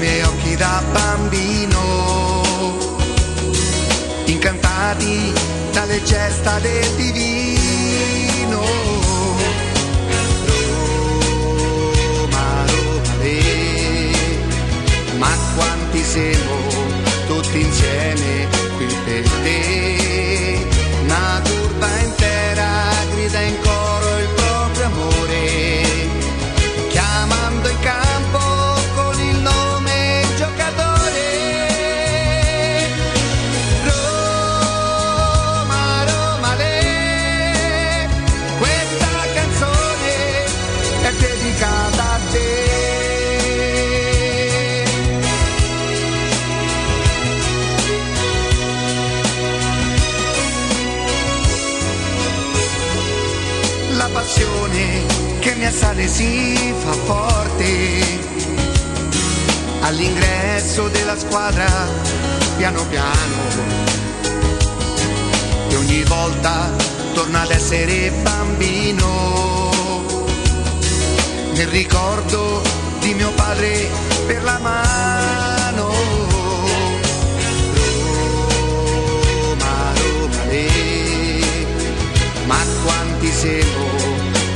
Miei occhi da bambino, incantati dalle gesta del divino. Roma, Roma, le, ma quanti siamo tutti insieme qui per te. Una turba intera grida in coro assale si fa forte. All'ingresso della squadra piano piano e ogni volta torna ad essere bambino. Nel ricordo di mio padre per la mano le, ma quanti siamo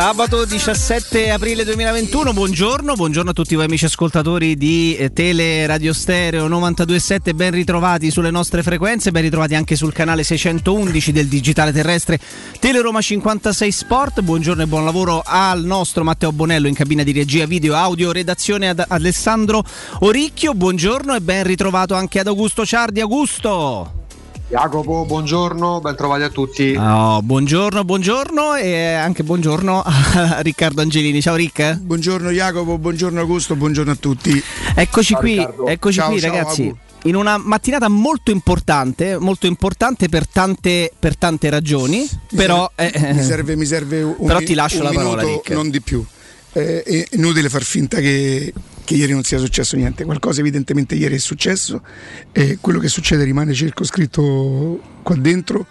Sabato 17 aprile 2021, buongiorno, buongiorno a tutti voi amici ascoltatori di eh, Tele Radio Stereo 927, ben ritrovati sulle nostre frequenze, ben ritrovati anche sul canale 611 del digitale terrestre Tele Roma 56 Sport, buongiorno e buon lavoro al nostro Matteo Bonello in cabina di regia video audio redazione ad Alessandro Oricchio, buongiorno e ben ritrovato anche ad Augusto Ciardi, Augusto! Jacopo, buongiorno, ben trovati a tutti. Oh, buongiorno, buongiorno e anche buongiorno a Riccardo Angelini. Ciao Rick. Buongiorno Jacopo, buongiorno Augusto, buongiorno a tutti. Eccoci Ciao, qui, Riccardo. eccoci Ciao, qui ciao, ragazzi. Agu. In una mattinata molto importante, molto importante per tante, per tante ragioni, Mi però, serve, eh, mi serve, mi serve un, però ti lascio un la parola, minuto, Rick. non di più. Eh, è inutile far finta che, che ieri non sia successo niente, qualcosa evidentemente ieri è successo e quello che succede rimane circoscritto qua dentro.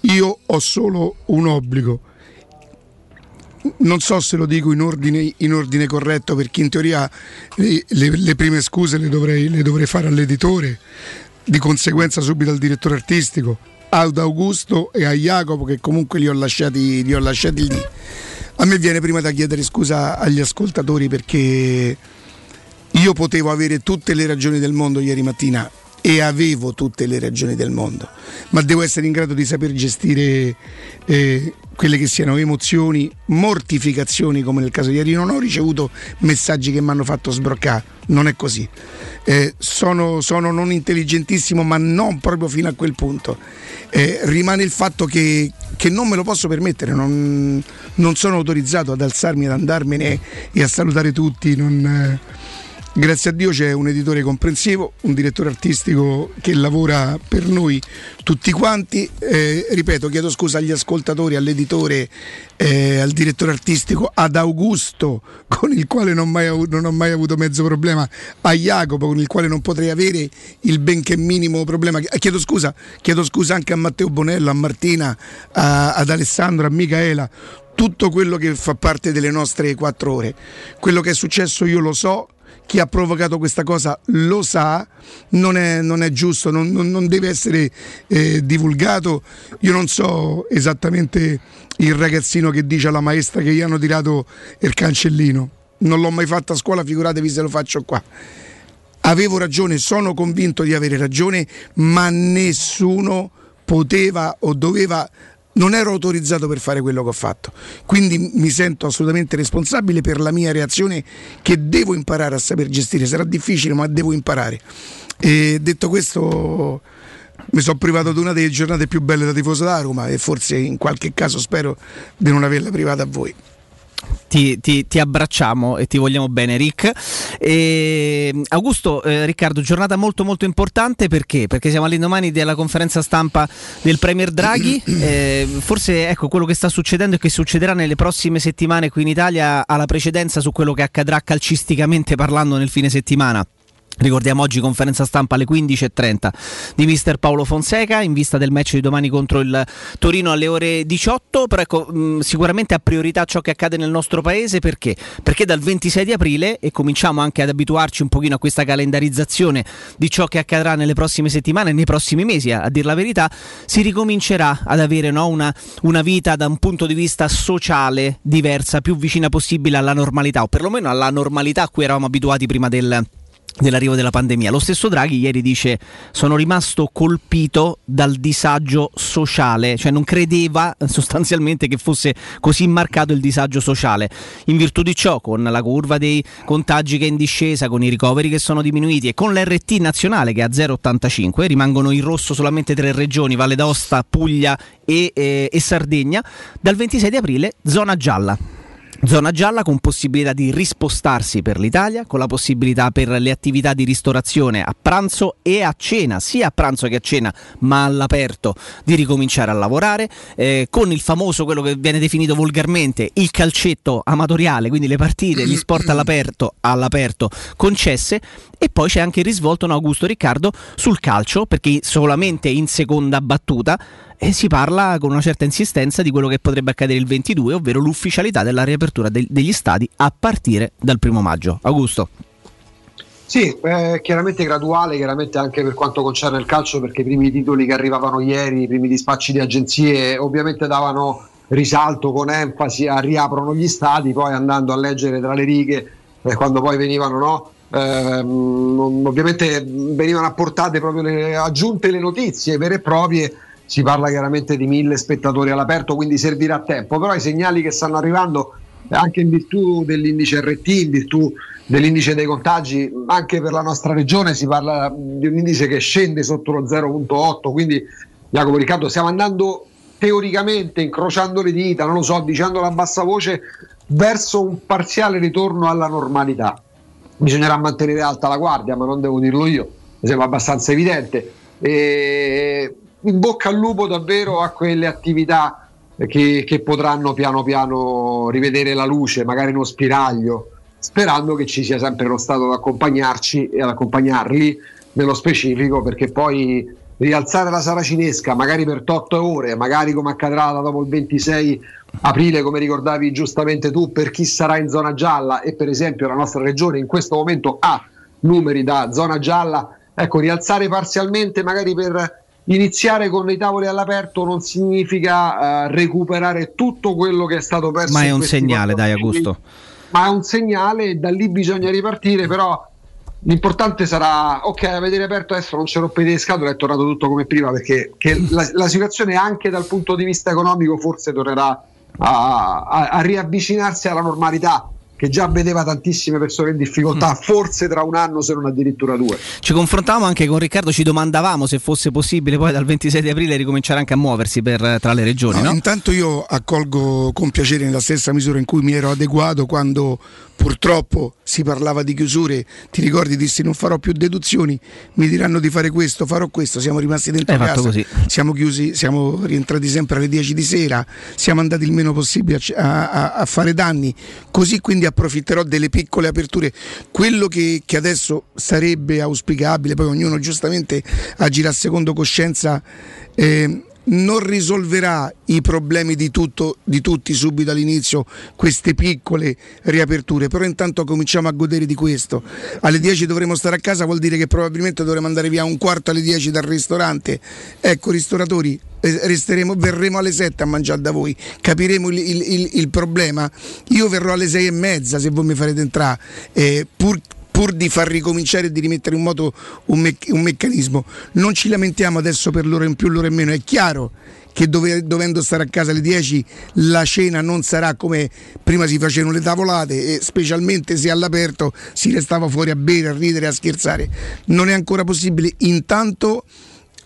Io ho solo un obbligo, non so se lo dico in ordine, in ordine corretto perché in teoria le, le- le prime scuse le dovrei, le dovrei fare all'editore, di conseguenza subito al direttore artistico, ad Augusto e a Jacopo che comunque li ho lasciati, li ho lasciati lì. A me viene prima da chiedere scusa agli ascoltatori perché io potevo avere tutte le ragioni del mondo ieri mattina e avevo tutte le ragioni del mondo, ma devo essere in grado di saper gestire eh, quelle che siano emozioni, mortificazioni come nel caso di ieri. Non ho ricevuto messaggi che mi hanno fatto sbroccare, non è così. Eh, sono, sono non intelligentissimo, ma non proprio fino a quel punto. Eh, rimane il fatto che, che non me lo posso permettere, non, non sono autorizzato ad alzarmi, ad andarmene e a salutare tutti. Non, eh, Grazie a Dio c'è un editore comprensivo, un direttore artistico che lavora per noi tutti quanti. Eh, ripeto, chiedo scusa agli ascoltatori, all'editore, eh, al direttore artistico, ad Augusto, con il quale non, mai non ho mai avuto mezzo problema, a Jacopo, con il quale non potrei avere il benché minimo problema. Eh, Chiedo scusa, chiedo scusa anche a Matteo Bonello, a Martina, a- ad Alessandro, a Micaela tutto quello che fa parte delle nostre quattro ore. Quello che è successo io lo so, chi ha provocato questa cosa lo sa, non è, non è giusto, non, non- deve essere eh, divulgato. Io non so esattamente il ragazzino che dice alla maestra che gli hanno tirato il cancellino. Non l'ho mai fatto a scuola, figuratevi se lo faccio qua. Avevo ragione, sono convinto di avere ragione, ma nessuno poteva o doveva non ero autorizzato per fare quello che ho fatto. Quindi mi sento assolutamente responsabile per la mia reazione che devo imparare a saper gestire. Sarà difficile, ma devo imparare. E detto questo, mi sono privato di una delle giornate più belle da tifoso da Roma e forse in qualche caso spero di non averla privata a voi. Ti, ti- ti abbracciamo e ti vogliamo bene, Rick. E, Augusto, eh, Riccardo, giornata molto molto importante perché? Perché siamo all'indomani della conferenza stampa del Premier Draghi. Eh, forse ecco quello che sta succedendo e che succederà nelle prossime settimane qui in Italia ha la precedenza su quello che accadrà calcisticamente parlando nel fine settimana. Ricordiamo oggi conferenza stampa alle 15.30 di mister Paolo Fonseca in vista del match di domani contro il Torino alle ore 18, però ecco, mh, sicuramente ha priorità ciò che accade nel nostro paese. Perché? Perché dal 26 di aprile e cominciamo anche ad abituarci un pochino a questa calendarizzazione di ciò che accadrà nelle prossime settimane, nei prossimi mesi, a, a dir la verità, si ricomincerà ad avere no, una, una vita da un punto di vista sociale diversa, più vicina possibile alla normalità o perlomeno alla normalità a cui eravamo abituati prima del dell'arrivo della pandemia. Lo stesso Draghi ieri dice sono rimasto colpito dal disagio sociale, cioè non credeva sostanzialmente che fosse così marcato il disagio sociale. In virtù di ciò, con la curva dei contagi che è in discesa, con i ricoveri che sono diminuiti e con l'RT nazionale che è a 0,85, rimangono in rosso solamente tre regioni, Valle d'Aosta, Puglia e, eh, e Sardegna, dal 26 di aprile zona gialla. Zona gialla con possibilità di rispostarsi per l'Italia, con la possibilità per le attività di ristorazione a pranzo e a cena, sia a pranzo che a cena, ma all'aperto, di ricominciare a lavorare, eh, con il famoso, quello che viene definito volgarmente, il calcetto amatoriale, quindi le partite, gli sport all'aperto, all'aperto concesse, e poi c'è anche il risvolto, no, Augusto Riccardo, sul calcio, perché solamente in seconda battuta e si parla con una certa insistenza di quello che potrebbe accadere il 22, ovvero l'ufficialità della riapertura del- degli stadi a partire dal primo maggio. Augusto. Sì, eh, chiaramente graduale, chiaramente anche per quanto concerne il calcio, perché i primi titoli che arrivavano ieri, i primi dispacci di agenzie, ovviamente davano risalto con enfasi a riaprono gli stadi, poi andando a leggere tra le righe, eh, quando poi venivano, no? Ehm, ovviamente venivano apportate proprio le, aggiunte le notizie vere e proprie. Si parla chiaramente di mille spettatori all'aperto, quindi servirà tempo. Però i segnali che stanno arrivando, anche in virtù dell'indice RT, in virtù dell'indice dei contagi, anche per la nostra regione si parla di un indice che scende sotto lo 0.8. Quindi, Jacopo Riccardo, stiamo andando teoricamente, incrociando le dita, non lo so, dicendolo a bassa voce, verso un parziale ritorno alla normalità bisognerà mantenere alta la guardia, ma non devo dirlo io, mi sembra abbastanza evidente. E in bocca al lupo davvero a quelle attività che, che potranno piano piano rivedere la luce, magari uno spiraglio, sperando che ci sia sempre lo Stato ad accompagnarci e ad accompagnarli nello specifico, perché poi rialzare la saracinesca magari per 8 ore, magari come accadrà dopo il 26 aprile, come ricordavi giustamente tu, per chi sarà in zona gialla e per esempio la nostra regione in questo momento ha numeri da zona gialla, ecco, rialzare parzialmente magari per iniziare con i tavoli all'aperto non significa eh, recuperare tutto quello che è stato perso. Ma è un segnale, dai 14 Augusto. ma è un segnale da lì bisogna ripartire, però L'importante sarà, ok, avete riaperto adesso, non ci rompete le scatole, è tornato tutto come prima perché la, la situazione anche dal punto di vista economico forse tornerà a, a- a riavvicinarsi alla normalità che già vedeva tantissime persone in difficoltà, forse tra un anno se non addirittura due. Ci confrontavamo anche con Riccardo, ci domandavamo se fosse possibile poi dal 26 di aprile ricominciare anche a muoversi per, tra le regioni, No, no? Intanto io accolgo con piacere nella stessa misura in cui mi ero adeguato quando purtroppo si parlava di chiusure, ti ricordi dissi non farò più deduzioni, mi diranno di fare questo, farò questo, siamo rimasti dentro Hai fatto casa, così. siamo chiusi, siamo rientrati sempre alle 10 di sera, siamo andati il meno possibile a, a- a fare danni, così quindi approfitterò delle piccole aperture. Quello che, che adesso sarebbe auspicabile, poi ognuno giustamente agirà secondo coscienza, eh, non risolverà i problemi di, tutto, di tutti subito all'inizio queste piccole riaperture, però intanto cominciamo a godere di questo. Alle 10 dovremo stare a casa, vuol dire che probabilmente dovremo andare via un quarto alle 10 dal ristorante. Ecco, ristoratori, eh, resteremo, verremo alle 7 a mangiare da voi, capiremo il, il- il- il problema. Io verrò alle 6 e mezza se voi mi farete entrare, eh, pur pur di far ricominciare e di rimettere in moto un, mec- un meccanismo. Non ci lamentiamo adesso per l'ora in più, l'ora in meno, è chiaro che dove- dovendo stare a casa alle 10 la cena non sarà come prima si facevano le tavolate e specialmente se all'aperto si restava fuori a bere, a ridere, a scherzare. Non è ancora possibile. Intanto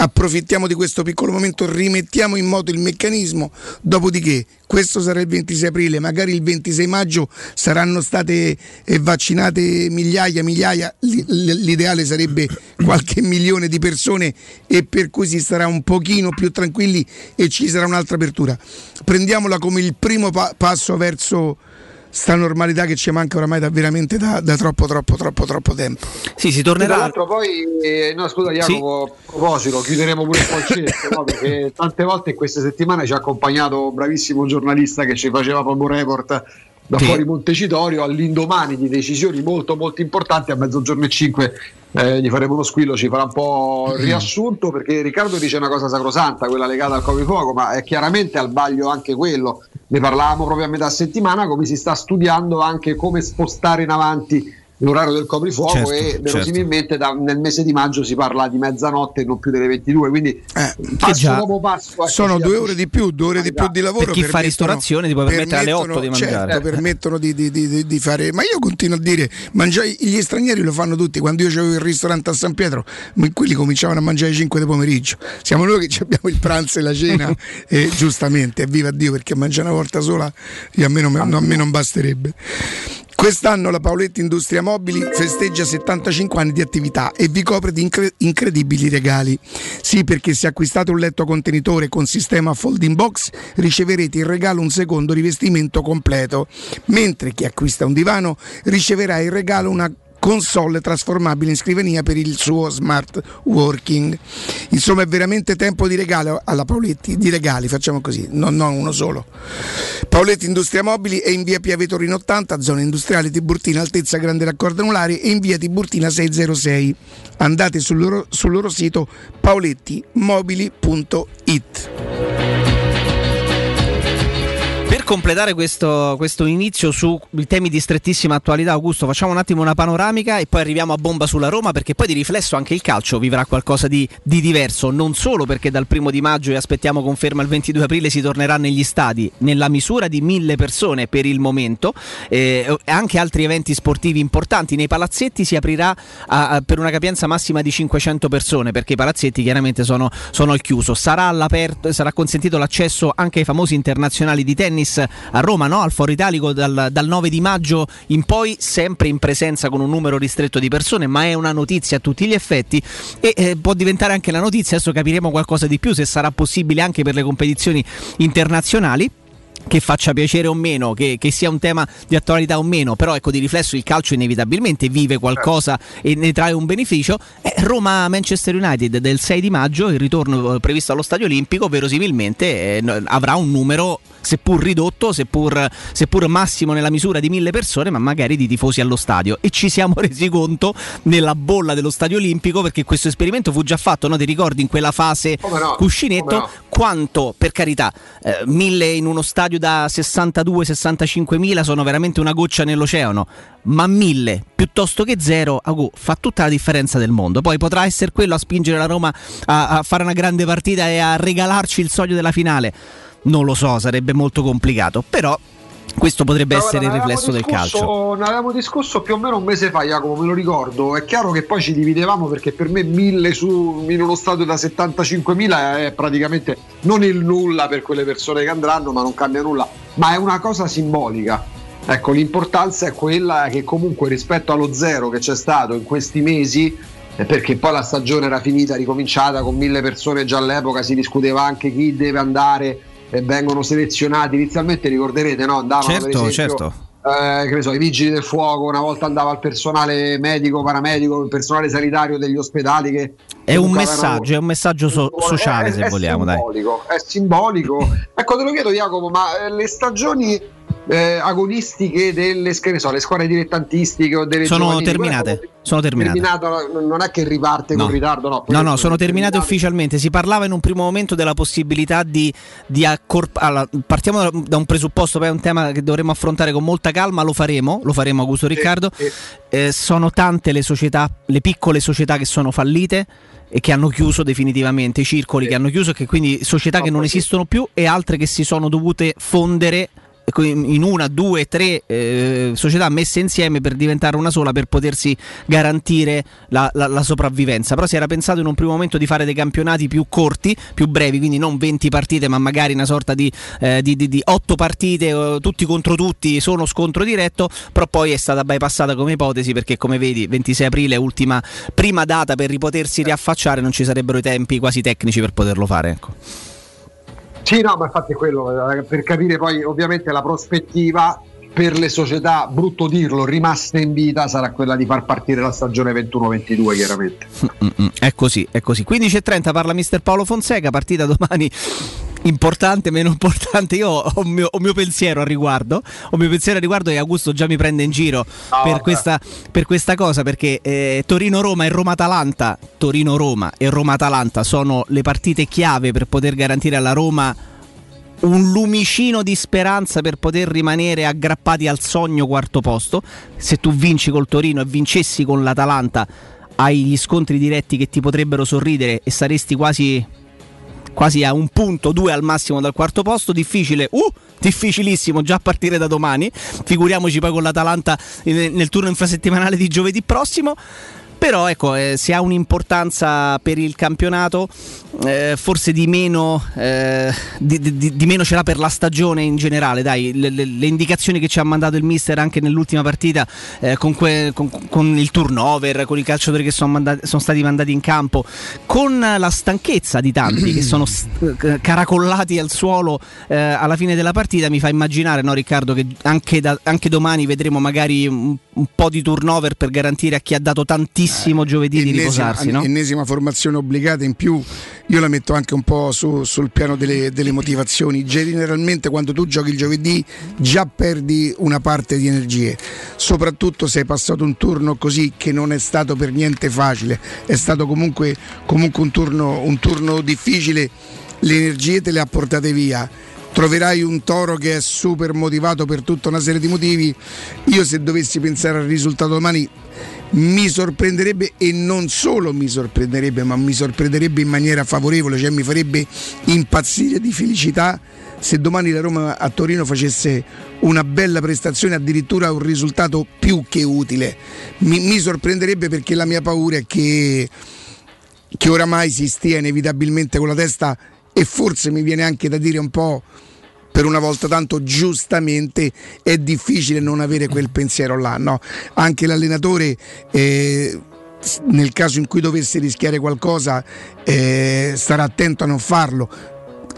approfittiamo di questo piccolo momento, rimettiamo in moto il meccanismo, dopodiché questo sarà il 26 aprile, magari il 26 maggio saranno state eh, vaccinate migliaia, migliaia, l'ideale sarebbe qualche milione di persone e per cui si starà un pochino più tranquilli e ci sarà un'altra apertura. Prendiamola come il primo pa- passo verso sta normalità che ci manca oramai da, veramente da, da troppo troppo troppo troppo tempo. Sì, si Tra tornerà. l'altro poi, eh, no scusa Jacopo, a proposito, chiuderemo pure il concetto, no? perché tante volte in queste settimane ci ha accompagnato un bravissimo giornalista che ci faceva proprio un report da Sì. fuori Montecitorio all'indomani di decisioni molto molto importanti a mezzogiorno e 5 eh, gli faremo uno squillo, ci farà un po' il riassunto perché Riccardo dice una cosa sacrosanta, quella legata al coprifuoco, ma è chiaramente al vaglio anche quello. Ne parlavamo proprio a metà settimana, come si sta studiando anche come spostare in avanti l'orario del coprifuoco Certo, e certo. verosimilmente da- nel mese di maggio si parla di mezzanotte e non più delle 22, quindi Eh, passo già. dopo passo Sono due ore di più, due ore di più di lavoro. Per chi fa ristorazione ti puoi permettere alle permettono- 8 di mangiare. Certo, permettono di, di- di- di- fare. Ma io continuo a dire: mangiare, gli stranieri lo fanno tutti. Quando io avevo il ristorante a San Pietro, quelli cominciavano a mangiare alle 5 di pomeriggio. Siamo noi che ci abbiamo il pranzo e la cena, e giustamente, viva Dio, perché mangiare una volta sola io a me non, a me non basterebbe. Quest'anno la Paoletti Industria Mobili festeggia 75 anni di attività e vi copre di incre- incredibili regali. Sì, perché se acquistate un letto contenitore con sistema folding box riceverete in regalo un secondo rivestimento completo, mentre chi acquista un divano riceverà in regalo una console trasformabile in scrivania per il suo smart working. Insomma, è veramente tempo di regalo alla Paoletti, di regali, facciamo così, non, non uno solo. Paoletti Industria Mobili è in via Piave Torino 80, zona industriale Tiburtina, altezza Grande Raccordo Anulare e in via Tiburtina 606. Andate sul loro, sul loro sito paolettimobili.it. Completare questo, questo inizio sui temi di strettissima attualità, Augusto, facciamo un attimo una panoramica e poi arriviamo a bomba sulla Roma perché poi di riflesso anche il calcio vivrà qualcosa di, di diverso, non solo perché dal primo di maggio e aspettiamo conferma il 22 aprile si tornerà negli stadi nella misura di mille persone per il momento, eh, anche altri eventi sportivi importanti, nei palazzetti si aprirà a- a- per una capienza massima di 500 persone perché i palazzetti chiaramente sono, sono al chiuso, sarà, sarà consentito l'accesso anche ai famosi internazionali di tennis a Roma, no? al Foro Italico dal, dal 9 di maggio in poi, sempre in presenza con un numero ristretto di persone, ma è una notizia a tutti gli effetti e eh, può diventare anche la notizia, adesso capiremo qualcosa di più se sarà possibile anche per le competizioni internazionali che faccia piacere o meno, che, che sia un tema di attualità o meno, però ecco di riflesso il calcio inevitabilmente vive qualcosa e ne trae un beneficio. Eh, Roma-Manchester United del 6 di maggio, il ritorno eh, previsto allo Stadio Olimpico, verosimilmente eh, avrà un numero seppur ridotto, seppur, seppur massimo nella misura di mille persone, ma magari di tifosi allo stadio. E ci siamo resi conto nella bolla dello Stadio Olimpico, perché questo esperimento fu già fatto, no? ti ricordi, in quella fase no, cuscinetto, no. quanto, per carità, eh, mille in uno stadio stadio da 62-65 mila sono veramente una goccia nell'oceano, ma 1000 piuttosto che zero augù, fa tutta la differenza del mondo. Poi potrà essere quello a spingere la Roma a, a fare una grande partita e a regalarci il sogno della finale. Non lo so, sarebbe molto complicato, però questo potrebbe Allora, essere il riflesso del discusso- calcio. Ne avevamo discusso più o meno un mese fa, Jacopo, me lo ricordo. È chiaro che poi ci dividevamo perché per me 1000 su, in uno stadio da 75.000 è praticamente non il nulla per quelle persone che andranno, ma non cambia nulla. Ma è una cosa simbolica. Ecco, l'importanza è quella che comunque rispetto allo zero che c'è stato in questi mesi, perché poi la stagione era finita, ricominciata con mille persone già all'epoca, si discuteva anche chi deve andare e vengono selezionati. Inizialmente ricorderete, no? Andavano per Certo, esempio, certo. eh, che so, i vigili del fuoco, una volta andava il personale medico, paramedico, il personale sanitario degli ospedali che È un messaggio, è un messaggio so- sociale, è- se è vogliamo, dai. simbolico, È simbolico. ecco, te lo chiedo, Jacopo, ma eh, le stagioni eh, agonistiche delle che ne so, le squadre dilettantistiche o delle Sono terminate, quelle- sono terminate. terminata, non è che riparte No. con ritardo, no. No, no, sono terminate ufficialmente. Si parlava in un primo momento della possibilità di, di accorpare. partiamo da, un presupposto, poi è un tema che dovremo affrontare con molta calma. Lo faremo, lo faremo, Augusto Riccardo. sì. Eh, sono tante le società, le piccole società che sono fallite e che hanno chiuso definitivamente, i circoli che hanno chiuso, che quindi società che non esistono più e altre che si sono dovute fondere in una, due, tre eh, società messe insieme per diventare una sola per potersi garantire la, la- la sopravvivenza. Però si era pensato in un primo momento di fare dei campionati più corti, più brevi, quindi non 20 partite, ma magari una sorta di, eh, di, di- di 8 partite, eh, tutti contro tutti, sono scontro diretto, però poi è stata bypassata come ipotesi perché come vedi 26 aprile, ultima prima data per ripotersi riaffacciare, non ci sarebbero i tempi quasi tecnici per poterlo fare. Ecco. Sì, no, ma infatti quello, eh, per capire poi ovviamente la prospettiva per le società, brutto dirlo, rimaste in vita sarà quella di far partire la stagione 21-22 chiaramente. Mm, mm, È così, è così. 15.30 parla mister Paolo Fonseca, partita domani importante, meno importante. Io ho un mio, mio pensiero al riguardo. Ho un mio pensiero al riguardo e Augusto già mi prende in giro No, per, questa, per questa cosa perché eh, Torino-Roma e Roma-Atalanta, Torino-Roma e Roma-Atalanta sono le partite chiave per poter garantire alla Roma un lumicino di speranza per poter rimanere aggrappati al sogno quarto posto. Se tu vinci col Torino e vincessi con l'Atalanta, hai gli scontri diretti che ti potrebbero sorridere e saresti quasi, quasi a un punto, due al massimo dal quarto posto. Difficile, uh, difficilissimo già a partire da domani. Figuriamoci poi con l'Atalanta nel, nel turno infrasettimanale di giovedì prossimo. Però ecco, eh, se ha un'importanza per il campionato, eh, forse di meno, eh, di, di- di meno ce l'ha per la stagione in generale. Dai, le, le- le indicazioni che ci ha mandato il mister anche nell'ultima partita eh, con, que- con- con il turnover, con i calciatori che sono, mandati- sono stati mandati in campo, con la stanchezza di tanti che sono s- eh, caracollati al suolo eh, alla fine della partita, mi fa immaginare, no, Riccardo, che anche, da- anche domani vedremo magari un, un po' di turnover per garantire a chi ha dato tantissimo giovedì di riposarsi. No? ennesima formazione obbligata in più, io la metto anche un po' su- sul piano delle, delle motivazioni. Generalmente quando tu giochi il giovedì già perdi una parte di energie, soprattutto se hai passato un turno così che non è stato per niente facile, è stato comunque, comunque un, turno, un turno difficile, le energie te le ha portate via. Troverai un toro che è super motivato per tutta una serie di motivi. Io se dovessi pensare al risultato domani mi sorprenderebbe e non solo mi sorprenderebbe, ma mi sorprenderebbe in maniera favorevole, cioè mi farebbe impazzire di felicità se domani la Roma a Torino facesse una bella prestazione, addirittura un risultato più che utile. Mi, mi sorprenderebbe perché la mia paura è che, che oramai si stia inevitabilmente con la testa e forse mi viene anche da dire un po' per una volta tanto giustamente è difficile non avere quel pensiero là, no? Anche l'allenatore eh, nel caso in cui dovesse rischiare qualcosa eh, starà attento a non farlo.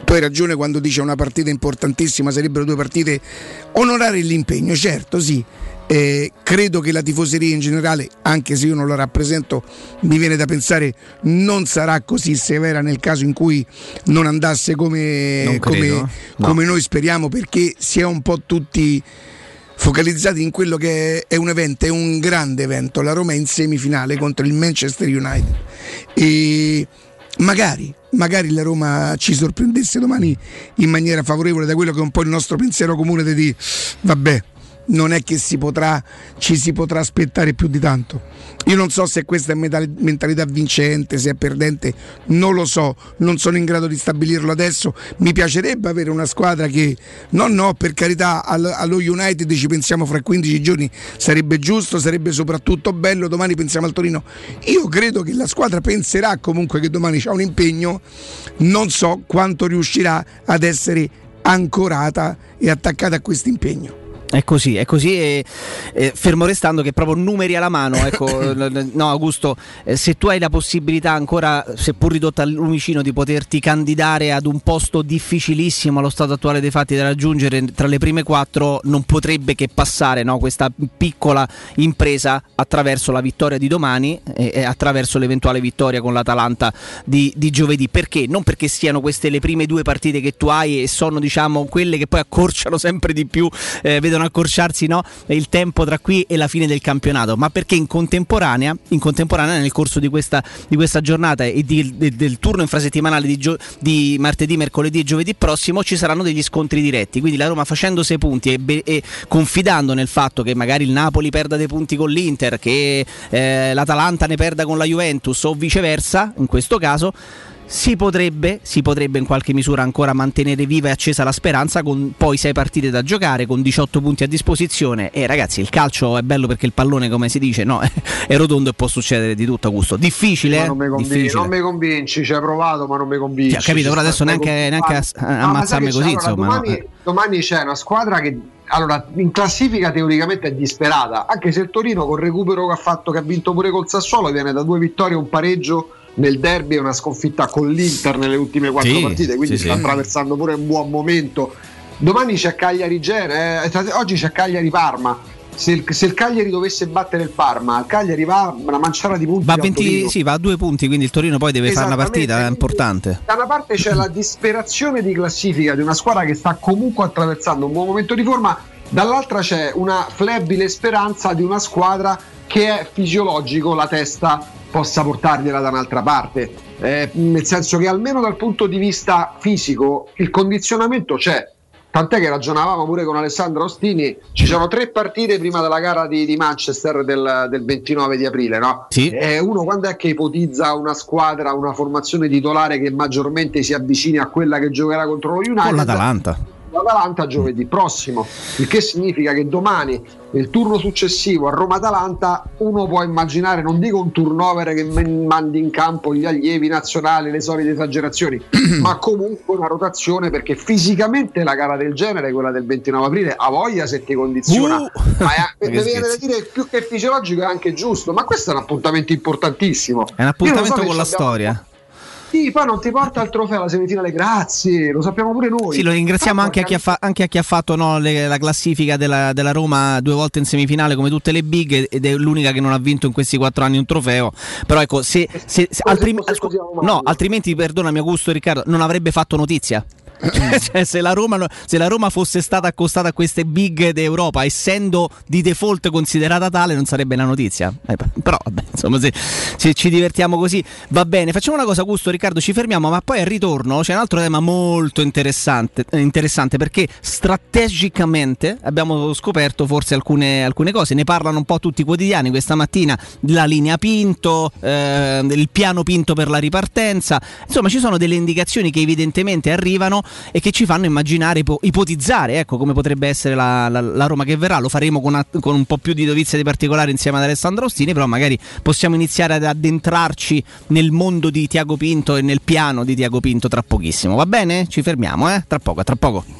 Tu hai ragione quando dice una partita importantissima, sarebbero due partite onorare l'impegno, certo sì. Eh, credo che la tifoseria in generale, anche se io non la rappresento, mi viene da pensare non sarà così severa nel caso in cui non andasse come, Non come- credo, no. come noi speriamo, perché si è un po' tutti focalizzati in quello che è un evento, è un grande evento. La Roma è in semifinale contro il Manchester United. E magari, magari la Roma ci sorprendesse domani in maniera favorevole da quello che è un po' il nostro pensiero comune di vabbè, non è che si potrà, ci si potrà aspettare più di tanto. Io non so se questa è mentalità vincente, se è perdente, non lo so, non sono in grado di stabilirlo adesso. Mi piacerebbe avere una squadra che, no, no, per carità, al- allo United ci pensiamo fra 15 giorni, sarebbe giusto, sarebbe soprattutto bello, domani pensiamo al Torino. Io credo che la squadra penserà comunque che domani c'è un impegno, non so quanto riuscirà ad essere ancorata e attaccata a questo impegno. È così, è così e, e fermo restando che proprio numeri alla mano, ecco, no Augusto, eh, se tu hai la possibilità ancora, seppur ridotta al lumicino, di poterti candidare ad un posto difficilissimo allo stato attuale dei fatti da raggiungere tra le prime quattro, non potrebbe che passare no, questa piccola impresa attraverso la vittoria di domani e, e attraverso l'eventuale vittoria con l'Atalanta di, di giovedì. Perché? Non perché siano queste le prime due partite che tu hai e sono diciamo quelle che poi accorciano sempre di più, eh, vedono accorciarsi no, il tempo tra qui e la fine del campionato, ma perché in contemporanea, in contemporanea nel corso di questa, di questa giornata e di, de, del turno infrasettimanale di, gio, di, martedì, mercoledì e giovedì prossimo ci saranno degli scontri diretti. Quindi la Roma facendo 6 punti e, be, e, confidando nel fatto che magari il Napoli perda dei punti con l'Inter, che eh, l'Atalanta ne perda con la Juventus o viceversa, in questo caso si potrebbe, si potrebbe in qualche misura ancora mantenere viva e accesa la speranza con poi 6 partite da giocare, con 18 punti a disposizione e ragazzi il calcio è bello perché il pallone come si dice no, è rotondo e può succedere di tutto a gusto. Difficile, non mi convinci, Difficile. non mi convinci, ci hai provato ma non mi convinci. Cioè, capito, però adesso neanche, neanche a- No, ammazzarmi così, Allora, insomma. no? domani, domani c'è una squadra che allora, in classifica teoricamente è disperata, anche se il Torino col recupero che ha fatto, che ha vinto pure col Sassuolo, viene da due vittorie e un pareggio nel derby e una sconfitta con l'Inter nelle ultime quattro Sì, partite, quindi sì, sta sì. attraversando pure un buon momento. Domani c'è Cagliari Gene, eh, oggi c'è Cagliari Parma. Se il, se il Cagliari dovesse battere il Parma, il Cagliari va una manciata di punti. Va a, al 20 Torino. sì, va a due punti, quindi il Torino poi deve fare una partita quindi importante. Da una parte c'è la disperazione di classifica di una squadra che sta comunque attraversando un buon momento di forma, dall'altra c'è una flebile speranza di una squadra che è fisiologico la testa possa portargliela da un'altra parte. Eh, nel senso che almeno dal punto di vista fisico il condizionamento c'è. Tant'è che ragionavamo pure con Alessandro Ostini, ci sono tre partite prima della gara di, di Manchester del, del 29 di aprile, no? Sì. Eh, uno quando è che ipotizza una squadra, una formazione titolare che maggiormente si avvicini a quella che giocherà contro lo United? Con l'Atalanta. L'Atalanta giovedì prossimo, il che significa che domani, nel turno successivo a Roma-Atalanta, uno può immaginare, non dico un turnover che mandi in campo gli allievi nazionali, le solite esagerazioni, ma comunque una rotazione perché fisicamente la gara del genere, quella del 29 aprile, ha voglia se ti condiziona. Uh! ma è, Che mi viene da dire più che fisiologico è anche giusto, ma questo è un appuntamento importantissimo. È un so appuntamento se con la storia. Sì, poi non ti porta al trofeo alla semifinale, grazie, lo sappiamo pure noi. Sì, lo ringraziamo Ah, anche a chi ha, fa- anche a chi ha fatto no, le- la classifica della, della Roma due volte in semifinale come tutte le big ed è l'unica che non ha vinto in questi quattro anni un trofeo. Però ecco, se, se- se- altrim- no, altrimenti, perdonami Augusto Riccardo, non avrebbe fatto notizia. Cioè, se, la Roma, se la Roma fosse stata accostata a queste big d'Europa, essendo di default considerata tale, non sarebbe una notizia. Eh, però, vabbè, insomma, se, se ci divertiamo così va bene. Facciamo una cosa, Augusto, Riccardo, ci fermiamo, ma poi al ritorno c'è un altro tema molto interessante, eh, interessante perché strategicamente abbiamo scoperto forse alcune, alcune cose. Ne parlano un po' tutti i quotidiani questa mattina. La linea Pinto, eh, il piano Pinto per la ripartenza. Insomma, ci sono delle indicazioni che evidentemente arrivano e che ci fanno immaginare, ipo- ipotizzare ecco, come potrebbe essere la, la- la Roma che verrà. Lo faremo con, con un po' più di dovizia di particolare insieme ad Alessandro Ostini, però magari possiamo iniziare ad addentrarci nel mondo di Tiago Pinto e nel piano di Tiago Pinto tra pochissimo. Va bene? Ci fermiamo, eh? Tra poco, tra poco.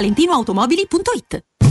valentinoautomobili.it.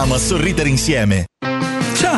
a sorridere insieme.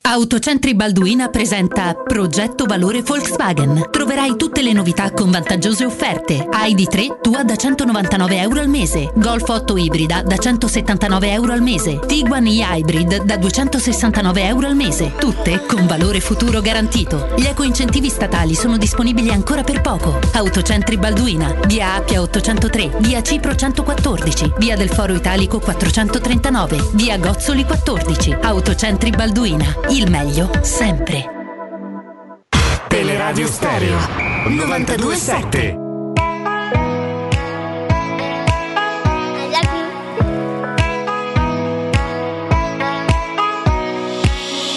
Autocentri Balduina presenta Progetto Valore Volkswagen. Troverai tutte le novità con vantaggiose offerte. ID3 Tua da 199 euro al mese. Golf 8 ibrida da 179 euro al mese. Tiguan e-Hybrid da 269 euro al mese. Tutte con valore futuro garantito. Gli eco-incentivi statali sono disponibili ancora per poco. Autocentri Balduina. Via Appia 803. Via Cipro 114. Via del Foro Italico 439. Via Gozzoli 14. Autocentri Balduina. Il meglio sempre. Teleradio Stereo 927.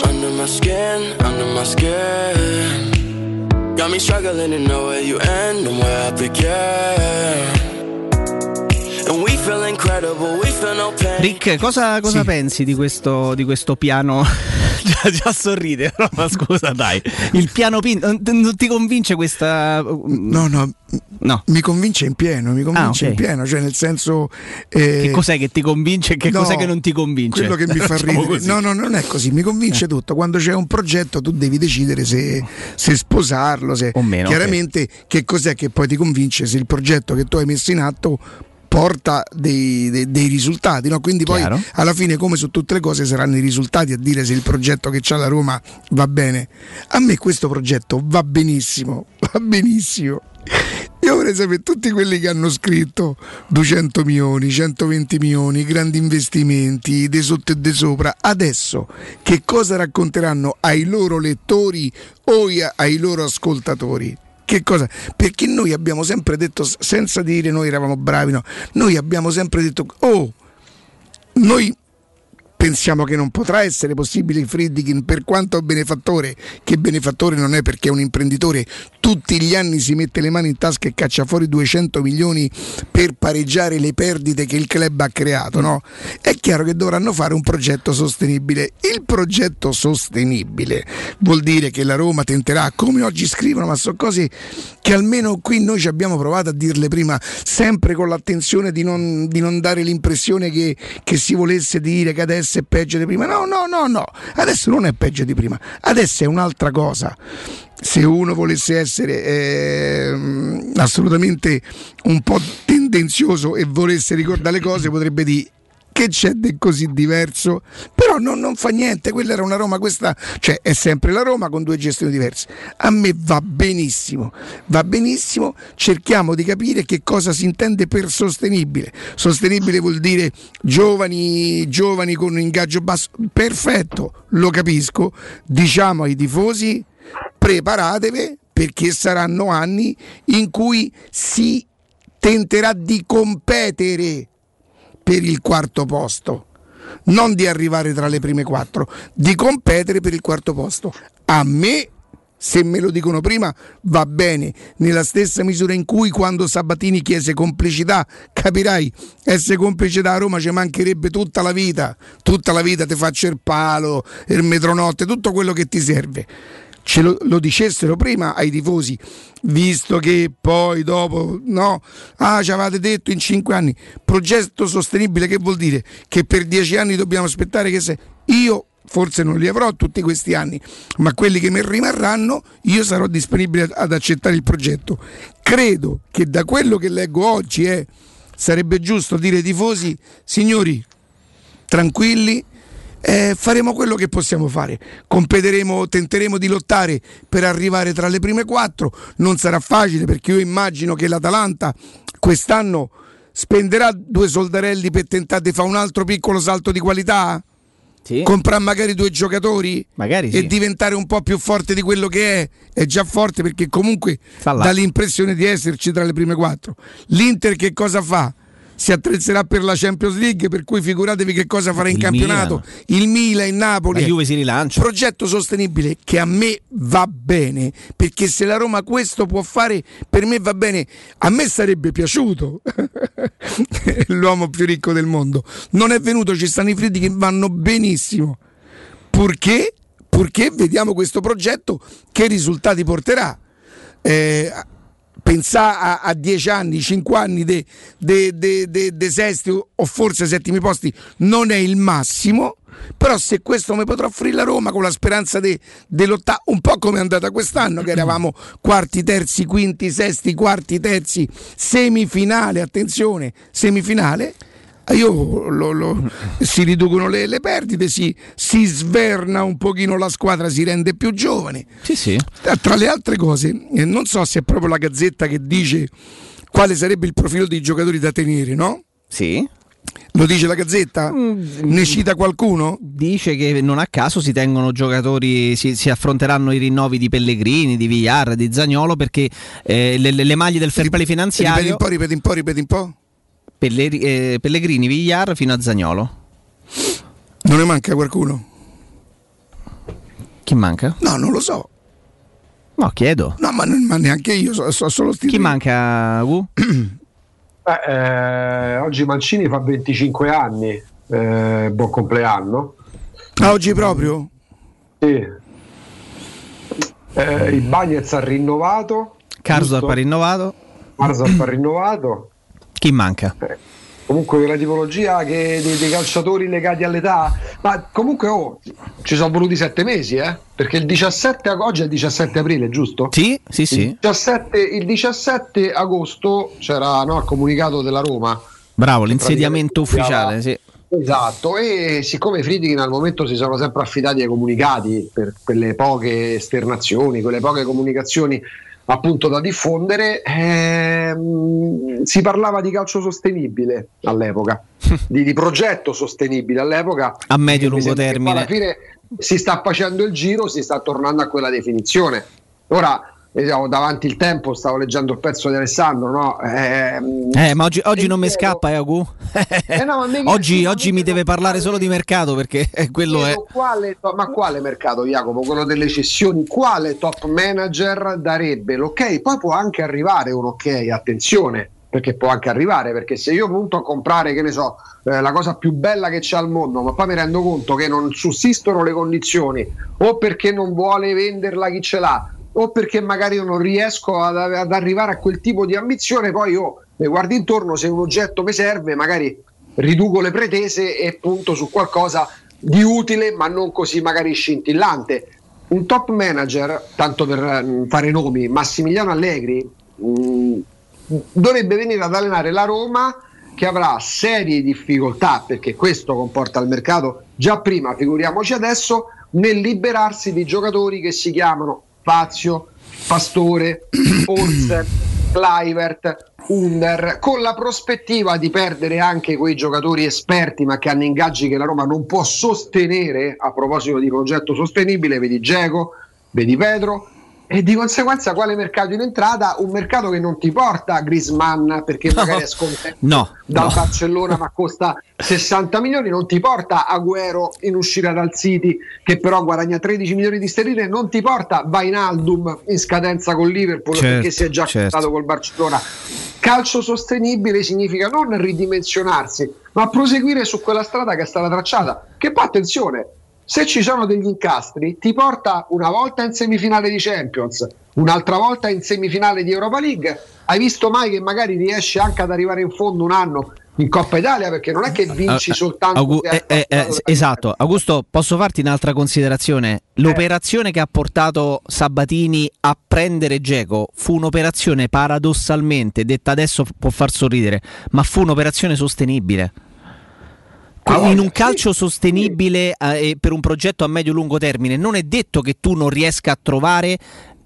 Under my skin, under my skin. Got me struggling to know where you end and where I begin. And we feel incredible, we feel no pain. Rick, cosa, cosa Sì. pensi di questo, di questo piano già, già sorride, però ma scusa dai. Il piano Pinto, non, ti convince questa... No, no, No. mi convince in pieno, mi convince Ah, ok. in pieno, cioè nel senso... eh, Che cos'è che ti convince e che no, cos'è che non ti convince? Quello che mi fa Facciamo ridere. così. No, no, non è così, mi convince tutto. Quando c'è un progetto tu devi decidere se, se sposarlo, se O meno, chiaramente che cos'è che poi ti convince se il progetto che tu hai messo in atto porta dei, dei- dei risultati, no? quindi poi Chiaro. alla fine come su tutte le cose saranno i risultati a dire se il progetto che c'ha la Roma va bene. A me questo progetto va benissimo, va benissimo. Io vorrei sapere tutti quelli che hanno scritto 200 milioni, 120 milioni, grandi investimenti, di sotto e di sopra, adesso che cosa racconteranno ai loro lettori o ai loro ascoltatori? Che cosa? Perché noi abbiamo sempre detto, senza dire noi eravamo bravi, no, noi abbiamo sempre detto, oh, noi pensiamo che non potrà essere possibile Friedkin per quanto benefattore, che benefattore non è perché è un imprenditore, tutti gli anni si mette le mani in tasca e caccia fuori 200 milioni per pareggiare le perdite che il club ha creato, no? È chiaro che dovranno fare un progetto sostenibile. Il progetto sostenibile vuol dire che la Roma tenterà, come oggi scrivono, ma sono cose che almeno qui noi ci abbiamo provato a dirle prima, sempre con l'attenzione di non, di non dare l'impressione che, che si volesse dire che adesso è peggio di prima. No, no, no, no, adesso non è peggio di prima, adesso è un'altra cosa. Se uno volesse essere ehm, assolutamente un po' tendenzioso e volesse ricordare le cose, potrebbe dire che c'è di così diverso, però non, non fa niente, quella era una Roma, questa cioè è sempre la Roma con due gestioni diverse. A me va benissimo, va benissimo, cerchiamo di capire che cosa si intende per sostenibile. Sostenibile vuol dire giovani, giovani con un ingaggio basso, perfetto, lo capisco, diciamo ai tifosi preparatevi perché saranno anni in cui si tenterà di competere per il quarto posto, non di arrivare tra le prime quattro, di competere per il quarto posto. A me, se me lo dicono prima, va bene, nella stessa misura in cui quando Sabatini chiese complicità, capirai, essere complice da Roma ci mancherebbe tutta la vita, tutta la vita ti faccio il palo, il metronotte, tutto quello che ti serve ce lo, lo dicessero prima ai tifosi, visto che poi dopo, no, ah, ci avevate detto in cinque anni, progetto sostenibile, che vuol dire? Che per dieci anni dobbiamo aspettare che se io forse non li avrò tutti questi anni, ma quelli che mi rimarranno io sarò disponibile ad accettare il progetto. Credo che da quello che leggo oggi è, sarebbe giusto dire ai tifosi, signori, tranquilli, eh, faremo quello che possiamo fare. Competeremo, tenteremo di lottare per arrivare tra le prime quattro. Non sarà facile perché io immagino che l'Atalanta quest'anno spenderà due soldarelli per tentare di fare un altro piccolo salto di qualità. Comprare magari due giocatori Magari e sì. diventare un po' più forte di quello che è. È già forte perché comunque dà l'impressione di esserci tra le prime quattro. L'Inter che cosa fa? Si attrezzerà per la Champions League, per cui figuratevi che cosa farà in Il campionato. Il Milan, il Napoli. La Juve si rilancia. Progetto sostenibile che a me va bene, perché se la Roma questo può fare, per me va bene. A me sarebbe piaciuto l'uomo più ricco del mondo. Non è venuto, ci stanno i fritti che vanno benissimo. Purché, purché vediamo questo progetto che risultati porterà. Eh, pensare a, a dieci anni, cinque anni dei de, de, de, de sesti o forse settimi posti non è il massimo. Però se questo mi potrà offrire la Roma con la speranza di lottare un po' come è andata quest'anno, che eravamo quarti, terzi, quinti, sesti, quarti, terzi, semifinale, attenzione, semifinale, io lo- lo- si riducono le, le perdite, si, si sverna un pochino la squadra, si rende più giovane. Sì, sì. Tra le altre cose, eh, non so se è proprio la Gazzetta che dice quale sarebbe il profilo dei giocatori da tenere, no? Sì. Lo dice la Gazzetta? Ne cita qualcuno? Dice che non a caso si tengono giocatori, si, si affronteranno i rinnovi di Pellegrini, di Villar, di Zagnolo perché eh, le, le- maglie del fair play Ripeti finanziario un po', ripeti un po', ripeti un po'. Pelleri- eh, Pellegrini, Villar fino a Zagnolo. Non ne manca qualcuno? Chi manca? No, non lo so. No, chiedo. No, ma, ma neanche io, so, so solo Chi manca? Gu? Beh, eh, oggi Mancini fa 25 anni, eh, buon compleanno. Ah, oggi proprio? Sì. Eh, il Bagnets ha rinnovato. Karsdorp ha rinnovato. Karsdorp ha rinnovato. Chi manca? Comunque quella tipologia che, dei, dei calciatori legati all'età, ma comunque oh, ci sono voluti sette mesi, eh? Perché il 17 ag- oggi è il 17 aprile, giusto? Sì, sì, sì. Il 17, il 17 agosto c'era no, il comunicato della Roma. Bravo, l'insediamento ufficiale, sì. Esatto, e siccome i Friedkin al momento si sono sempre affidati ai comunicati per quelle poche esternazioni, quelle poche comunicazioni appunto da diffondere, ehm, si parlava di calcio sostenibile all'epoca, di, di progetto sostenibile all'epoca. A medio-lungo sembra che poi termine. Alla fine si sta facendo il giro, si sta tornando a quella definizione. Ora, diciamo, davanti il tempo, stavo leggendo il pezzo di Alessandro, no? Ehm, Eh, ma oggi, oggi non mi scappa, eh, Agu? Eh no, oggi, oggi mi deve parlare solo di mercato perché eh, quello è. quale ma quale mercato, Jacopo? Quello delle cessioni? Quale top manager darebbe l'ok? Poi può anche arrivare un ok, attenzione, perché può anche arrivare, perché se io punto a comprare, che ne so, eh, la cosa più bella che c'è al mondo, ma poi mi rendo conto che non sussistono le condizioni, o perché non vuole venderla chi ce l'ha, o perché magari io non riesco ad, ad arrivare a quel tipo di ambizione, poi io mi guardo intorno, se un oggetto mi serve, magari riduco le pretese e punto su qualcosa di utile, ma non così magari scintillante. Un top manager, tanto per eh, fare nomi, Massimiliano Allegri, mh, dovrebbe venire ad allenare la Roma che avrà serie difficoltà, perché questo comporta il mercato già prima, figuriamoci adesso, nel liberarsi di giocatori che si chiamano Fazio, Pastore, Olsen, Clivert, Under, con la prospettiva di perdere anche quei giocatori esperti ma che hanno ingaggi che la Roma non può sostenere a proposito di progetto sostenibile, vedi Geco, vedi Pedro, e di conseguenza quale mercato in entrata? Un mercato che non ti porta a Grisman perché magari è scontento No, dal no. Barcellona ma costa 60 milioni, non ti porta Agüero in uscita dal City che però guadagna 13 milioni di sterline, non ti porta Vainaldum in scadenza con Liverpool Certo, perché si è già certo. acquistato col Barcellona. Calcio sostenibile significa non ridimensionarsi, ma proseguire su quella strada che è stata tracciata. Che poi attenzione, se ci sono degli incastri, ti porta una volta in semifinale di Champions, un'altra volta in semifinale di Europa League. Hai visto mai che magari riesci anche ad arrivare in fondo un anno in Coppa Italia? Perché non è che vinci Ah, soltanto. Augu- eh, eh, fatto- eh, esatto, Augusto, posso farti un'altra considerazione? L'operazione che ha portato Sabatini a prendere Geco fu un'operazione paradossalmente, detta adesso può far sorridere, ma fu un'operazione sostenibile. In un calcio sostenibile eh, per un progetto a medio-lungo termine, non è detto che tu non riesca a trovare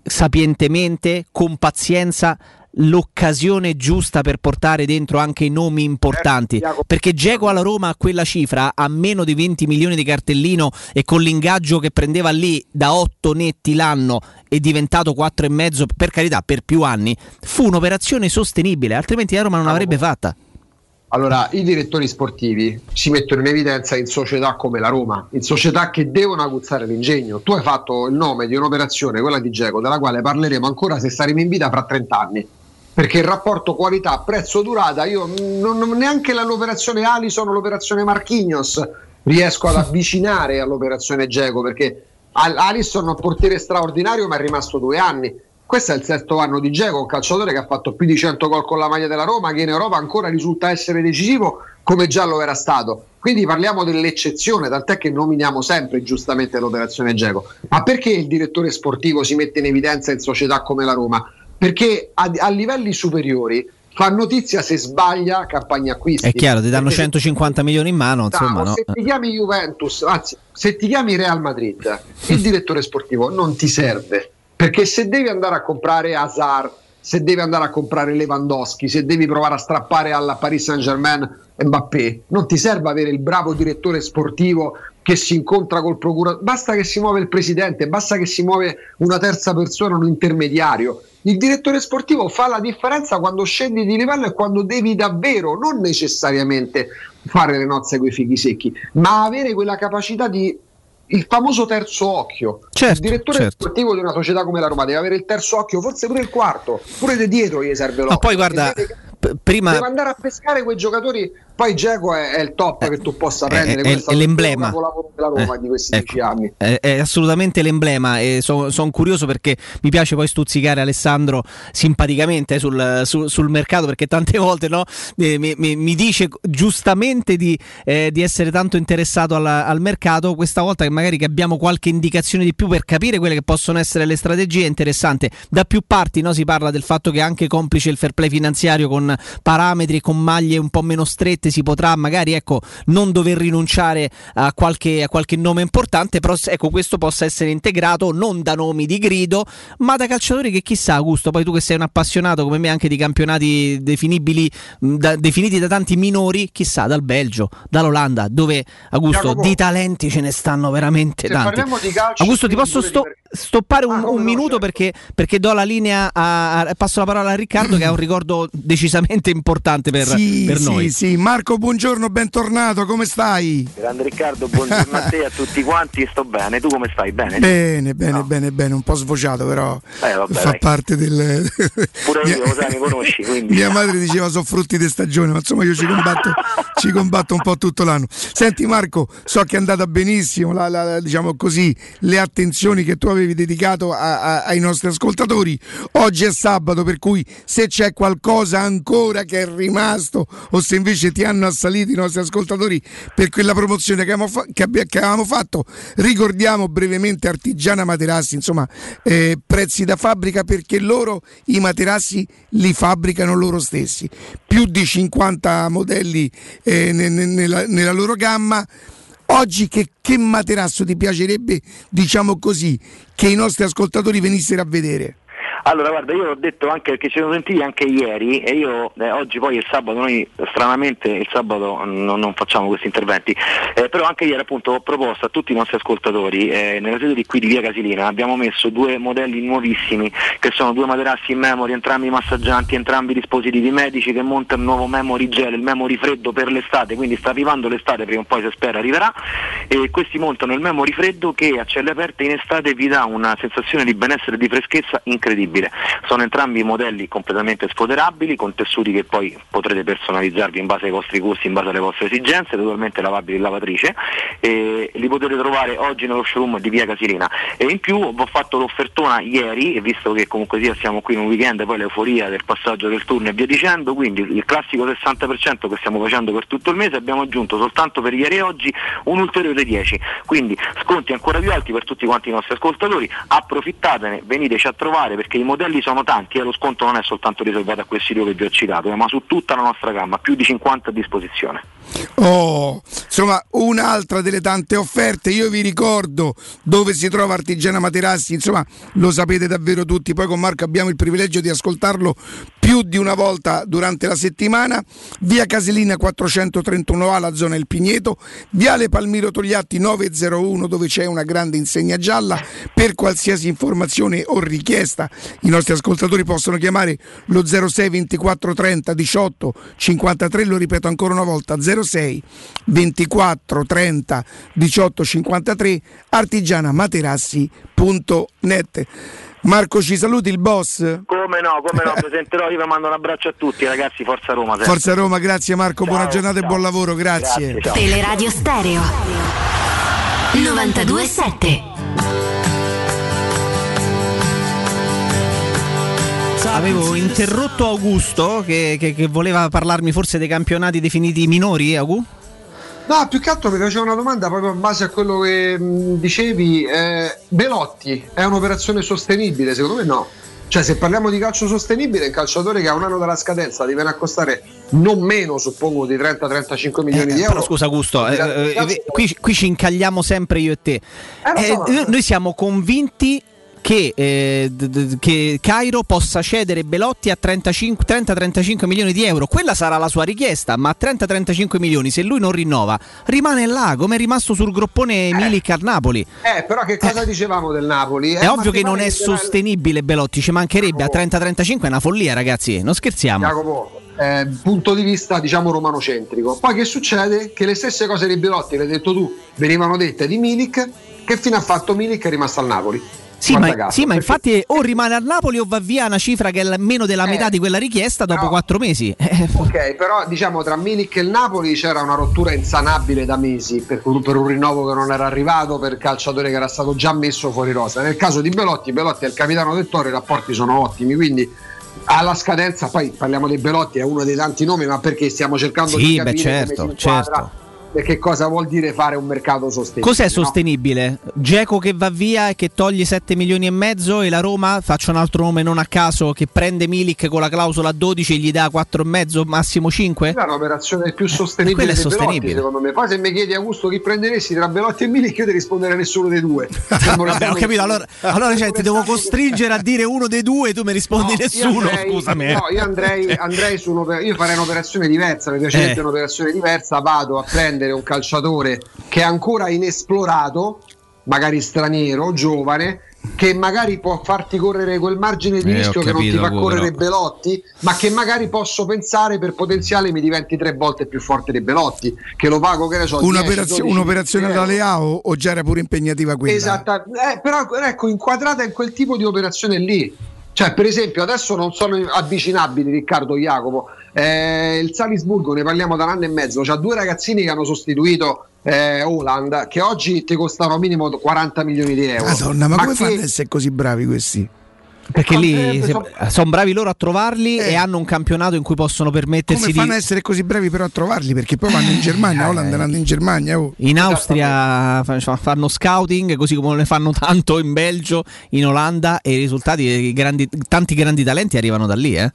sapientemente, con pazienza, l'occasione giusta per portare dentro anche i nomi importanti. Perché Geco alla Roma a quella cifra, a meno di 20 milioni di cartellino e con l'ingaggio che prendeva lì da 8 netti l'anno è diventato 4,5 per carità per più anni, fu un'operazione sostenibile, altrimenti la Roma non l'avrebbe fatta. Allora, i direttori sportivi si mettono in evidenza in società come la Roma, in società che devono aguzzare l'ingegno. Tu hai fatto il nome di un'operazione, quella di Geco, della quale parleremo ancora se staremo in vita fra 30 anni. Perché il rapporto qualità prezzo durata, io non, non- neanche l'operazione Alison o l'operazione Marchignos riesco ad avvicinare all'operazione Geco perché Al- Alisson è un portiere straordinario ma è rimasto due anni. Questo è il sesto anno di Geco, un calciatore che ha fatto più di 100 gol con la maglia della Roma, che in Europa ancora risulta essere decisivo come già lo era stato. Quindi parliamo dell'eccezione, tant'è che nominiamo sempre giustamente l'operazione Geco. Ma perché il direttore sportivo si mette in evidenza in società come la Roma? Perché a, a livelli superiori fa notizia se sbaglia campagna acquisti. È chiaro, ti danno Perché se- 150 milioni in mano, insomma, no? se ti chiami Juventus, anzi, se ti chiami Real Madrid, il direttore sportivo non ti serve perché se devi andare a comprare Hazard, se devi andare a comprare Lewandowski, se devi provare a strappare alla Paris Saint-Germain Mbappé, non ti serve avere il bravo direttore sportivo che si incontra col procuratore, basta che si muove il presidente, basta che si muove una terza persona, un intermediario. Il direttore sportivo fa la differenza quando scendi di livello e quando devi davvero, non necessariamente fare le nozze coi fighi secchi, ma avere quella capacità di il famoso terzo occhio. il direttore certo. sportivo di una società come la Roma deve avere il terzo occhio, forse pure il quarto, pure di dietro gli serve l'occhio. Ma poi guarda, p- prima deve andare a pescare quei giocatori. Poi Geco è, è il top che tu possa prendere. è- è l'emblema. della Roma Eh, di questi ecco. dieci anni. È, è assolutamente l'emblema e sono curioso perché mi piace poi stuzzicare Alessandro simpaticamente eh, sul, sul- sul mercato perché tante volte no, eh, mi, mi- mi dice giustamente di, eh, di essere tanto interessato al, al mercato, questa volta che magari che abbiamo qualche indicazione di più per capire quelle che possono essere le strategie è interessante. Da più parti no, si parla del fatto che anche complice il fair play finanziario con parametri e con maglie un po' meno strette si potrà magari ecco, non dover rinunciare a qualche, a qualche nome importante, però ecco, questo possa essere integrato non da nomi di grido, ma da calciatori che chissà, Augusto, poi tu che sei un appassionato come me anche di campionati definibili, da- definiti da tanti minori, chissà, dal Belgio, dall'Olanda, dove Augusto Jacopo, di talenti ce ne stanno veramente tanti. di calcio, Augusto, ti posso sto- stoppare un, Ah, un no, minuto perché, perché do la linea a, a- passo la parola a Riccardo che ha un ricordo decisamente importante per, sì, per sì, noi. sì. Marco, buongiorno, bentornato, come stai? Grande Riccardo, buongiorno a te e a tutti quanti, sto bene, tu come stai? Bene? Bene, bene, bene, bene, un po' sfociato però Eh, vabbè, fa dai. parte del... Pure io, lo sai, mi conosci, quindi... Mia madre diceva sono frutti di stagione, ma insomma io ci combatto, ci combatto un po' tutto l'anno. Senti Marco, so che è andata benissimo, la- la- diciamo così, le attenzioni che tu avevi dedicato a- a- ai nostri ascoltatori. Oggi è sabato, per cui se c'è qualcosa ancora che è rimasto o se invece ti hanno assalito i nostri ascoltatori per quella promozione che avevamo, fa- che abbia- che avevamo fatto, ricordiamo brevemente Artigiana Materassi, insomma eh, prezzi da fabbrica perché loro i materassi li fabbricano loro stessi, più di 50 modelli eh, ne- ne- nella, nella loro gamma. Oggi che, che materasso ti piacerebbe, diciamo così, che i nostri ascoltatori venissero a vedere? Allora, guarda, io ho detto anche perché ci siamo sentiti anche ieri e io eh, oggi poi il sabato, noi stranamente il sabato non, non facciamo questi interventi, eh, però anche ieri appunto ho proposto a tutti i nostri ascoltatori, eh, nella sede di qui di Via Casilina abbiamo messo due modelli nuovissimi che sono due materassi in memory, entrambi massaggianti, entrambi dispositivi medici che montano il nuovo memory gel, il memory freddo per l'estate, quindi sta arrivando l'estate, prima o poi si spera arriverà, e questi montano il memory freddo che a celle aperte in estate vi dà una sensazione di benessere e di freschezza incredibile. Sono entrambi modelli completamente sfoderabili, con tessuti che poi potrete personalizzarvi in base ai vostri gusti, in base alle vostre esigenze, totalmente lavabili in lavatrice, e li potete trovare oggi nello showroom di Via Casilina. E in più ho fatto l'offertona ieri, e visto che comunque sia siamo qui in un weekend, poi l'euforia del passaggio del turno e via dicendo, quindi il classico 60% che stiamo facendo per tutto il mese abbiamo aggiunto soltanto per ieri e oggi un ulteriore 10, quindi sconti ancora più alti per tutti quanti i nostri ascoltatori, approfittatene, veniteci a trovare perché modelli sono tanti e lo sconto non è soltanto riservato a quel sito che vi ho citato, eh, ma su tutta la nostra gamma, più di 50 a disposizione. Oh, insomma, un'altra delle tante offerte. Io vi ricordo dove si trova Artigiana Materassi, insomma, lo sapete davvero tutti. Poi con Marco abbiamo il privilegio di ascoltarlo più di una volta durante la settimana. Via Caselina 431A, la zona Il Pigneto, Viale Palmiro Togliatti 901, dove c'è una grande insegna gialla. Per qualsiasi informazione o richiesta, i nostri ascoltatori possono chiamare lo 06 24 30 18 53. Lo ripeto ancora una volta: 06 24 30 18 53 artigianamaterassi.net. Marco ci saluti il boss. Come no, come no, presenterò, io vi mando un abbraccio a tutti ragazzi, Forza Roma. sempre. Forza Roma, grazie Marco, buona giornata e buon lavoro, grazie. Grazie, ciao. Teleradio Stereo 927 Avevo interrotto Augusto che, che- che voleva parlarmi forse dei campionati definiti minori, Agu? No, più che altro mi faceva una domanda proprio in base a quello che mh, dicevi. Eh, Belotti è un'operazione sostenibile? Secondo me no. Cioè, se parliamo di calcio sostenibile, il calciatore che ha un anno dalla scadenza deve a costare non meno, suppongo, di 30-35 milioni di euro. Però scusa Augusto, eh, eh, eh, qui, qui ci incagliamo sempre io e te. lo Eh, so. noi siamo convinti che, eh, che Cairo possa cedere Belotti a 35 30-35 milioni di euro. Quella sarà la sua richiesta, ma a 30-35 milioni, se lui non rinnova, rimane là, come è rimasto sul groppone Milik al Napoli. Eh, però che cosa dicevamo del Napoli? È Eh, ovvio ma che non è sostenibile Belotti, ci mancherebbe a 30-35 è una follia ragazzi, non scherziamo. Jacopo, eh, punto di vista diciamo romanocentrico. Poi che succede? Che le stesse cose di Belotti, l'hai detto tu, venivano dette di Milik. Che fine ha fatto Milik? È rimasto al Napoli. Sì, ma, sì, ma infatti o rimane al Napoli o va via una cifra che è meno della metà di quella richiesta dopo quattro mesi. Eh, Ok, però diciamo tra Milik e il Napoli c'era una rottura insanabile da mesi per, per un rinnovo che non era arrivato per calciatore che era stato già messo fuori rosa. Nel caso di Belotti, Belotti è il capitano del Toro, i rapporti sono ottimi, quindi alla scadenza, poi parliamo di Belotti, è uno dei tanti nomi, ma perché stiamo cercando Sì, di beh, capire certo, certo. Che cosa vuol dire fare un mercato sostenibile. Cos'è no? sostenibile? Geco che va via e che toglie 7 milioni e mezzo e la Roma, faccio un altro nome non a caso, che prende Milik con la clausola a 12 e gli dà 4 e mezzo, massimo 5? Quella è un'operazione più sostenibile quella è di Belotti, sostenibile. secondo me. Poi se mi chiedi Augusto chi prenderesti tra Belotti e Milik, io ti risponderei a nessuno dei due. Vabbè, ho capito, allora, allora cioè, ti devo costringere a dire uno dei due e tu mi rispondi No, nessuno, andrei- scusami. eh. No, io andrei, andrei su un'oper- io farei un'operazione diversa, mi piacerebbe Eh. un'operazione diversa, vado a prendere un calciatore che è ancora inesplorato, magari straniero, giovane, che magari può farti correre quel margine di Eh, rischio che non ti capito, fa correre però. Belotti, ma che magari posso pensare per potenziale mi diventi tre volte più forte di Belotti, che lo pago che ne so. 10, Un'operazio- 12 un'operazione da Leao o già era pure impegnativa quella? Esatto, eh, però ecco, inquadrata in quel tipo di operazione lì. Cioè, per esempio, adesso non sono avvicinabili Riccardo Jacopo. Eh, il Salisburgo, ne parliamo da un anno e mezzo. C'ha due ragazzini che hanno sostituito eh, Holland, che oggi ti costano minimo 40 milioni di euro. Madonna, ma, come che- fanno ad essere così bravi questi? Perché lì Eh, sono so- bravi loro a trovarli Eh. e hanno un campionato in cui possono permettersi Come di... fanno a essere così bravi però a trovarli? Perché poi vanno in Germania, Holland andando in Germania. oh. In Austria fa- fa- fanno scouting, così come ne fanno tanto in Belgio, in Olanda e i risultati, i grandi- tanti grandi talenti arrivano da lì. Eh.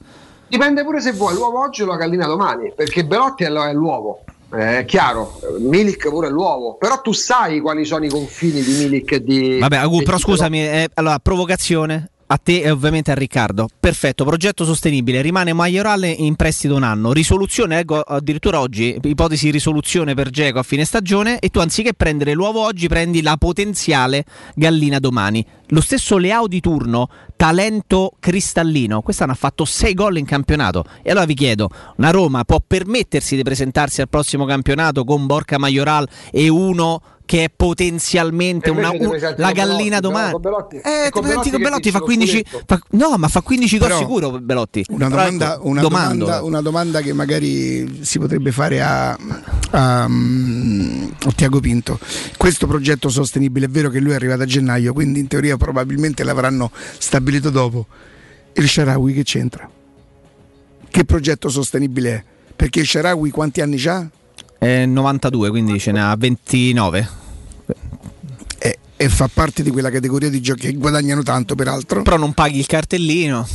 Dipende pure se vuoi l'uovo oggi o la gallina domani, perché Belotti è, l'uovo. Eh, È chiaro, Milik pure è l'uovo, però tu sai quali sono i confini di Milik e di. Vabbè, Agu, però scusami, eh, allora, provocazione a te e ovviamente a Riccardo. Perfetto, progetto sostenibile, rimane Majoral in prestito un anno. Risoluzione, ecco, addirittura oggi, ipotesi di risoluzione per Geco a fine stagione e tu anziché prendere l'uovo oggi prendi la potenziale gallina domani. Lo stesso Leao di turno, talento cristallino, quest'anno ha fatto 6 gol in campionato. E allora vi chiedo, una Roma può permettersi di presentarsi al prossimo campionato con Borca Majoral e uno che è potenzialmente una- un- la Belotti, gallina domani. Belotti- Eh, ti presenti con Belotti fa dici, 15 lo fa- no, ma fa 15 gol sicuro Belotti. Una domanda, ecco, una, domanda, una domanda che magari si potrebbe fare a, a, mm, a Tiago Pinto. Questo progetto sostenibile è vero che lui è arrivato a gennaio, quindi in teoria probabilmente l'avranno stabilito dopo. Il Sharawi che c'entra? Che progetto sostenibile è? Perché il Sharawi quanti anni ha? È 92, quindi ce n'ha 29. E, e fa parte di quella categoria di giochi che guadagnano tanto, peraltro. Però non paghi il cartellino.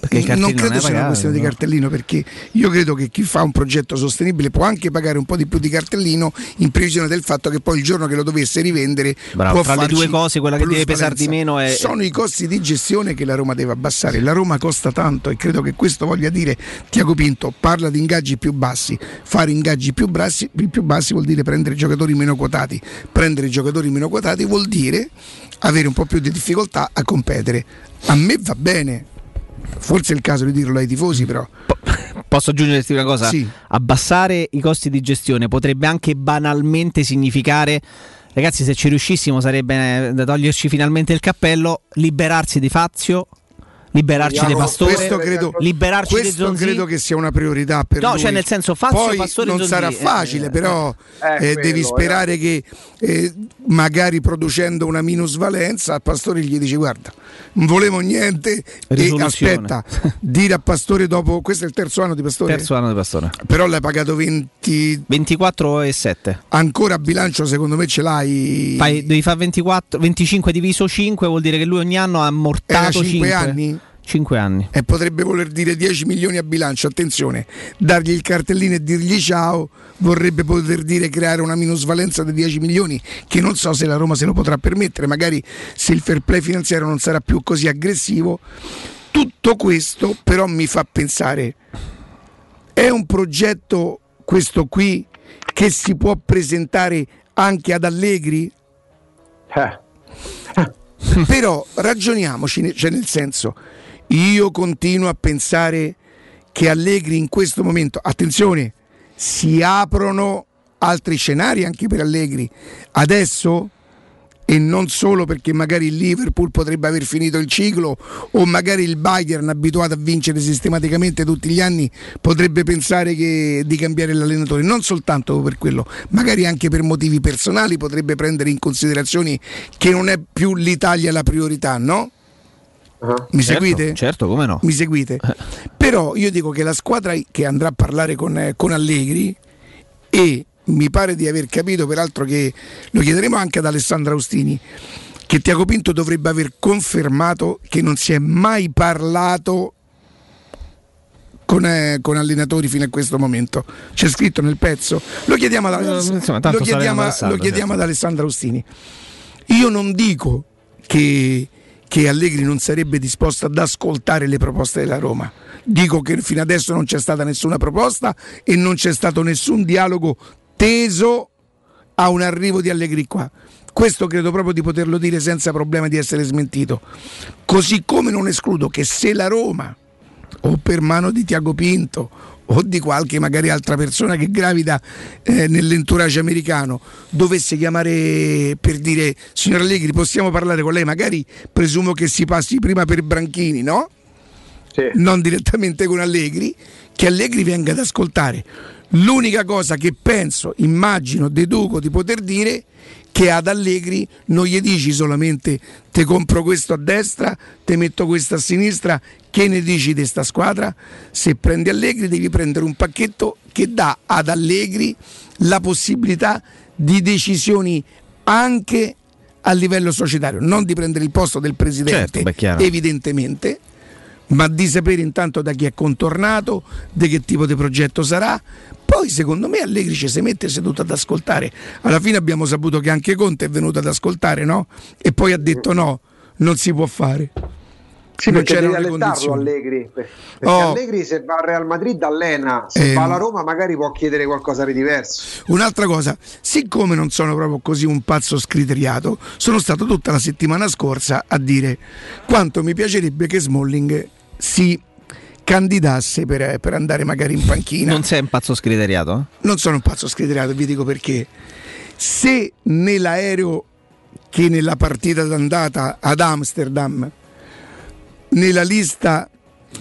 Perché il non credo è sia una questione di no? cartellino perché io credo che chi fa un progetto sostenibile può anche pagare un po' di più di cartellino in previsione del fatto che poi il giorno che lo dovesse rivendere Bravo, può tra le due cose quella che deve pesare di meno è- sono i costi di gestione che la Roma deve abbassare la Roma costa tanto e credo che questo voglia dire Tiago Pinto parla di ingaggi più bassi fare ingaggi più bassi, più bassi vuol dire prendere giocatori meno quotati prendere giocatori meno quotati vuol dire avere un po' più di difficoltà a competere a me va bene Forse è il caso di dirlo ai tifosi, però. Posso aggiungerti una cosa? Sì. Abbassare i costi di gestione potrebbe anche banalmente significare. Ragazzi, se ci riuscissimo sarebbe da toglierci finalmente il cappello, liberarsi di Fazio, liberarci di Pastore, questo credo, liberarci questo Zonzi. credo che sia una priorità per No, lui. cioè nel senso, Fazio, Poi Pastore non Zonzi, sarà eh, facile, eh, però eh, eh, quello, devi sperare che eh, magari producendo una minusvalenza a Pastore gli dici guarda, non volevo niente e aspetta, dire a Pastore dopo questo è il terzo anno di Pastore. Terzo anno di Pastore. Però l'hai pagato 20 24 e 7. ancora a bilancio secondo me ce l'hai Fai, devi fare 24, 25 diviso 5, vuol dire che lui ogni anno ha ammortato 5 5 anni? 5 anni. e potrebbe voler dire 10 milioni a bilancio. Attenzione, dargli il cartellino e dirgli ciao vorrebbe poter dire creare una minusvalenza di 10 milioni che non so se la Roma se lo potrà permettere, magari se il fair play finanziario non sarà più così aggressivo. Tutto questo però mi fa pensare, è un progetto questo qui che si può presentare anche ad Allegri? Però ragioniamoci, cioè nel senso, io continuo a pensare che Allegri in questo momento, attenzione, si aprono altri scenari anche per Allegri. Adesso e non solo perché magari il Liverpool potrebbe aver finito il ciclo o magari il Bayern abituato a vincere sistematicamente tutti gli anni potrebbe pensare che- di cambiare l'allenatore, non soltanto per quello, magari anche per motivi personali potrebbe prendere in considerazione che non è più l'Italia la priorità, no? Mi Certo, seguite? Certo, come no? Mi seguite? Però io dico che la squadra che andrà a parlare con, eh, con Allegri e mi pare di aver capito peraltro che lo chiederemo anche ad Alessandro Austini che Tiago Pinto dovrebbe aver confermato che non si è mai parlato con, eh, con allenatori fino a questo momento. C'è scritto nel pezzo. Lo chiediamo ad, Eh, insomma, tanto lo chiediamo, ad Alessandro, lo chiediamo certo. ad Alessandro Austini. Io non dico che, che Allegri non sarebbe disposto ad ascoltare le proposte della Roma. Dico che fino adesso non c'è stata nessuna proposta e non c'è stato nessun dialogo teso a un arrivo di Allegri qua. Questo credo proprio di poterlo dire senza problema di essere smentito. Così come non escludo che se la Roma o per mano di Tiago Pinto o di qualche magari altra persona che gravita eh, nell'entourage americano dovesse chiamare per dire signor Allegri possiamo parlare con lei? Magari presumo che si passi prima per Branchini no? non direttamente con Allegri che Allegri venga ad ascoltare. L'unica cosa che penso immagino deduco di poter dire che ad Allegri non gli dici solamente te compro questo a destra, te metto questo a sinistra, che ne dici di sta squadra? Se prendi Allegri devi prendere un pacchetto che dà ad Allegri la possibilità di decisioni anche a livello societario, non di prendere il posto del presidente, Certo, beh, evidentemente, ma di sapere intanto da chi è contornato, di che tipo di progetto sarà. Poi secondo me Allegri ci si mette seduto ad ascoltare. Alla fine abbiamo saputo che anche Conte è venuto ad ascoltare, no? E poi ha detto no, non si può fare. Sì, non perché le allenarlo condizioni. Allegri. Perché Oh. Allegri se va al Real Madrid allena, se Eh, va alla Roma magari può chiedere qualcosa di diverso. Un'altra cosa, siccome non sono proprio così un pazzo scriteriato, sono stato tutta la settimana scorsa a dire quanto mi piacerebbe che Smalling si candidasse per, per andare magari in panchina. Non sei un pazzo scriteriato? Non sono un pazzo scriteriato, vi dico perché. Se nell'aereo che nella partita d'andata ad Amsterdam, nella lista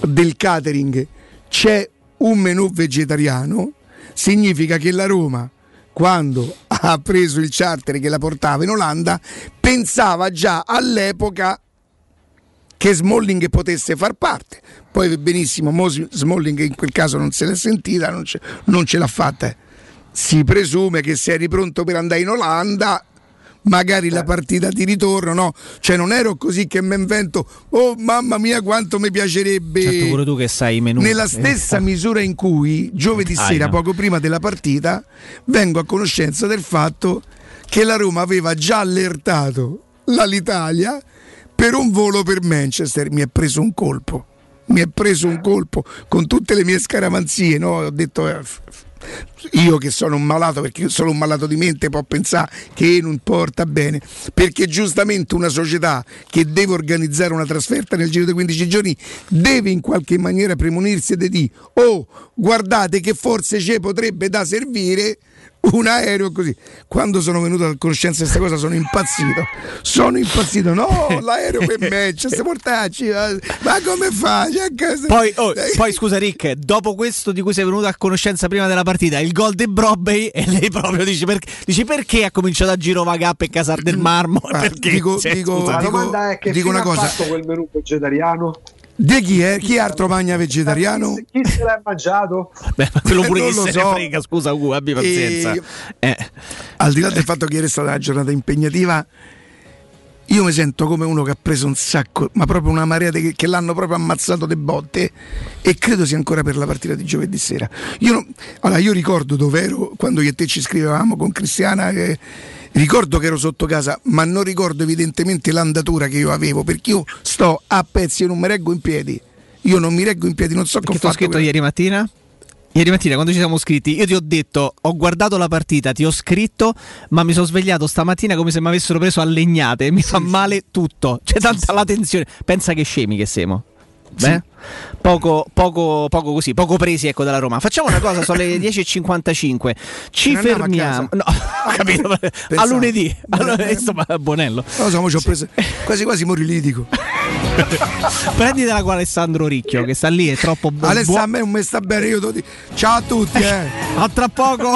del catering c'è un menù vegetariano, significa che la Roma, quando ha preso il charter che la portava in Olanda, pensava già all'epoca che Smalling potesse far parte. Poi benissimo, mo Smalling in quel caso non se l'è sentita, non ce, non ce l'ha fatta. Si presume che se eri pronto per andare in Olanda, magari la partita di ritorno, no? Cioè non ero così che mi invento, oh mamma mia quanto mi piacerebbe... Certo, pure tu che sai i menù. Nella stessa misura in cui giovedì Dai, sera, no. poco prima della partita, vengo a conoscenza del fatto che la Roma aveva già allertato l'Alitalia per un volo per Manchester. Mi è preso un colpo. Mi è preso un colpo con tutte le mie scaramanzie. No? Ho detto. eh, io che sono un malato, perché sono un malato di mente, può pensare che non porta bene, perché giustamente una società che deve organizzare una trasferta nel giro di 15 giorni deve in qualche maniera premunirsi e di oh guardate che forse ci potrebbe da servire un aereo così. Quando sono venuto a conoscenza di questa cosa sono impazzito, sono impazzito, no l'aereo per Manchester, portacci, eh, ma come fai? Cosa- Poi, oh, poi scusa Rick, dopo questo di cui sei venuto a conoscenza prima della partita, il gol di Broadway e lei proprio dice, per- dici perché ha cominciato a girovagare per Casar del Marmo? Ah, perché? dico- Cioè, dico-. La domanda è che dico una ha cosa. fatto quel menù vegetariano? Di chi è? Chi altro magna vegetariano? Chi se l'ha mangiato? Beh, ma quello pure Non chi lo se so. ne frega, scusa Ugo, abbi pazienza. E- Eh. Al di là del fatto che ieri è stata una giornata impegnativa, io mi sento come uno che ha preso un sacco, ma proprio una marea di- che l'hanno proprio ammazzato de botte e credo sia ancora per la partita di giovedì sera. Io, non- allora, io ricordo dove ero quando io e te ci scrivevamo con Cristiana. eh, ricordo che ero sotto casa, ma non ricordo evidentemente l'andatura che io avevo perché io sto a pezzi e non mi reggo in piedi. Io non mi reggo in piedi, non so Che come ti ho scritto ieri mattina? Ieri mattina quando ci siamo scritti, io ti ho detto, ho guardato la partita, ti ho scritto, ma mi sono svegliato stamattina come se mi avessero preso a legnate, mi fa male tutto. C'è tanta la tensione. Pensa che scemi che siamo. Beh, poco, poco, poco così, poco presi ecco dalla Roma. Facciamo una cosa, sono le 10.55. Ci Non fermiamo. No, ho capito. a lunedì. Allora, insomma, Bonello. Mo ci ho preso. Quasi quasi mori litico. Prenditela con Alessandro Ricchio che sta lì, è troppo buono. Alessandro, a me non mi sta bene, io dico. Ciao a tutti, eh. A tra poco.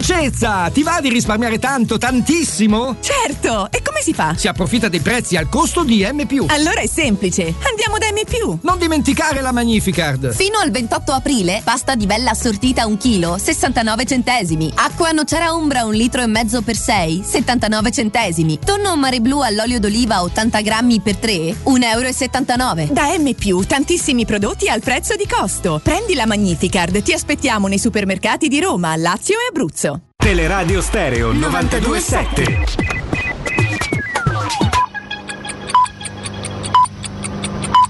Dolcezza, ti va di risparmiare tanto, tantissimo? Certo, e come si fa? Si approfitta dei prezzi al costo di M+. Allora è semplice, andiamo da M+. Non dimenticare la Magnificard. Fino al 28 aprile, pasta di bella assortita 1 kg, 69 centesimi. Acqua nocera ombra 1 litro e mezzo per 6, 79 centesimi. Tonno mare blu all'olio d'oliva 80 grammi per 3, 1,79 euro. Da M+, tantissimi prodotti al prezzo di costo. Prendi la Magnificard, ti aspettiamo nei supermercati di Roma, Lazio e Abruzzo. Teleradio Stereo 927.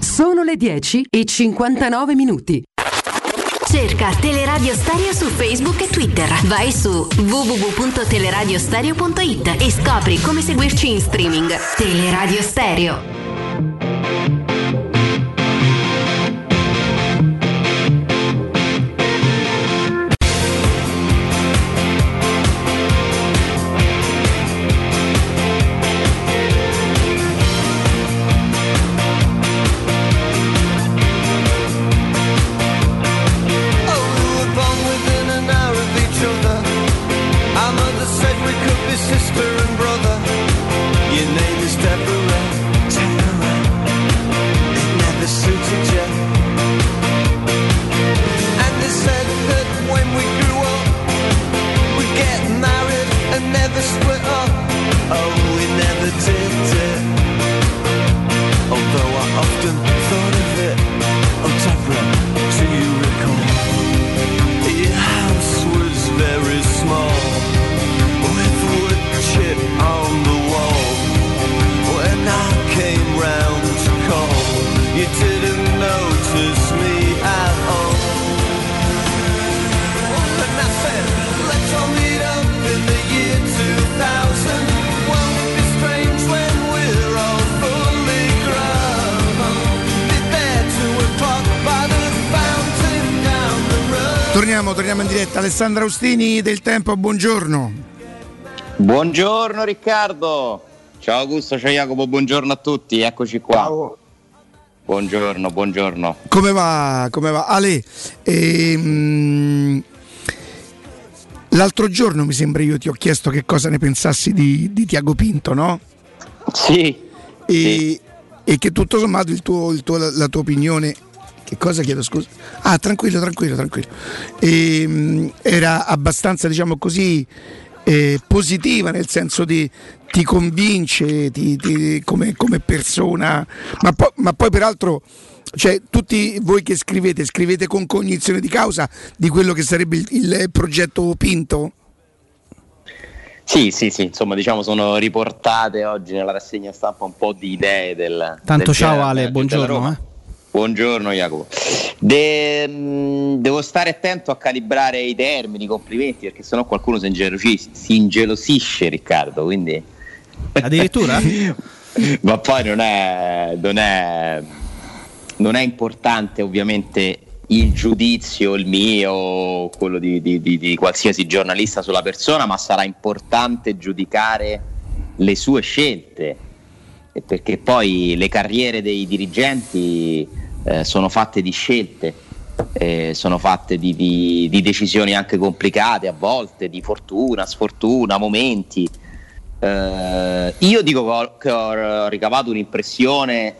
Sono le 10 e 59 minuti. Cerca Teleradio Stereo su Facebook e Twitter. Vai su www.teleradiostereo.it E scopri come seguirci in streaming. Teleradio Stereo. Diretta. Alessandra Austini del Tempo, buongiorno. Buongiorno Riccardo. Ciao Augusto, ciao Jacopo, buongiorno a tutti, eccoci qua. Ciao. Buongiorno, buongiorno. Come va? Come va? Ale, ehm, l'altro giorno mi sembra io ti ho chiesto che cosa ne pensassi di, di Tiago Pinto, no? Sì. E, e che tutto sommato il tuo- il tuo- la tua opinione che cosa chiedo scusa? Ah, tranquillo, tranquillo, tranquillo. Ehm, era abbastanza, diciamo così, eh, positiva, nel senso di ti convince ti- ti- come, come persona, ma, po- ma poi peraltro, cioè, tutti voi che scrivete, scrivete con cognizione di causa di quello che sarebbe il, il progetto Pinto? Sì, sì, sì, insomma, diciamo sono riportate oggi nella rassegna stampa un po' di idee del Tanto del ciao Ale, buongiorno. Buongiorno Jacopo. De- mh, devo stare attento a calibrare i termini, i complimenti, perché sennò qualcuno si, ingelosisce, si ingelosisce, Riccardo, quindi... Addirittura? Ma poi non è, non è, non è importante ovviamente il giudizio, il mio, quello di, di- di- di qualsiasi giornalista sulla persona, ma sarà importante giudicare le sue scelte, perché poi le carriere dei dirigenti eh, sono fatte di scelte, eh, sono fatte di, di- di decisioni anche complicate a volte, di fortuna, sfortuna, momenti. Eh, io dico che ho, che ho ricavato un'impressione.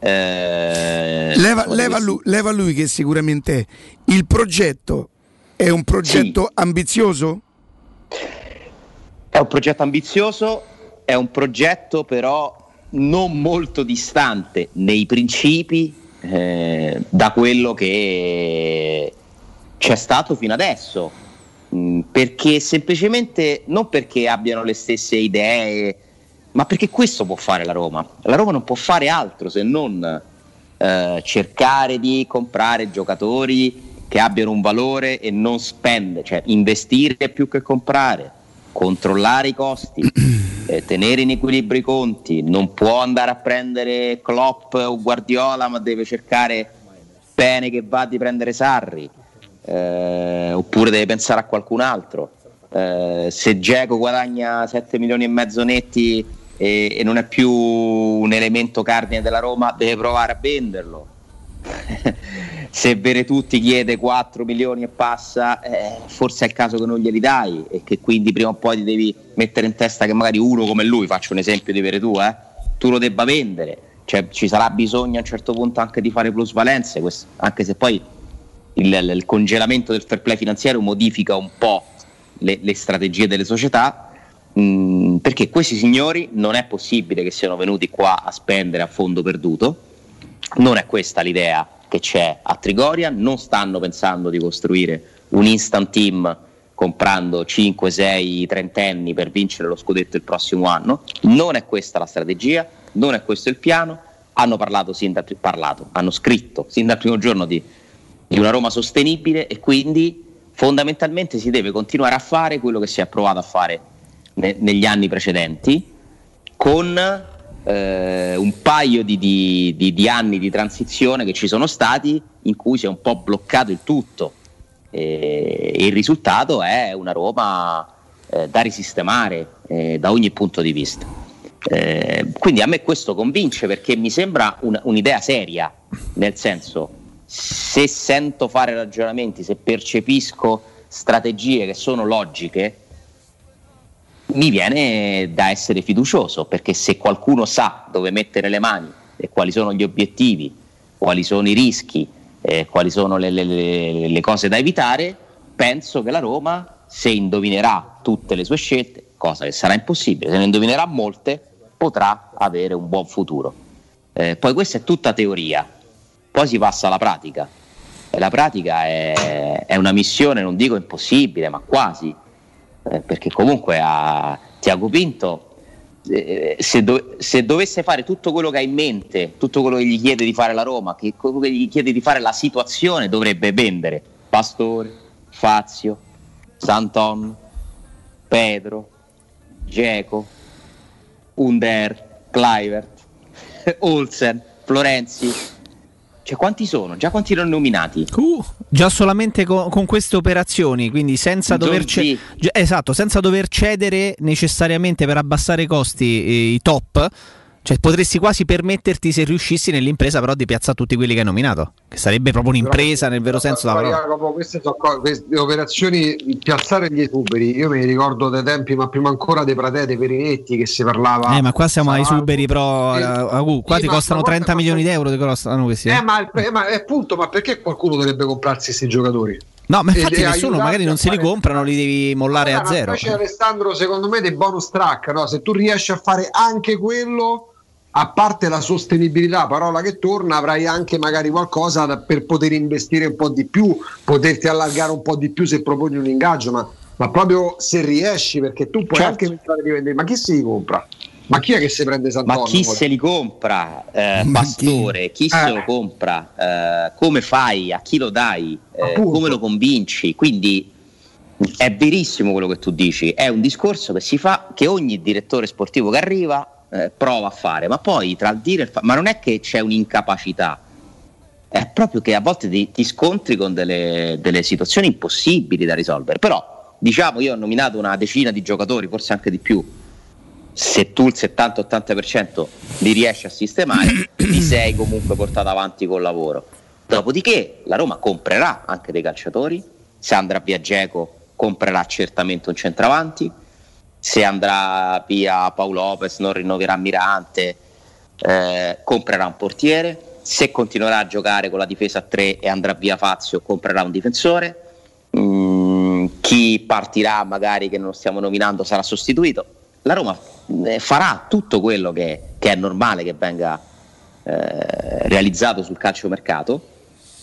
eh, Leva, leva lui, leva lui che sicuramente il progetto è un progetto ambizioso? È un progetto ambizioso, è un progetto però non molto distante nei principi eh, da quello che c'è stato fino adesso. Mm, Perché semplicemente non perché abbiano le stesse idee, ma perché questo può fare la Roma. La Roma non può fare altro se non eh, cercare di comprare giocatori che abbiano un valore e non spendere, cioè investire più che comprare, controllare i costi, eh, tenere in equilibrio i conti, non può andare a prendere Klopp o Guardiola, ma deve cercare bene che va di prendere Sarri, eh, oppure deve pensare a qualcun altro. Eh, se Geco guadagna 7 milioni e mezzo netti e, e non è più un elemento cardine della Roma, deve provare a venderlo. se Veretutti chiede 4 milioni e passa, eh, forse è il caso che non glieli dai e che quindi prima o poi ti devi mettere in testa che magari uno come lui, faccio un esempio di Veretù, eh, tu lo debba vendere. Cioè, ci sarà bisogno a un certo punto anche di fare plusvalenze, questo- anche se poi il, il congelamento del fair play finanziario modifica un po' le, le strategie delle società, mh, perché questi signori non è possibile che siano venuti qua a spendere a fondo perduto, non è questa l'idea che c'è a Trigoria, non stanno pensando di costruire un instant team comprando 5, 6 trentenni per vincere lo scudetto il prossimo anno, non è questa la strategia, non è questo il piano, hanno parlato sin dal, parlato, hanno scritto sin dal primo giorno di, di una Roma sostenibile e quindi fondamentalmente si deve continuare a fare quello che si è provato a fare ne- negli anni precedenti con eh, un paio di, di- di- di anni di transizione che ci sono stati in cui si è un po' bloccato il tutto e, il risultato è una Roma eh, da risistemare eh, da ogni punto di vista. Eh, quindi a me questo convince perché mi sembra un- un'idea seria, nel senso se sento fare ragionamenti, se percepisco strategie che sono logiche, mi viene da essere fiducioso, perché se qualcuno sa dove mettere le mani e quali sono gli obiettivi, quali sono i rischi, eh, quali sono le, le- le- cose da evitare, penso che la Roma, se indovinerà tutte le sue scelte, cosa che sarà impossibile, se ne indovinerà molte, potrà avere un buon futuro. Eh, poi questa è tutta teoria, poi si passa alla pratica. La pratica è, è una missione, non dico impossibile, ma quasi, eh, perché comunque a Tiago Pinto, eh, se, do- se dovesse fare tutto quello che ha in mente, tutto quello che gli chiede di fare la Roma, che quello che gli chiede di fare la situazione, dovrebbe vendere Pastore, Fazio, Santon, Pedro, Geco, Under, Clivert, Olsen, Florenzi. Cioè, quanti sono? Già quanti erano nominati? Uh, già solamente con, con queste operazioni, quindi senza dover, ce- esatto, senza dover cedere necessariamente per abbassare i costi eh, i top. Cioè, potresti quasi permetterti, se riuscissi nell'impresa, però di piazzare tutti quelli che hai nominato. Che sarebbe proprio un'impresa nel vero senso della parola. Jacopo, queste sono queste operazioni piazzare gli esuberi. Io mi ricordo dei tempi, ma prima ancora dei Pratè, dei Perinetti che si parlava. Eh, ma qua siamo ai suberi, però. Eh, Agu, qua Sì, ti ma costano stavolta 30 milioni di euro. Ti costano questi. eh? Eh, ma, ma, eh, appunto, ma perché qualcuno dovrebbe comprarsi questi giocatori? No, ma infatti nessuno, magari non se li comprano, li devi mollare a zero. Invece Alessandro, secondo me, dei bonus track, no? se tu riesci a fare anche quello, a parte la sostenibilità, parola che torna, avrai anche magari qualcosa da- per poter investire un po' di più, poterti allargare un po' di più se proponi un ingaggio, ma, ma proprio se riesci, perché tu puoi Certo. anche pensare di vendere, ma chi si li compra? Ma chi è che si prende Sant'Anno? Ma chi se li compra? Eh, pastore, chi, se Eh. lo compra? Eh, come fai? A chi lo dai? Eh, come lo convinci? Quindi è verissimo quello che tu dici, è un discorso che si fa, che ogni direttore sportivo che arriva eh, prova a fare, ma poi tra il dire e il fare, ma non è che c'è un'incapacità, è proprio che a volte ti, ti scontri con delle, delle situazioni impossibili da risolvere. Però, diciamo, io ho nominato una decina di giocatori, forse anche di più. Se tu il 70-80% li riesci a sistemare, ti sei comunque portato avanti col lavoro. Dopodiché la Roma comprerà anche dei calciatori. Se andrà via Geco, comprerà certamente un centravanti. Se andrà via Paolo Lopez, non rinnoverà Mirante, eh, comprerà un portiere. Se continuerà a giocare con la difesa a 3 e andrà via Fazio, comprerà un difensore. Mm, chi partirà, magari che non stiamo nominando, sarà sostituito. La Roma eh, farà tutto quello che, che è normale che venga eh, realizzato sul calciomercato.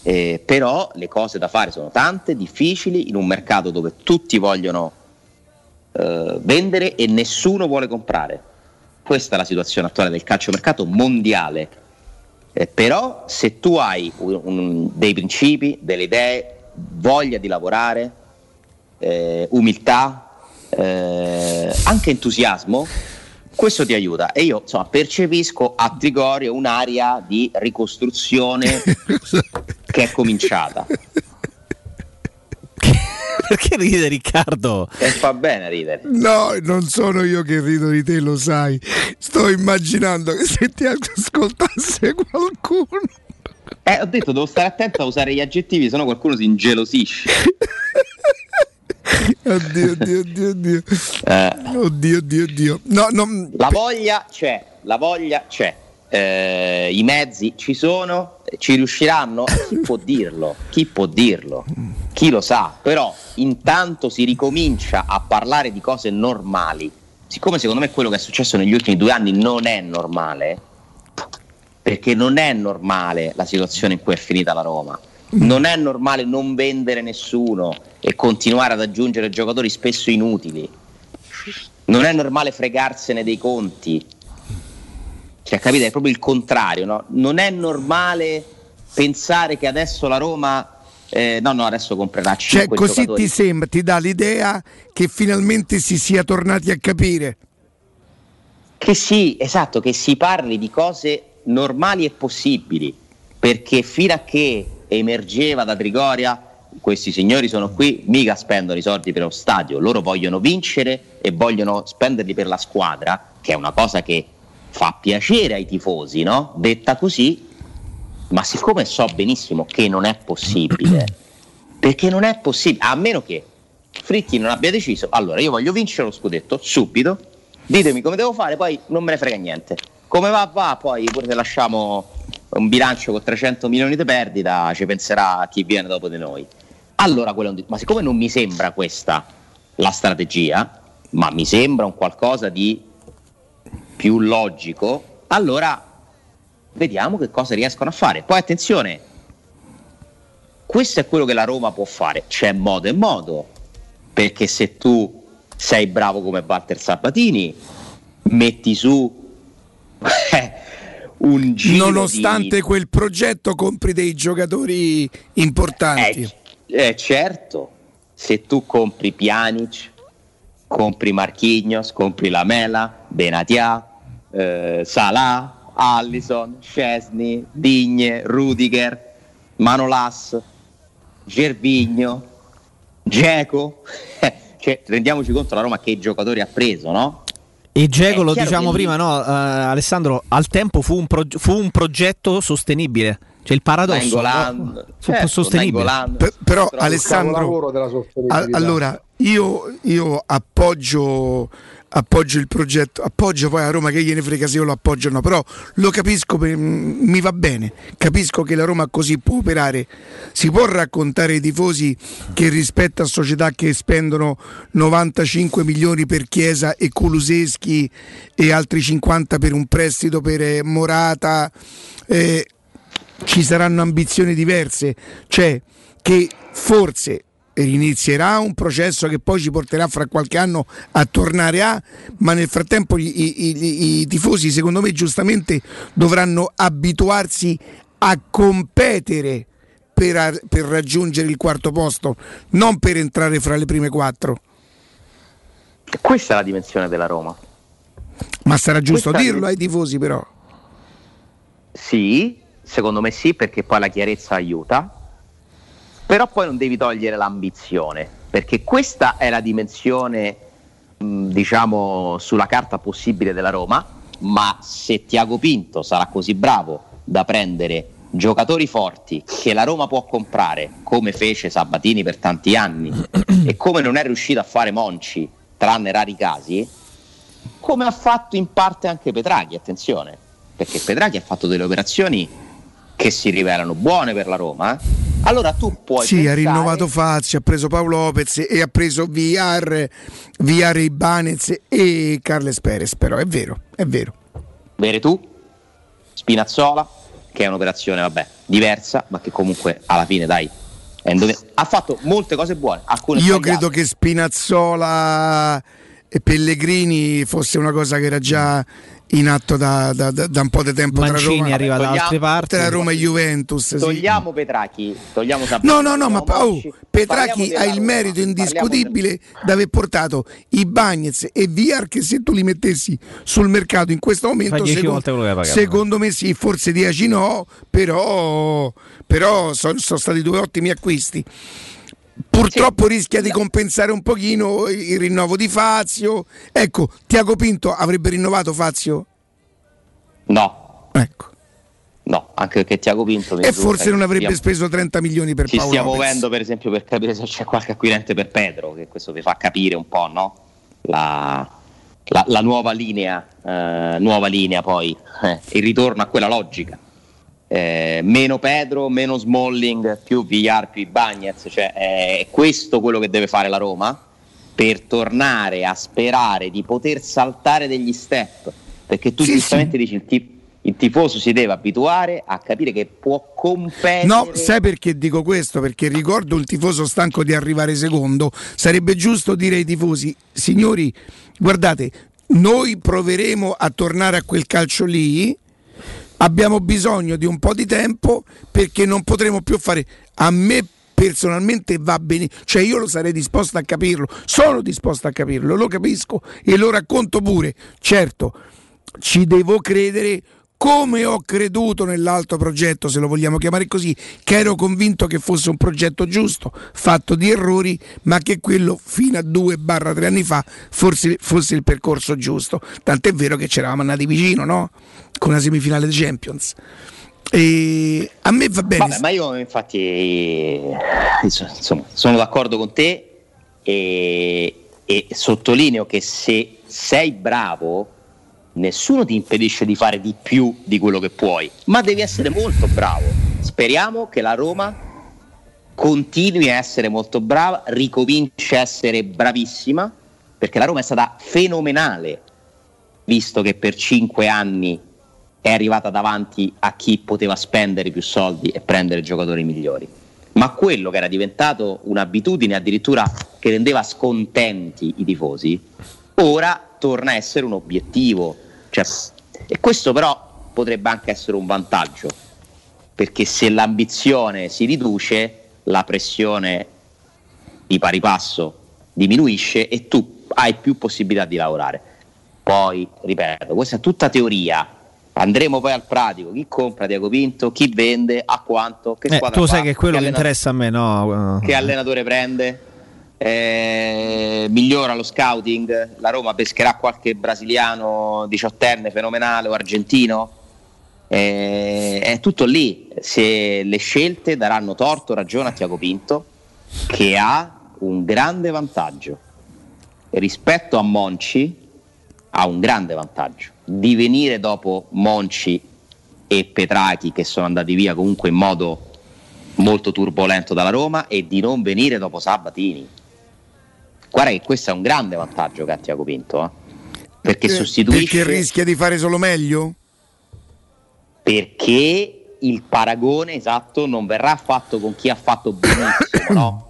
Eh, però le cose da fare sono tante, difficili, in un mercato dove tutti vogliono eh, vendere e nessuno vuole comprare. Questa è la situazione attuale del calciomercato mondiale. Eh, però se tu hai un- un- dei principi, delle idee, voglia di lavorare, eh, umiltà, eh, anche entusiasmo, questo ti aiuta. E io insomma, percepisco a Trigorio un'area di ricostruzione che è cominciata. Perché ride Riccardo? E fa bene ridere. No, non sono io che rido di te, lo sai. Sto immaginando che se ti ascoltasse qualcuno. Eh, ho detto, devo stare attento a usare gli aggettivi, sennò qualcuno si ingelosisce. Oddio, oddio, oddio, oddio. Eh, Oddio, oddio, oddio. No, no, la voglia c'è, la voglia c'è. Eh, I mezzi ci sono, ci riusciranno? Chi può dirlo? Chi può dirlo? Chi lo sa? Però intanto si ricomincia a parlare di cose normali. Siccome secondo me quello che è successo negli ultimi due anni non è normale, perché non è normale la situazione in cui è finita la Roma. Non è normale non vendere nessuno e continuare ad aggiungere giocatori spesso inutili. Non è normale fregarsene dei conti. Cioè, capite? È proprio il contrario, no? Non è normale pensare che adesso la Roma. eh, no, no, adesso comprerà cioè 5 così giocatori. ti sembra, ti dà l'idea che finalmente si sia tornati a capire. Che sì, esatto, che si parli di cose normali e possibili, perché fino a che emergeva da Trigoria, questi signori sono qui, mica spendono i soldi per lo stadio, loro vogliono vincere e vogliono spenderli per la squadra, che è una cosa che fa piacere ai tifosi, no? Detta così, ma siccome so benissimo che non è possibile, perché non è possibile, a meno che Fritti non abbia deciso, allora io voglio vincere lo scudetto subito, ditemi come devo fare, poi non me ne frega niente. Come va, va, poi pure se lasciamo un bilancio con 300 milioni di perdita, ci penserà chi viene dopo di noi. Allora, quello è un di- ma siccome non mi sembra questa la strategia, ma mi sembra un qualcosa di più logico, allora vediamo che cosa riescono a fare. Poi attenzione, questo è quello che la Roma può fare, c'è modo e modo, perché se tu sei bravo come Walter Sabatini, metti su un giro Nonostante di... quel progetto compri dei giocatori importanti. Eh, certo, se tu compri Pjanic, compri Marquinhos, compri Lamela, Benatia, eh, Salah, Allison, Scesni, Digne, Rudiger, Manolas, Gervigno, Geco. cioè, rendiamoci conto la Roma che giocatori ha preso, no? E Geco, È lo diciamo prima, lì- no, eh, Alessandro, al tempo fu un, prog- fu un progetto sostenibile. Cioè il paradosso Nainggolan, no? certo, sostenibile. Per- però Però Alessandro, allora io, io appoggio, appoggio il progetto, appoggio poi a Roma che gliene frega se io lo appoggio o no, però lo capisco, mm, mi va bene, capisco che la Roma così può operare, si può raccontare ai tifosi che rispetto a società che spendono 95 milioni per Chiesa e Kuluseschi e altri 50 per un prestito per eh, Morata, eh, ci saranno ambizioni diverse, cioè che forse inizierà un processo che poi ci porterà fra qualche anno a tornare a, ma nel frattempo i, i- i- tifosi secondo me giustamente dovranno abituarsi a competere per, per raggiungere il quarto posto, non per entrare fra le prime quattro. Questa è la dimensione della Roma. Ma sarà giusto Questa- dirlo ai tifosi però. Sì, secondo me sì, perché poi la chiarezza aiuta. Però poi non devi togliere l'ambizione, perché questa è la dimensione, diciamo, sulla carta possibile della Roma, ma se Tiago Pinto sarà così bravo da prendere giocatori forti che la Roma può comprare, come fece Sabatini per tanti anni, e come non è riuscito a fare Monci, tranne rari casi, come ha fatto in parte anche Petraghi, attenzione, perché Petraghi ha fatto delle operazioni che si rivelano buone per la Roma, eh. allora tu puoi Sì, ha pensare- rinnovato Fazio, ha preso Paolo Lopez e ha preso VR, VR Ibanez e Carles Perez, però è vero, è vero. Vere tu, Spinazzola, che è un'operazione vabbè, diversa, ma che comunque alla fine dai, ha fatto molte cose buone. Alcune Io credo che Spinazzola e Pellegrini fosse una cosa che era già in atto da, da- da- da un po' di tempo tra Mancini Roma, arriva da altre parti. tra Roma e Juventus. sì. Togliamo Petracchi, togliamo Sabatini, No, no, no, ma oh, parliamo ha il merito indiscutibile di aver portato i Bagnets e Viar che se tu li mettessi sul mercato in questo momento Fa 10 secondo, volte quello che hai pagato. secondo me sì, forse 10 no, però, però sono stati due ottimi acquisti. Purtroppo rischia di compensare un pochino il rinnovo di Fazio. Ecco, Tiago Pinto avrebbe rinnovato Fazio? No. Ecco. No, anche perché Tiago Pinto E forse non avrebbe stia- speso 30 milioni per ci Paolo stia Lopez. muovendo per esempio per capire se c'è qualche acquirente per Pedro, che questo vi fa capire un po' no? la, la- la nuova linea, eh, nuova linea poi, eh, il ritorno a quella logica. Eh, meno Pedro, meno Smalling, più Villar, più Bagnez, cioè è questo quello che deve fare la Roma per tornare a sperare di poter saltare degli step, perché tu Sì, giustamente dici il, ti- il tifoso si deve abituare a capire che può competere No, sai perché dico questo? Perché ricordo il tifoso stanco di arrivare secondo. Sarebbe giusto dire ai tifosi, signori, guardate, noi proveremo a tornare a quel calcio lì. Abbiamo bisogno di un po' di tempo perché non potremo più fare. A me personalmente va bene, cioè io lo sarei disposto a capirlo, sono disposto a capirlo, lo capisco e lo racconto pure. Certo, ci devo credere come ho creduto nell'altro progetto, se lo vogliamo chiamare così, che ero convinto che fosse un progetto giusto, fatto di errori, ma che quello fino a 2-3 anni fa forse fosse il percorso giusto. Tant'è vero che ci eravamo andati vicino, no? Con una semifinale di Champions. E a me va bene. Vabbè, ma io infatti insomma, sono d'accordo con te e, e sottolineo che se sei bravo nessuno ti impedisce di fare di più di quello che puoi, ma devi essere molto bravo. Speriamo che la Roma continui a essere molto brava, ricominci a essere bravissima, perché la Roma è stata fenomenale, visto che per cinque anni è arrivata davanti a chi poteva spendere più soldi e prendere giocatori migliori. Ma quello che era diventato un'abitudine addirittura che rendeva scontenti i tifosi, ora torna a essere un obiettivo. Cioè, e questo però potrebbe anche essere un vantaggio, perché se l'ambizione si riduce, la pressione di pari passo diminuisce e tu hai più possibilità di lavorare. Poi, ripeto, questa è tutta teoria, Andremo poi al pratico, chi compra Diaco Pinto, chi vende, a quanto, che Eh, squadra tu sai fa, che è quello che interessa a me, no? che allenatore prende, eh, migliora lo scouting, la Roma pescherà qualche brasiliano diciottenne fenomenale o argentino, Eh, è tutto lì, se le scelte daranno torto o ragione a Tiago Pinto che ha un grande vantaggio. Rispetto a Monci ha un grande vantaggio di venire dopo Monci e Petrachi che sono andati via comunque in modo molto turbolento dalla Roma e di non venire dopo Sabatini. Guarda che questo è un grande vantaggio che ha Tiago Pinto, eh? perché sostituisce Perché rischia di fare solo meglio? perché il paragone esatto non verrà fatto con chi ha fatto benissimo, no?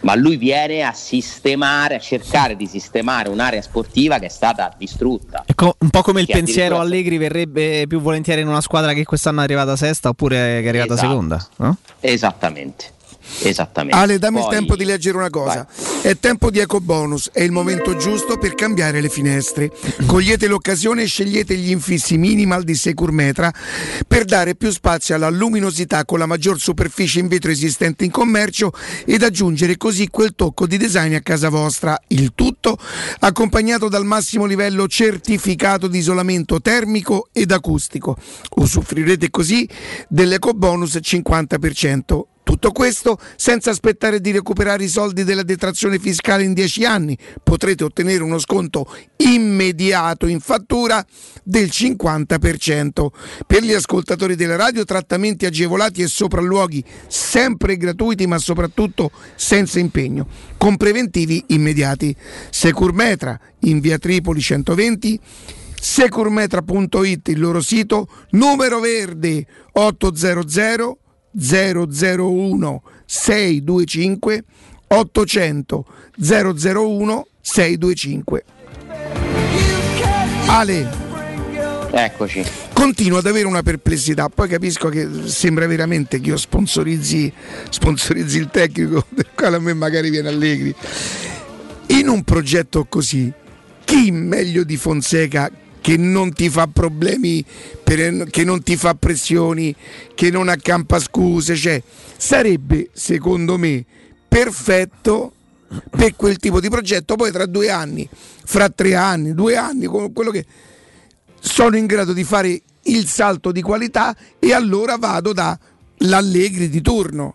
Ma lui viene a sistemare, a cercare di sistemare un'area sportiva che è stata distrutta. È co- un po' come il pensiero Allegri verrebbe più volentieri in una squadra che quest'anno è arrivata sesta oppure che è arrivata Esatto. seconda, no? Esattamente. Esattamente. Ale, dammi il Poi- tempo di leggere una cosa. È tempo di eco bonus, è il momento giusto per cambiare le finestre. Cogliete l'occasione e scegliete gli infissi minimal di Securmetra per dare più spazio alla luminosità con la maggior superficie in vetro esistente in commercio ed aggiungere così quel tocco di design a casa vostra. Il tutto accompagnato dal massimo livello certificato di isolamento termico ed acustico. Usufruirete così dell'eco bonus 50%. Tutto questo senza aspettare di recuperare i soldi della detrazione fiscale in 10 anni. Potrete ottenere uno sconto immediato in fattura del 50%. Per gli ascoltatori della radio trattamenti agevolati e sopralluoghi sempre gratuiti ma soprattutto senza impegno, con preventivi immediati. Securmetra in via Tripoli 120 securmetra.it il loro sito, numero verde 800 001 625 800 001 625 Ale Eccoci. continuo ad avere una perplessità poi capisco che sembra veramente che io sponsorizzi, sponsorizzi il tecnico del quale a me magari viene allegri in un progetto così chi meglio di Fonseca che non ti fa problemi, per- che non ti fa pressioni, che non accampa scuse, cioè sarebbe secondo me perfetto per quel tipo di progetto. Poi tra due anni, fra tre anni, due anni, quello che sono in grado di fare il salto di qualità e allora vado da l'Allegri di turno.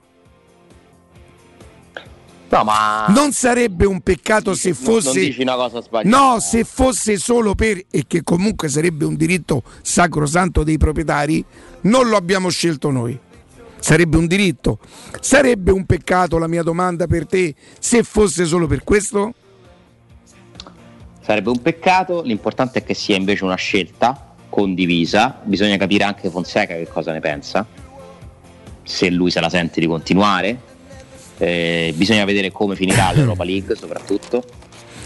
No, ma Non sarebbe un peccato se non fosse dici una cosa sbagliata. No, se fosse solo per e che comunque sarebbe un diritto sacrosanto dei proprietari, non lo abbiamo scelto noi. Sarebbe un diritto. Sarebbe un peccato la mia domanda per te se fosse solo per questo? Sarebbe un peccato, l'importante è che sia invece una scelta condivisa, bisogna capire anche Fonseca che cosa ne pensa, se lui se la sente di continuare, Eh, bisogna vedere come finirà l'Europa League soprattutto.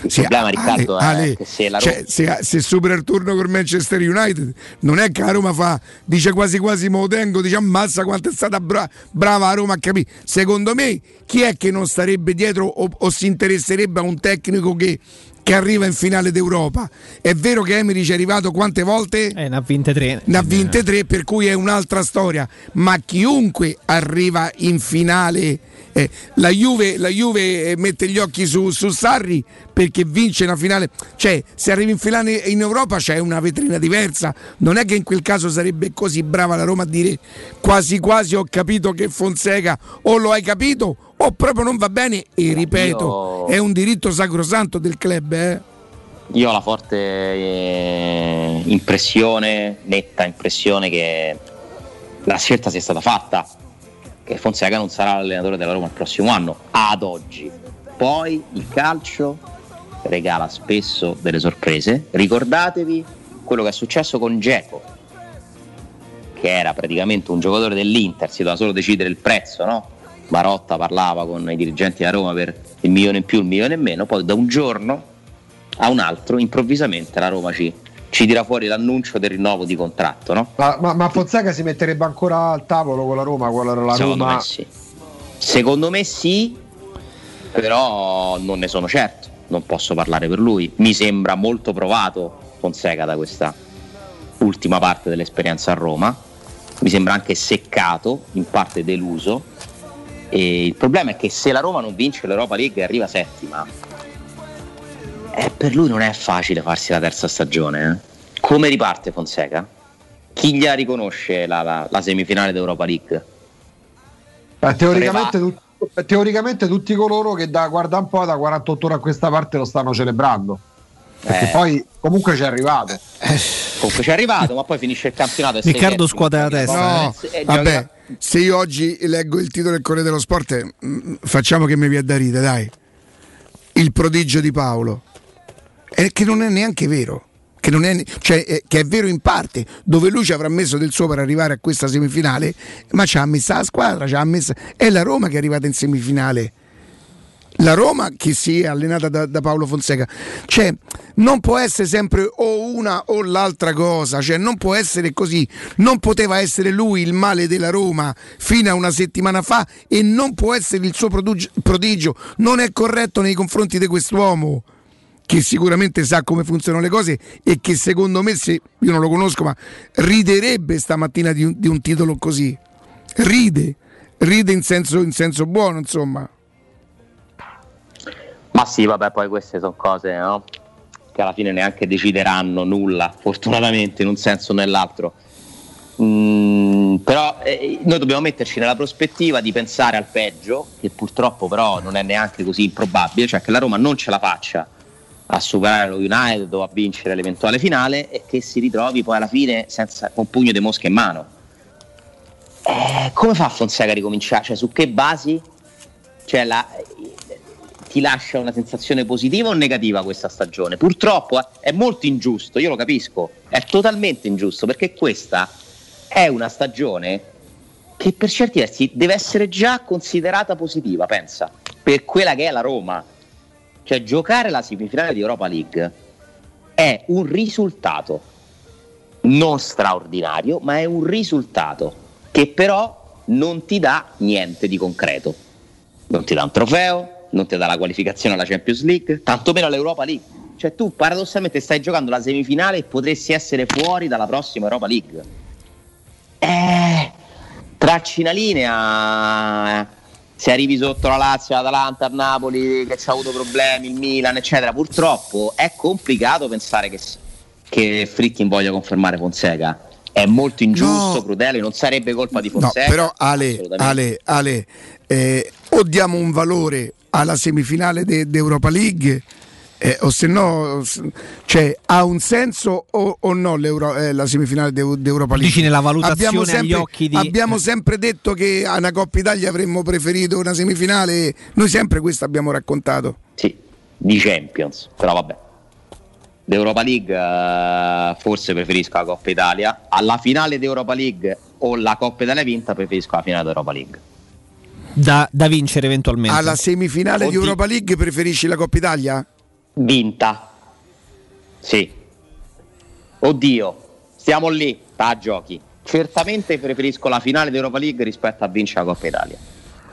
Il Sì, problema Riccardo Ale, è che se la Roma... cioè, se, se supera il turno con Manchester United, non è che la Roma fa, dice quasi quasi me lo tengo, dice ammazza quanto è stata bra- brava la Roma a capire. Secondo me, chi è che non starebbe dietro o, o si interesserebbe a un tecnico che, che arriva in finale d'Europa? È vero che Emery ci è arrivato quante volte? Eh, ne ha vinte tre. Ne ha vinte tre, per cui è un'altra storia. Ma chiunque arriva in finale, eh, la, Juve, la Juve, eh, mette gli occhi su, su Sarri perché vince una finale. Cioè, se arrivi in finale in Europa c'è una vetrina diversa. Non è che in quel caso sarebbe così brava la Roma a dire quasi quasi ho capito che Fonseca o lo hai capito o proprio non va bene. E ripeto, io- è un diritto sacrosanto del club. Eh. Io ho la forte eh, impressione, netta impressione che la scelta sia stata fatta, che Fonseca non sarà l'allenatore della Roma il prossimo anno, ad oggi. Poi il calcio regala spesso delle sorprese. Ricordatevi quello che è successo con Geco, che era praticamente un giocatore dell'Inter, si doveva solo decidere il prezzo, no? Marotta parlava con i dirigenti della Roma per il milione in più, il milione in meno, poi da un giorno a un altro, improvvisamente la Roma ci, ci tira fuori l'annuncio del rinnovo di contratto, no? Ma, ma, ma Fonseca si metterebbe ancora al tavolo con la Roma? Con la, la Secondo Roma... me sì. Secondo me sì, però non ne sono certo, non posso parlare per lui. Mi sembra molto provato Fonseca da questa, ultima parte dell'esperienza a Roma, mi sembra anche seccato, in parte deluso. E il problema è che se la Roma non vince l'Europa League e arriva settima, eh, per lui non è facile farsi la terza stagione. eh. Come riparte Fonseca? Chi gli riconosce la, la- la semifinale d'Europa League? Eh, teoricamente, tut- teoricamente tutti coloro che da guarda un po' da 48 ore a questa parte lo stanno celebrando. Perché Eh. poi comunque ci è arrivato. Comunque ci è arrivato, ma poi finisce il campionato. e Riccardo scuote la testa. No, Eh, vabbè, se io oggi leggo il titolo del Corriere dello Sport, eh, mm, facciamo che mi viene da ridere, dai. Il prodigio di Paolo. È che non è neanche vero. Che, è, cioè, eh, che è vero in parte, dove lui ci avrà messo del suo per arrivare a questa semifinale, ma ci ha messa la squadra, ci ha messa, è la Roma che è arrivata in semifinale. La Roma che si è allenata da, da Paolo Fonseca, cioè non può essere sempre o una o l'altra cosa, cioè non può essere così, non poteva essere lui il male della Roma fino a una settimana fa e non può essere il suo prodigio. non è corretto nei confronti di quest'uomo che sicuramente sa come funzionano le cose e che secondo me, se io non lo conosco, ma riderebbe stamattina di un, di un titolo così. Ride, ride in senso, in senso buono, insomma. Ma sì, vabbè, poi queste sono cose no? che alla fine neanche decideranno nulla, fortunatamente, in un senso o nell'altro. Mm, però eh, noi dobbiamo metterci nella prospettiva di pensare al peggio, che purtroppo però non è neanche così improbabile, cioè che la Roma non ce la faccia a superare lo United o a vincere l'eventuale finale e che si ritrovi poi alla fine senza, con pugno di mosca in mano. Eh, come fa Fonseca a ricominciare? Cioè, su che basi? Cioè, la- ti lascia una sensazione positiva o negativa questa stagione? Purtroppo eh, è molto ingiusto, io lo capisco, è totalmente ingiusto perché questa è una stagione che per certi versi deve essere già considerata positiva, pensa, per quella che è la Roma. Cioè giocare la semifinale di Europa League è un risultato non straordinario, ma è un risultato che però non ti dà niente di concreto. Non ti dà un trofeo, non ti dà la qualificazione alla Champions League, tantomeno all'Europa League. Cioè tu paradossalmente stai giocando la semifinale e potresti essere fuori dalla prossima Europa League. Eh, tracci una linea, se arrivi sotto la Lazio, l'Atalanta, il Napoli che ci ha avuto problemi, il Milan, eccetera, purtroppo è complicato pensare che, che Fritkin voglia confermare Fonseca. È molto ingiusto, No. crudele, non sarebbe colpa di No, Fonseca. però Ale. Ale, Ale eh, o diamo un valore alla semifinale de- d'Europa League eh, o se no cioè, ha un senso o, o no l'Euro- eh, la semifinale d'Eu- d'Europa League? Dici nella valutazione abbiamo agli sempre, occhi di- abbiamo eh. sempre detto che a una Coppa Italia avremmo preferito una semifinale, noi sempre questo abbiamo raccontato. Sì, di Champions, però vabbè. D'Europa League eh, forse preferisco la Coppa Italia. Alla finale d'Europa League o la Coppa Italia vinta preferisco la finale d'Europa League. Da, da vincere eventualmente. Alla semifinale di Oddio. Europa League preferisci la Coppa Italia? Vinta. Sì. Oddio, stiamo lì, a giochi. Certamente preferisco la finale d'Europa League rispetto a vincere la Coppa Italia.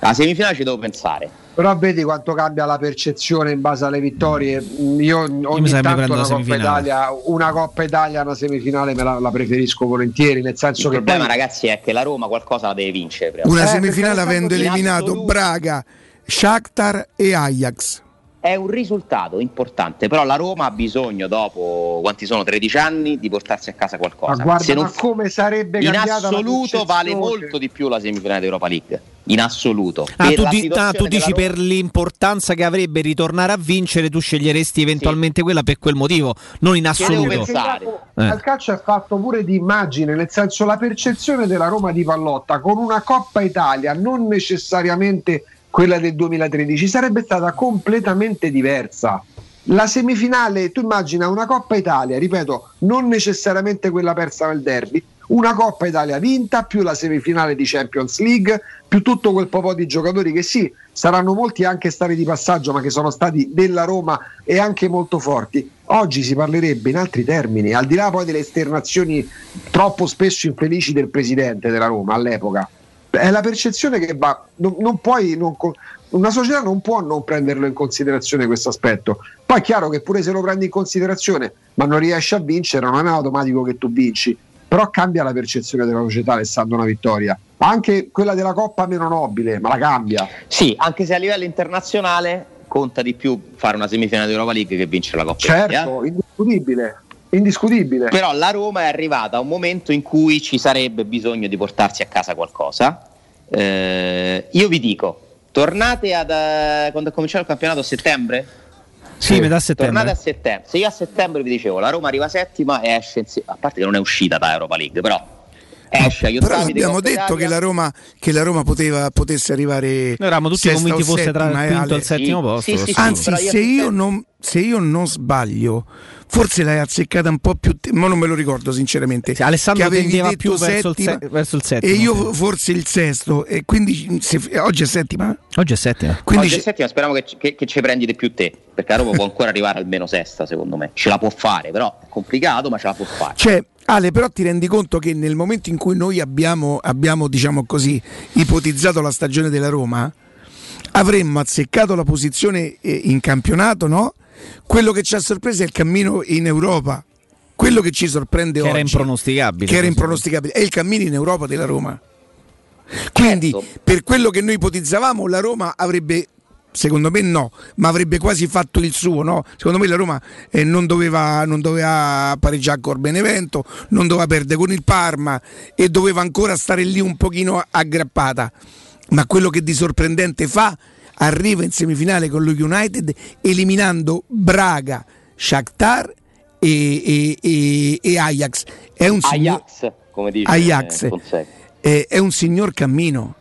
La semifinale ci devo pensare. Però vedi quanto cambia la percezione in base alle vittorie. Io ogni mi tanto una Coppa. Italia, una Coppa Italia, una semifinale me la, la preferisco volentieri, nel senso Il che problema, poi- ragazzi, è che la Roma qualcosa la deve vincere. prima Una poi. semifinale avendo in eliminato assoluto- Braga, Shakhtar e Ajax. È un risultato importante, però la Roma ha bisogno, dopo quanti sono 13 anni, di portarsi a casa qualcosa. Ma guarda, Se non ma come sarebbe in assoluto vale molto di più la semifinale d'Europa League. In assoluto. Ah, tu, di- ah, tu dici Roma- per l'importanza che avrebbe ritornare a vincere, tu sceglieresti eventualmente quella per quel motivo, non in assoluto. Eh. Al calcio è fatto pure di immagine, nel senso la percezione della Roma di Pallotta con una Coppa Italia non necessariamente quella del 2013 sarebbe stata completamente diversa. La semifinale, tu immagina una Coppa Italia, ripeto, non necessariamente quella persa nel derby, una Coppa Italia vinta più la semifinale di Champions League, più tutto quel po' di giocatori che sì, saranno molti anche stati di passaggio, ma che sono stati della Roma e anche molto forti. Oggi si parlerebbe in altri termini, al di là poi delle esternazioni troppo spesso infelici del presidente della Roma all'epoca. È la percezione che va, non, non puoi, non una società non può non prenderlo in considerazione questo aspetto. Poi è chiaro che pure se lo prendi in considerazione, ma non riesci a vincere, non è automatico che tu vinci. Però cambia la percezione della società, essendo una vittoria. Anche quella della Coppa meno nobile, ma la cambia. Sì, anche se a livello internazionale conta di più fare una semifinale di Europa League che vincere la Coppa Certo, Italia. indiscutibile. Indiscutibile. Però la Roma è arrivata a un momento in cui ci sarebbe bisogno di portarsi a casa qualcosa. Eh, io vi dico, tornate ad, eh, quando è cominciato il campionato a settembre? Sì, metà settembre. Tornate a settembre. Se io a settembre vi dicevo la Roma arriva settima e esce, in se- a parte che non è uscita da Europa League, però esce agli Però ottavi abbiamo detto che la Roma, che la Roma poteva, potesse arrivare. Noi eravamo tutti convinti fosse tra il eh, quinto e il settimo posto. lo so. Anzi, io se io, non, se io non sbaglio, forse l'hai azzeccata un po' più. te- ma non me lo ricordo, sinceramente. Alessandro che avevi detto più verso il, settima, se- verso il settimo. E io forse il sesto. E quindi se- oggi è settima? Oggi è settima. Quindi Oggi è settima, speriamo che, che- che ci prendi di più te, perché la Roma può ancora arrivare almeno sesta, secondo me. Ce la può fare, però è complicato, ma ce la può fare. Cioè, Ale, però ti rendi conto che nel momento in cui noi abbiamo, abbiamo, diciamo così, ipotizzato la stagione della Roma, avremmo azzeccato la posizione eh, in campionato, no? Quello che ci ha sorpreso è il cammino in Europa. Quello che ci sorprende Che oggi, era impronosticabile. che era impronosticabile, è il cammino in Europa della Roma. Quindi, Certo. per quello che noi ipotizzavamo, la Roma avrebbe Secondo me no, ma avrebbe quasi fatto il suo. No? Secondo me la Roma eh, non, doveva, non doveva pareggiare con Benevento, non doveva perdere con il Parma e doveva ancora stare lì un pochino aggrappata. Ma quello che di sorprendente fa, arriva in semifinale con lo United eliminando Braga, Shakhtar e, e- e- e Ajax. È un signor- Ajax, come dice Ajax. eh. Eh, è un signor cammino.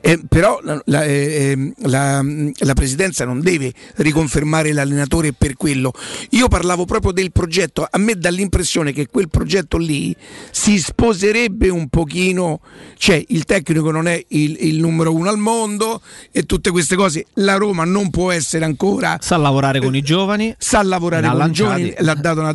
Eh, però la, la- eh, ehm, la- la presidenza non deve riconfermare l'allenatore per quello. Io parlavo proprio del progetto, a me dà l'impressione che quel progetto lì si sposerebbe un pochino, cioè il tecnico non è il, il numero uno al mondo e tutte queste cose, la Roma non può essere ancora... Sa lavorare con i giovani. Sa lavorare con i giovani, l'ha dato una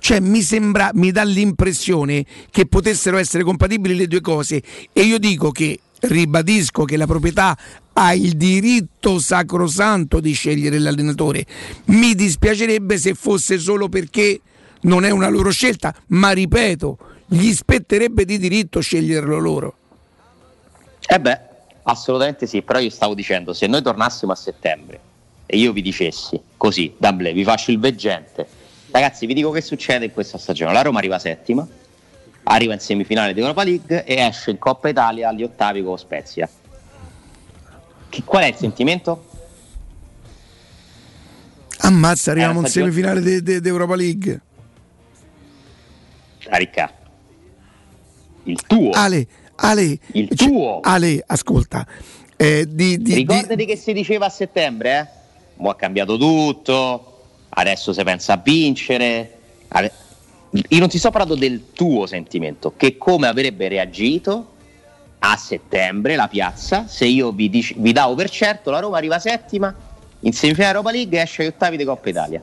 cioè mi sembra, mi dà l'impressione che potessero essere compatibili le due cose e io dico che ribadisco che la proprietà ha il diritto sacrosanto di scegliere l'allenatore. Mi dispiacerebbe se fosse solo perché non è una loro scelta, ma ripeto, gli spetterebbe di diritto sceglierlo loro. Eh beh, assolutamente sì, però io stavo dicendo, se noi tornassimo a settembre e io vi dicessi così, D'Amblè, vi faccio il veggente, ragazzi vi dico che succede in questa stagione, la Roma arriva settima, arriva in semifinale di Europa League e esce in Coppa Italia agli ottavi con Spezia. Che- qual è il sentimento? Ammazza, arriviamo È in semifinale di de, de Europa League. Ricca, il tuo. Ale, Ale, Il cioè, tuo. Ale, ascolta. eh, di- di- di- Ricordati che si diceva a settembre, eh? Mo' ha cambiato tutto, adesso si pensa a vincere. Io non ti sto parlando del tuo sentimento, che come avrebbe reagito a settembre la piazza se io vi, dic- vi davo per certo la Roma arriva settima in semifinale Europa League e esce agli ottavi di Coppa Italia.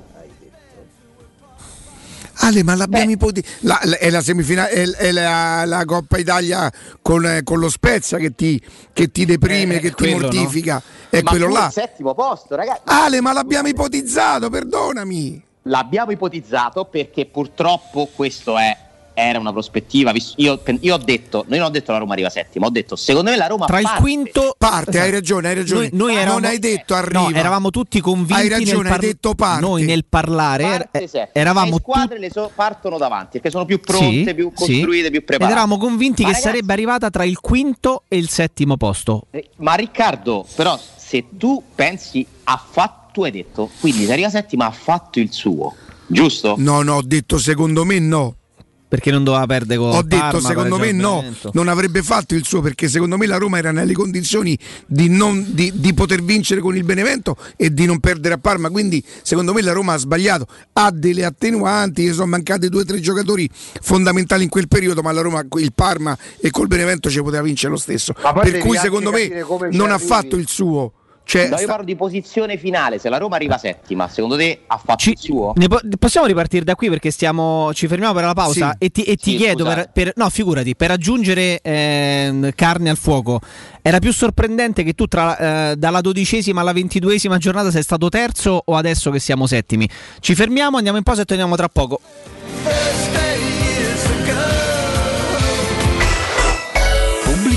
Ale, ma l'abbiamo ipotizzato. è la semifinale, è, è la, la Coppa Italia con, eh, con lo Spezia che ti, che ti deprime, Eh, che ti quello, no? mortifica. È Ma quello là. il settimo posto, ragazzi. Ale, ma l'abbiamo ipotizzato, perdonami. L'abbiamo ipotizzato perché purtroppo questo è, era una prospettiva. Io, io ho detto, noi non ho detto la Roma arriva settima, ho detto secondo me la Roma Tra il parte. quinto Parte, hai ragione, hai ragione. Noi, noi eravamo, non hai detto arriva. No, eravamo tutti convinti Hai ragione, nel hai detto parte. Noi nel parlare er- Parte settima. eravamo le squadre le so- partono davanti perché sono più Sì, pronte, più sì. costruite, più ed preparate. eravamo convinti Ma che ragazzi, sarebbe arrivata tra il quinto e il settimo posto. eh, Ma Riccardo, però, se tu pensi ha fatto, tu hai detto, quindi se arriva settima ha fatto il suo, giusto? No, no, ho detto secondo me no. Perché non doveva perdere con Ho detto Parma, secondo me no, non avrebbe fatto il suo perché secondo me la Roma era nelle condizioni di, non- di- di poter vincere con il Benevento e di non perdere a Parma, quindi secondo me la Roma ha sbagliato, ha delle attenuanti, sono mancati due o tre giocatori fondamentali in quel periodo, ma la Roma, il Parma e col Benevento ci poteva vincere lo stesso, per cui secondo me non ha arrivi. fatto il suo. Cioè, No, io sta- parlo di posizione finale. Se la Roma arriva settima, secondo te ha fatto il suo? Ne po- possiamo ripartire da qui perché stiamo, ci fermiamo per la pausa Sì. e ti, e ti Sì, chiedo, per, per- no figurati, per aggiungere ehm, carne al fuoco, era più sorprendente che tu tra, eh, dalla dodicesima alla ventiduesima giornata sei stato terzo o adesso che siamo settimi? Ci fermiamo, andiamo in pausa e torniamo tra poco.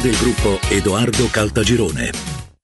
del gruppo Edoardo Caltagirone.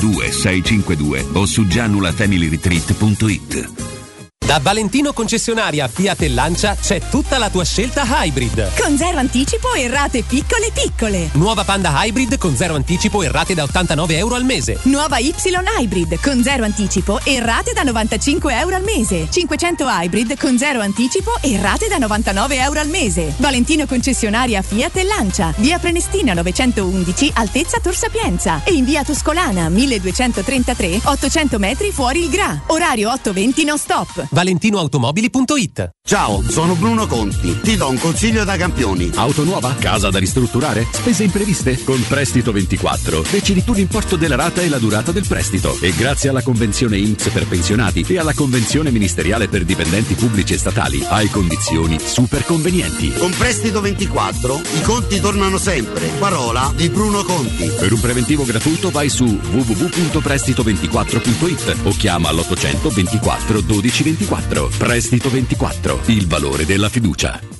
652 o su gianulafamilyretreat.it. Da Valentino concessionaria Fiat e Lancia c'è tutta la tua scelta hybrid. Con zero anticipo e rate piccole piccole. Nuova Panda Hybrid con zero anticipo e rate da 89 euro al mese. Nuova Y Hybrid con zero anticipo e rate da 95 euro al mese. 500 Hybrid con zero anticipo e rate da 99 euro al mese. Valentino concessionaria Fiat e Lancia. Via Prenestina 911, altezza Tor Sapienza. E in via Tuscolana 1233, 800 metri fuori il Gra. Orario 820 non stop. ValentinoAutomobili.it Ciao, sono Bruno Conti. Ti do un consiglio da campioni. Auto nuova? Casa da ristrutturare? Spese impreviste? Con Prestito 24 decidi tu l'importo della rata e la durata del prestito. E grazie alla convenzione INPS per pensionati e alla convenzione ministeriale per dipendenti pubblici e statali hai condizioni super convenienti. Con Prestito 24 i conti tornano sempre. Parola di Bruno Conti. Per un preventivo gratuito vai su www.prestito24.it o chiama l'800 24 12 24. Prestito 24, il valore della fiducia.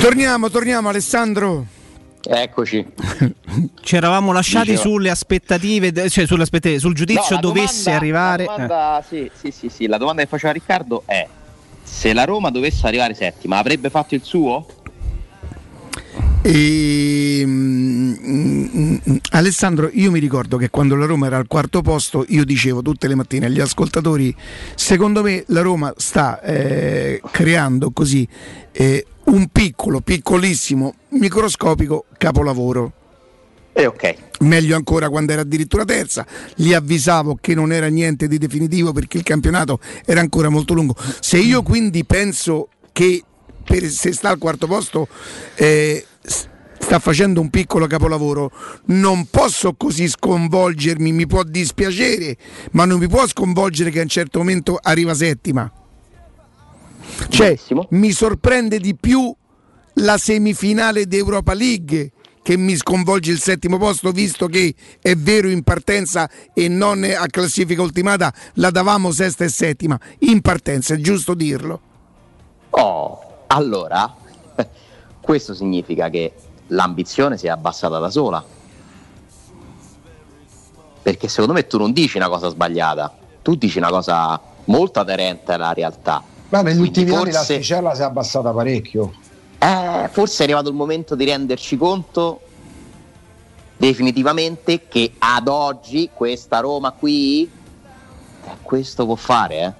Torniamo, torniamo Alessandro. Eccoci. Ci eravamo lasciati Dicevo. sulle aspettative, cioè sulle aspettative, sul giudizio No, dovesse domanda- arrivare. la domanda- sì, sì, sì, sì, la domanda che faceva Riccardo è: se la Roma dovesse arrivare settima, avrebbe fatto il suo? E, mm, mm, mm, Alessandro, io mi ricordo che quando la Roma era al quarto posto, io dicevo tutte le mattine agli ascoltatori: secondo me la Roma sta eh, creando così eh, un piccolo, piccolissimo, microscopico capolavoro. E ok. Meglio ancora quando era addirittura terza, li avvisavo che non era niente di definitivo perché il campionato era ancora molto lungo. Se io quindi penso che per, se sta al quarto posto eh, sta facendo un piccolo capolavoro, non posso così sconvolgermi, mi può dispiacere, ma non mi può sconvolgere che a un certo momento arriva settima. Cioè, mi sorprende di più la semifinale d'Europa League che mi sconvolge il settimo posto, visto che è vero in partenza e non a classifica ultimata la davamo sesta e settima. In partenza, è giusto dirlo. Oh, allora, questo significa che l'ambizione si è abbassata da sola. Perché secondo me tu non dici una cosa sbagliata, tu dici una cosa molto aderente alla realtà. Ma negli Quindi ultimi anni forse- l'asticella si è abbassata parecchio. Eh, forse è arrivato il momento di renderci conto definitivamente che ad oggi questa Roma qui eh, questo può fare, eh.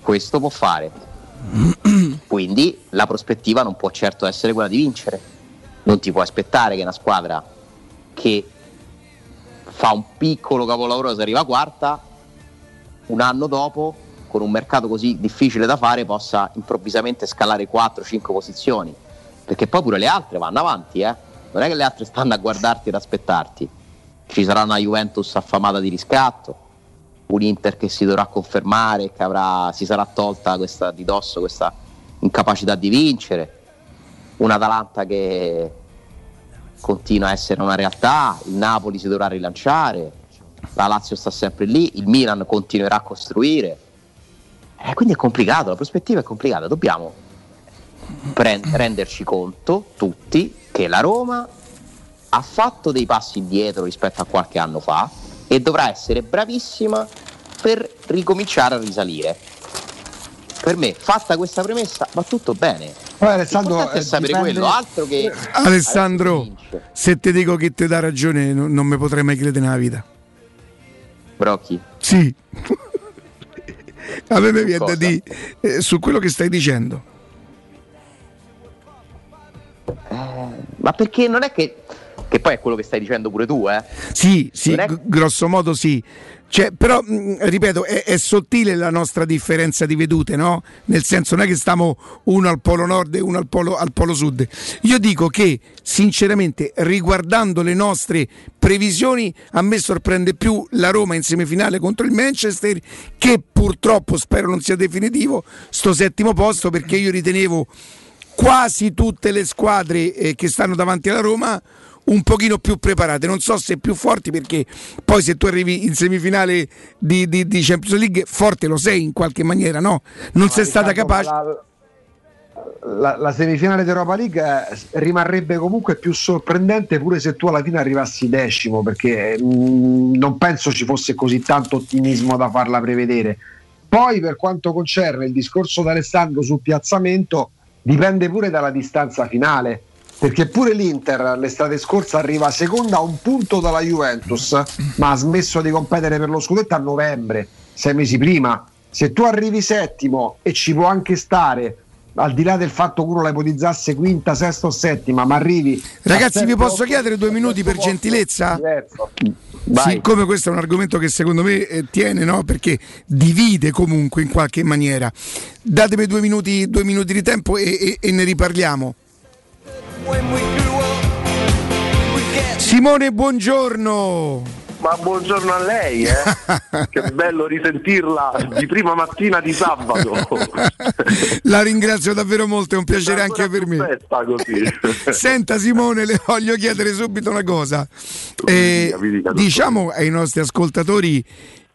Questo può fare. Quindi la prospettiva non può certo essere quella di vincere. Non ti puoi aspettare che una squadra che fa un piccolo capolavoro se arriva quarta, un anno dopo, con un mercato così difficile da fare, possa improvvisamente scalare 4-5 posizioni. Perché poi pure le altre vanno avanti, eh. Non è che le altre stanno a guardarti ed aspettarti. Ci sarà una Juventus affamata di riscatto, un Inter che si dovrà confermare, che avrà, si sarà tolta questa, di dosso questa incapacità di vincere, un Atalanta che continua a essere una realtà, il Napoli si dovrà rilanciare, la Lazio sta sempre lì, il Milan continuerà a costruire. Eh, quindi è complicato, la prospettiva è complicata, dobbiamo pre- renderci conto tutti che la Roma ha fatto dei passi indietro rispetto a qualche anno fa e dovrà essere bravissima per ricominciare a risalire. Per me, fatta questa premessa, va tutto bene. Poi Alessandro, è eh, sapere dipende- quello, altro che Alessandro, se ti dico che ti dà ragione, non, non mi potrei mai credere nella vita. Brocchi. Sì. A me mi viene da dire eh, su quello che stai dicendo. Ma perché non è che. Che poi è quello che stai dicendo pure tu, eh? Sì, sì, è- g- grosso modo sì. Cioè, però, mh, ripeto, è, è sottile la nostra differenza di vedute, no? Nel senso, non è che stiamo uno al polo nord e uno al polo, al polo sud. Io dico che, sinceramente, riguardando le nostre previsioni, a me sorprende più la Roma in semifinale contro il Manchester, che purtroppo spero non sia definitivo, sto settimo posto, perché io ritenevo quasi tutte le squadre eh, che stanno davanti alla Roma un pochino più preparate, non so se più forti perché poi se tu arrivi in semifinale di, di- di Champions League forte lo sei in qualche maniera, no? Non sei stata Riccardo, capace... La, la- la semifinale d'Europa League eh, rimarrebbe comunque più sorprendente pure se tu alla fine arrivassi decimo, perché mh, non penso ci fosse così tanto ottimismo da farla prevedere. Poi per quanto concerne il discorso d'Alessandro sul piazzamento, dipende pure dalla distanza finale. Perché pure l'Inter l'estate scorsa arriva seconda a un punto dalla Juventus, ma ha smesso di competere per lo scudetto a novembre, sei mesi prima. Se tu arrivi settimo e ci può anche stare, al di là del fatto che uno la ipotizzasse quinta, sesta o settima, ma arrivi. Ragazzi, vi posso chiedere due minuti per gentilezza? diverso. Siccome questo è un argomento che secondo me eh, tiene, no? perché divide comunque in qualche maniera, datemi due minuti, due minuti di tempo e, e- e ne riparliamo. Simone, buongiorno. Ma buongiorno a lei, eh? che bello risentirla di prima mattina di sabato. La ringrazio davvero molto, è un piacere anche per me. Senta Simone, le voglio chiedere subito una cosa. Eh, diciamo ai nostri ascoltatori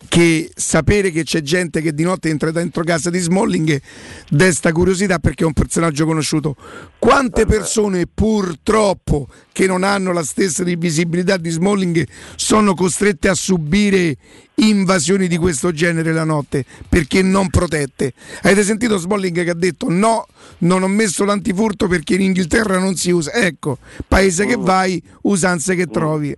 che sapere che c'è gente che di notte entra dentro casa di Smalling desta curiosità perché è un personaggio conosciuto. Quante persone purtroppo che non hanno la stessa visibilità di Smalling sono costrette a subire invasioni di questo genere la notte perché non protette? Avete sentito Smalling che ha detto no, non ho messo l'antifurto perché in Inghilterra non si usa. Ecco, paese che vai, usanze che trovi.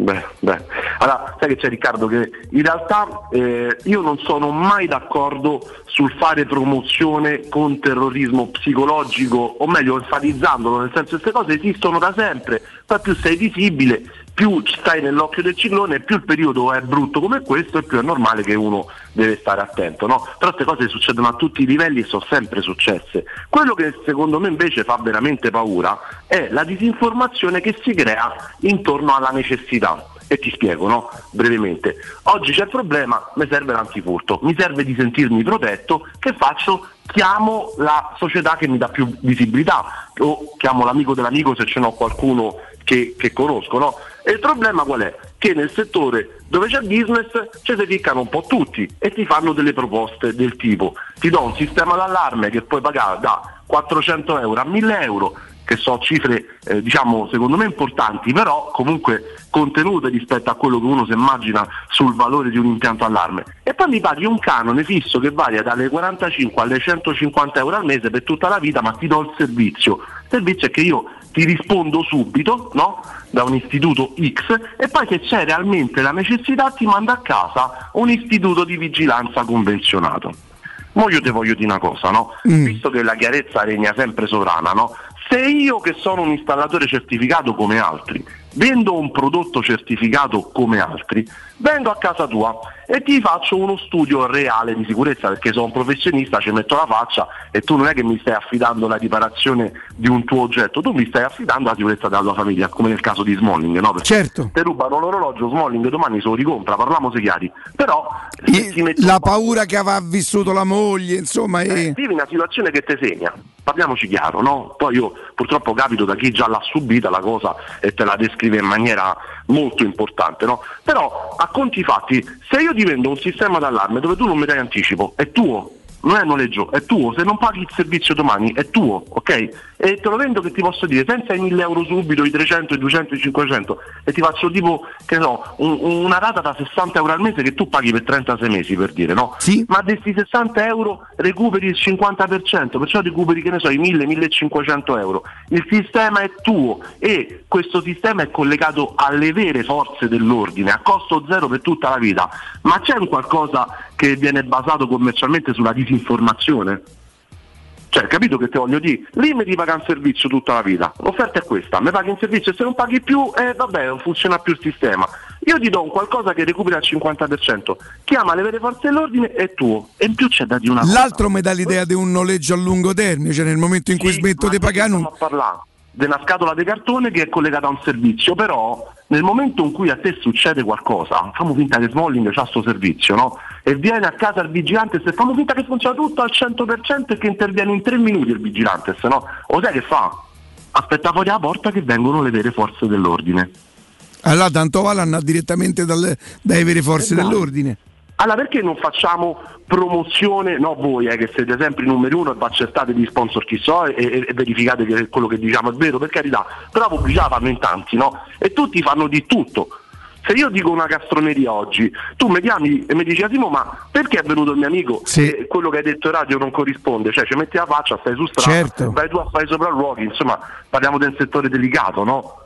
Beh, beh. Allora, sai che c'è Riccardo che in realtà eh, io non sono mai d'accordo sul fare promozione con terrorismo psicologico, o meglio enfatizzandolo, nel senso che queste cose esistono da sempre, poi più sei visibile, più stai nell'occhio del ciclone più il periodo è brutto come questo e più è normale che uno deve stare attento. No? Però queste cose succedono a tutti i livelli e sono sempre successe. Quello che secondo me invece fa veramente paura è la disinformazione che si crea intorno alla necessità. E ti spiego, no? Brevemente. Oggi c'è il problema, mi serve l'antifurto, mi serve di sentirmi protetto, che faccio? Chiamo la società che mi dà più visibilità o chiamo l'amico dell'amico se ce n'ho qualcuno che, che conosco, no? E il problema qual è? Che nel settore dove c'è business ci si ficcano un po' tutti e ti fanno delle proposte del tipo ti do un sistema d'allarme che puoi pagare da 400 euro a 1000 euro che sono cifre eh, diciamo secondo me importanti, però comunque contenute rispetto a quello che uno si immagina sul valore di un impianto allarme. E poi mi paghi un canone fisso che varia dalle 45 alle 150 euro al mese per tutta la vita, ma ti do il servizio. Il servizio è che io ti rispondo subito no? da un istituto X e poi se c'è realmente la necessità ti manda a casa un istituto di vigilanza convenzionato. Mo io ti voglio dire una cosa, no? Mm. visto che la chiarezza regna sempre sovrana, no? se io che sono un installatore certificato come altri vendo un prodotto certificato come altri, vengo a casa tua e ti faccio uno studio reale di sicurezza perché sono un professionista, ci metto la faccia e tu non è che mi stai affidando la riparazione di un tuo oggetto, tu mi stai affidando la sicurezza della tua famiglia, come nel caso di Smalling, no? Perché certo. Ti rubano l'orologio, Smalling domani se lo ricompra, parliamo chiari. Però metti La paura che aveva vissuto la moglie, insomma, eh, e... vivi una situazione che ti segna. Parliamoci chiaro, no? Poi io purtroppo capito da chi già l'ha subita la cosa e te la descrive in maniera molto importante, no? Però a conti fatti, se io ti vendo un sistema d'allarme dove tu non mi dai anticipo, è tuo, non è noleggio, è tuo, se non paghi il servizio domani è tuo, ok? E te lo vendo che ti posso dire, senza i 1000 euro subito, i 300, i 200, i 500 e ti faccio tipo, che so, un- una rata da 60 euro al mese che tu paghi per 36 mesi per dire, no? Sì. Ma di questi 60 euro recuperi il 50%, perciò recuperi, che ne so, i 1000, 1500 euro. Il sistema è tuo e questo sistema è collegato alle vere forze dell'ordine, a costo zero per tutta la vita. Ma c'è un qualcosa che viene basato commercialmente sulla disinformazione? Cioè, capito che te voglio dire? Lì mi ti paga un servizio tutta la vita. L'offerta è questa, mi paghi un servizio e se non paghi più, eh vabbè, non funziona più il sistema. Io ti do un qualcosa che recupera il 50%, chiama le vere forze dell'ordine, è tuo. E in più c'è da dire una cosa. L'altro mi dà l'idea di un noleggio a lungo termine, cioè nel momento in cui smetto di pagare non... della scatola di cartone che è collegata a un servizio, però nel momento in cui a te succede qualcosa, facciamo finta che Smalling ha questo servizio, no? E viene a casa il vigilante, se facciamo finta che funziona tutto al 100% e che interviene in tre minuti il vigilante, se no, o sai che fa? Aspetta fuori la porta che vengono le vere forze dell'ordine. Allora tanto vale andare direttamente dalle- dai vere forze dai. dell'ordine. Allora perché non facciamo promozione, no voi eh, che siete sempre i numeri uno e accertate di sponsor chi so e, e- e verificate che quello che diciamo è vero, per carità, però la pubblicità fanno in tanti, no? E tutti fanno di tutto. Se io dico una castroneria oggi, tu mi chiami e mi dici Asimo, ma perché è venuto il mio amico e quello che hai detto in radio non corrisponde? Cioè ci metti la faccia, stai su strada, Certo. vai tu a fare i sopralluoghi, insomma parliamo del settore delicato, no?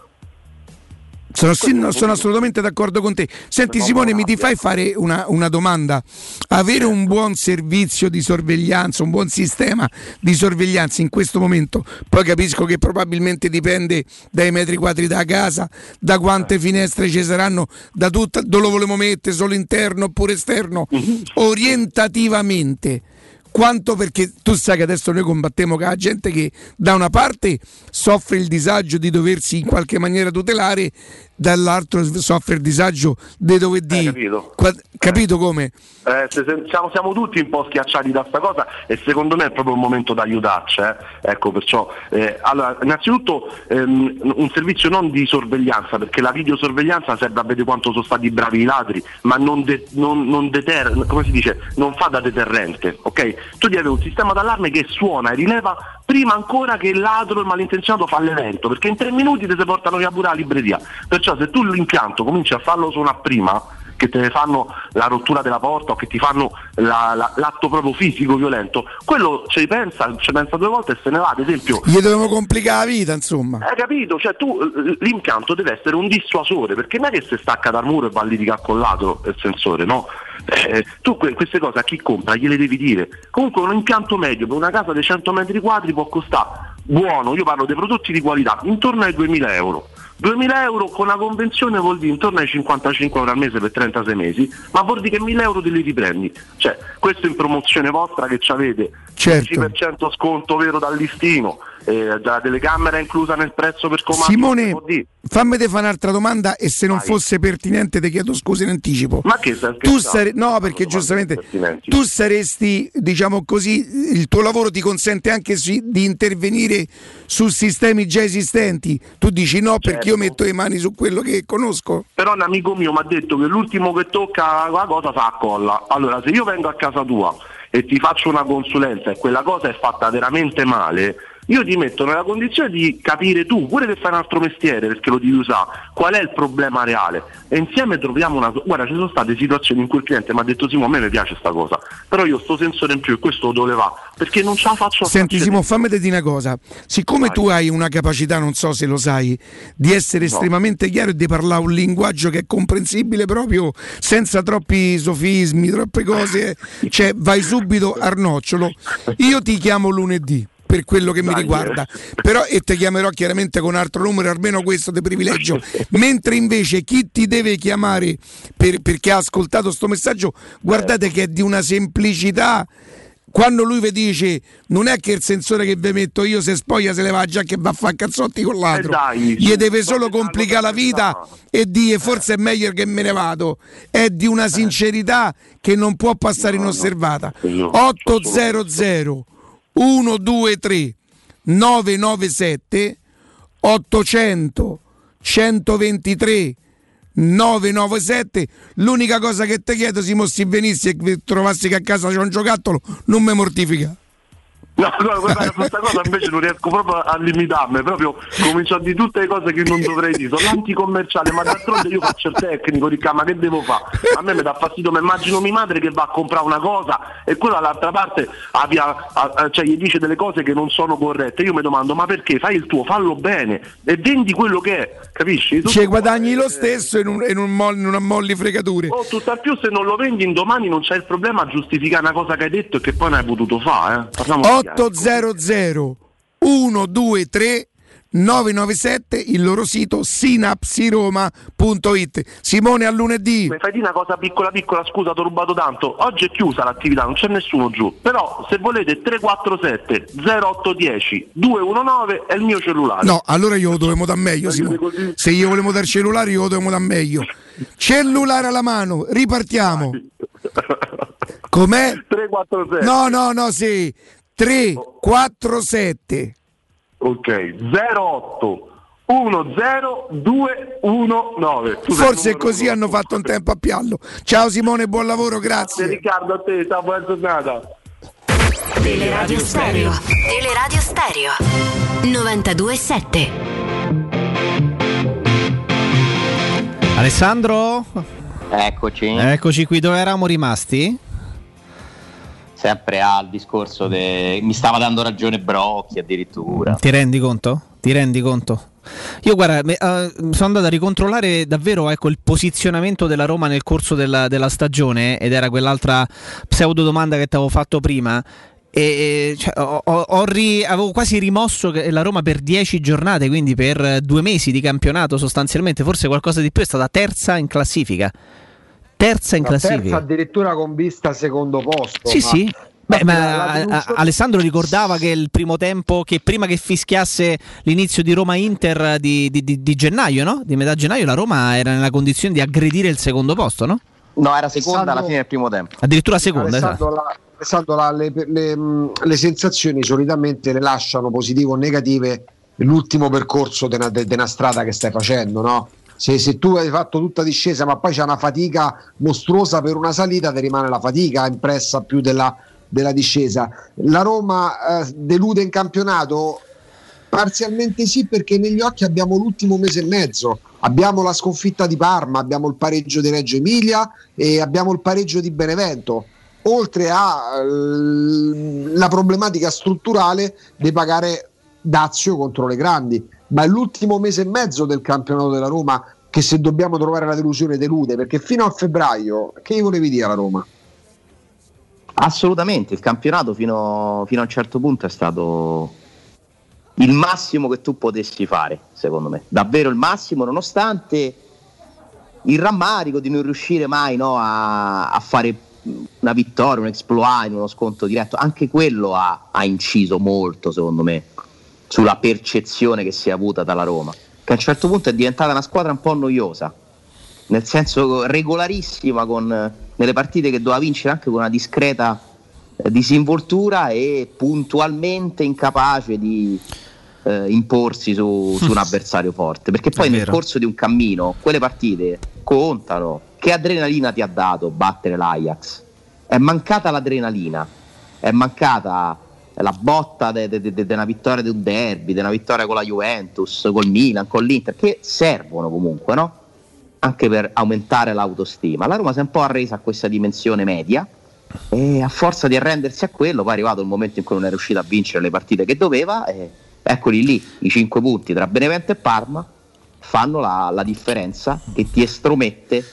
Sono, no, sono assolutamente d'accordo con te. Senti Simone, mi ti fai fare una, una domanda? Avere un buon servizio di sorveglianza, un buon sistema di sorveglianza in questo momento, poi capisco che probabilmente dipende dai metri quadri da casa, da quante finestre ci saranno, da tutta, dove lo volevo mettere, solo interno oppure esterno, orientativamente. Quanto perché tu sai che adesso noi combattiamo con la gente che da una parte soffre il disagio di doversi in qualche maniera tutelare, dall'altro soffre il disagio di dover dire qua- Capito come? Eh, se- se- siamo, siamo tutti un po' schiacciati da sta cosa e secondo me è proprio il momento di aiutarci. eh. Ecco, perciò, eh, allora, innanzitutto ehm, un servizio non di sorveglianza, perché la videosorveglianza serve a vedere quanto sono stati bravi i ladri, ma non, de- non- non deter- come si dice, non fa da deterrente. ok? Tu devi avere un sistema d'allarme che suona e rileva prima ancora che il ladro, il malintenzionato fa l'evento, perché in tre minuti ti si portano via pure la libreria. Perciò se tu l'impianto cominci a farlo suonare prima, che te ne fanno la rottura della porta o che ti fanno la- la- l'atto proprio fisico violento, quello ci pensa, ci pensa due volte e se ne va, ad esempio. Gli dobbiamo complicare la vita, insomma. Hai capito? Cioè tu l'impianto deve essere un dissuasore, perché non è che se stacca dal muro e va a litigare con l'altro il sensore, no? Eh, tu que- queste cose a chi compra gliele devi dire. Comunque un impianto medio per una casa di 100 metri quadri può costare buono, io parlo dei prodotti di qualità, intorno ai 2000 euro. 2000 euro con una convenzione vuol dire intorno ai 55 euro al mese per 36 mesi, ma vuol dire che 1000 euro te li riprendi. Cioè, questo in promozione vostra che ci avete, Certo. 10% sconto vero dal listino, eh, la telecamera inclusa nel prezzo per comando. Simone, fammi te fare un'altra domanda e se non fosse pertinente ti chiedo scusa in anticipo. Ma che tu sare- No, perché giustamente tu saresti, diciamo così, il tuo lavoro ti consente anche si- di intervenire su sistemi già esistenti. Tu dici no perché io metto le mani su quello che conosco. Però un amico mio mi ha detto che l'ultimo che tocca la cosa fa a colla. Allora, se io vengo a casa tua e ti faccio una consulenza e quella cosa è fatta veramente male, io ti metto nella condizione di capire tu, pure che fai un altro mestiere perché lo devi usare, qual è il problema reale. E insieme troviamo una. Guarda, ci sono state situazioni in cui il cliente mi ha detto Simo, a me mi piace sta cosa, però io sto sensore in più e questo dove va? Perché non ce la faccio a Senti Simo, fammi dire una cosa. Siccome tu hai una capacità, non so se lo sai, di essere estremamente chiaro e di parlare un linguaggio che è comprensibile proprio senza troppi sofismi, troppe cose, cioè vai subito a nocciolo. Io ti chiamo lunedì per quello che mi riguarda, però e ti chiamerò chiaramente con altro numero, almeno questo di privilegio. Mentre invece chi ti deve chiamare per- perché ha ascoltato sto messaggio, guardate che è di una semplicità. Quando lui vi dice non è che il sensore che vi metto io se spoglia se le va già che va a fare cazzotti con l'altro. Eh dai, gli deve solo complicare la vita e dire forse è meglio che me ne vado. È di una sincerità che non può passare inosservata. 800 123 997 800 123 997 l'unica cosa che ti chiedo Simo se venissi e trovassi che a casa c'è un giocattolo non mi mortifica No, no, guarda, questa cosa invece non riesco proprio a limitarmi, proprio comincio a dire tutte le cose che non dovrei dire, sono l'anticommerciale, ma d'altronde io faccio il tecnico, di ma che devo fare? A me mi dà fastidio, mi immagino mia madre che va a comprare una cosa e quella dall'altra parte abbia- a- a- cioè, gli dice delle cose che non sono corrette, io mi domando ma perché? Fai il tuo, fallo bene e vendi quello che è, capisci? Ci guadagni lo stesso in, un, in, un moll- in una molli fregature Oh, tutt'al più se non lo vendi in domani non c'è il problema a giustificare una cosa che hai detto e che poi non hai potuto fare. Eh? Parliamo chiaro. 800 123 997 il loro sito sinapsiroma.it Simone a lunedì Mi fai dire una cosa piccola piccola, scusa, ti ho rubato tanto. Oggi è chiusa l'attività, non c'è nessuno giù. Però se volete 347 0810 219 è il mio cellulare. No, allora io lo dovevo dar meglio, Simone. Se io volevo dar cellulare, io lo dovevo dar meglio. Cellulare alla mano, ripartiamo. Com'è? 347. No, no, no, sì. 347. Ok, 08 10219. Tu sei Forse così hanno fatto un tempo a piallo. Ciao Simone, buon lavoro, Grazie grazie. Riccardo, a te, ciao, buona giornata. Teleradio Stereo. Teleradio Stereo. 92.7. Alessandro? Eccoci. Eccoci qui, dove eravamo rimasti? Sempre al discorso de... mi stava dando ragione Brocchi addirittura. Ti rendi conto? Ti rendi conto? Io guarda, me- eh, sono andato a ricontrollare davvero ecco, il posizionamento della Roma nel corso della, della stagione ed era quell'altra pseudo domanda che ti avevo fatto prima. E, cioè, ho- ho- ri- avevo quasi rimosso la Roma per 10 giornate, quindi per eh, due mesi di campionato sostanzialmente, forse qualcosa di più, è stata terza in classifica. Terza in La terza classifica. addirittura con vista al secondo posto. Sì, ma- sì. Beh, ma a- a- Alessandro ricordava che il primo tempo, che prima che fischiasse l'inizio di Roma-Inter di, di- di- di gennaio, no? Di metà gennaio, la Roma era nella condizione di aggredire il secondo posto, no? No, era seconda Alessandro- alla fine del primo tempo. Addirittura seconda, esatto. Alessandro, la- Alessandro, la- le, le- mh, le sensazioni solitamente le lasciano positive o negative l'ultimo percorso di una, de- de una strada che stai facendo, no? Se, se tu hai fatto tutta discesa ma poi c'è una fatica mostruosa per una salita, ti rimane la fatica impressa più della, della discesa. La Roma eh, delude in campionato? Parzialmente sì, perché negli occhi abbiamo l'ultimo mese e mezzo. Abbiamo la sconfitta di Parma, abbiamo il pareggio di Reggio Emilia e abbiamo il pareggio di Benevento. Oltre alla problematica strutturale di pagare Dazio contro le grandi, ma è l'ultimo mese e mezzo del campionato della Roma che se dobbiamo trovare la delusione delude, perché fino a febbraio che gli volevi dire alla Roma? Assolutamente, il campionato fino, fino a un certo punto è stato il massimo che tu potessi fare, secondo me. Davvero il massimo, nonostante il rammarico di non riuscire mai no, a, a fare una vittoria, un exploit in uno sconto diretto. Anche quello ha, ha inciso molto, secondo me, sulla percezione che si è avuta dalla Roma, che a un certo punto è diventata una squadra un po' noiosa, nel senso regolarissima con, nelle partite che doveva vincere anche con una discreta eh, disinvoltura e puntualmente incapace di eh, imporsi su, su un avversario forte. Perché poi nel corso di un cammino quelle partite contano. Che adrenalina ti ha dato battere l'Ajax? È mancata l'adrenalina, è mancata la botta di una vittoria di un derby, di una vittoria con la Juventus, col Milan, con l'Inter, che servono comunque, no? Anche per aumentare l'autostima. La Roma si è un po' arresa a questa dimensione media e a forza di arrendersi a quello, poi è arrivato il momento in cui non è riuscita a vincere le partite che doveva e eccoli lì, i 5 punti tra Benevento e Parma fanno la, la differenza che ti estromette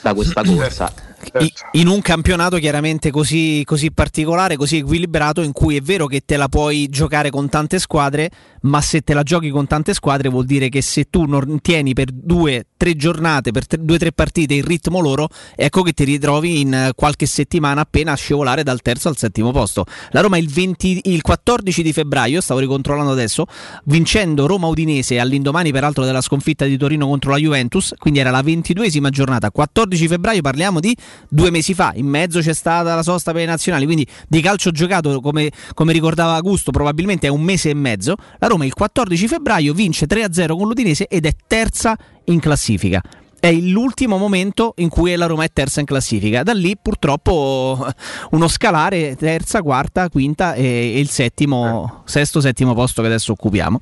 da questa corsa. I- in un campionato chiaramente così, così particolare, così equilibrato, in cui è vero che te la puoi giocare con tante squadre, ma se te la giochi con tante squadre vuol dire che se tu non tieni per due, tre giornate, per tre- due, tre partite il ritmo loro, ecco che ti ritrovi in qualche settimana appena a scivolare dal terzo al settimo posto. La Roma il, 20 il 14 di febbraio, stavo ricontrollando adesso, vincendo Roma-Udinese all'indomani peraltro della sconfitta di Torino contro la Juventus, quindi era la ventiduesima giornata, 14 febbraio parliamo di due mesi fa, in mezzo c'è stata la sosta per le nazionali, quindi di calcio giocato come, come ricordava Augusto probabilmente è un mese e mezzo, la Roma il 14 febbraio vince 3-0 con l'Udinese ed è terza in classifica. È l'ultimo momento in cui la Roma è terza in classifica. Da lì purtroppo uno scalare terza, quarta, quinta e il settimo, sesto, settimo posto che adesso occupiamo.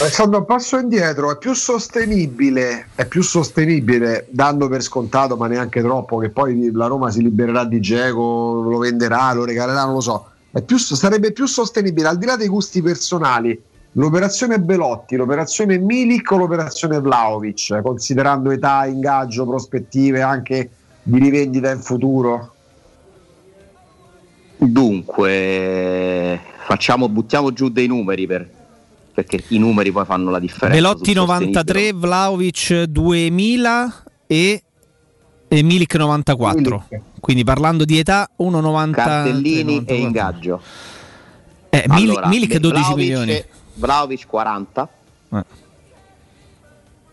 Alessandro, un passo indietro, è più sostenibile, è più sostenibile, dando per scontato, ma neanche troppo, che poi la Roma si libererà di Geco, lo venderà, lo regalerà, non lo so. È più, sarebbe più sostenibile, al di là dei gusti personali, l'operazione Belotti, l'operazione Milik o l'operazione Vlaovic, considerando età, ingaggio, prospettive anche di rivendita in futuro? Dunque, facciamo, buttiamo giù dei numeri per- perché i numeri poi fanno la differenza. Sostenibile. 93, Vlaovic 2000 e, e Milik 94. Quindi parlando di età 1,90 Cartellini e ingaggio. Eh, Mil- Allora, Milik 12 Vlahovic- milioni. Vlahovic 40. Eh.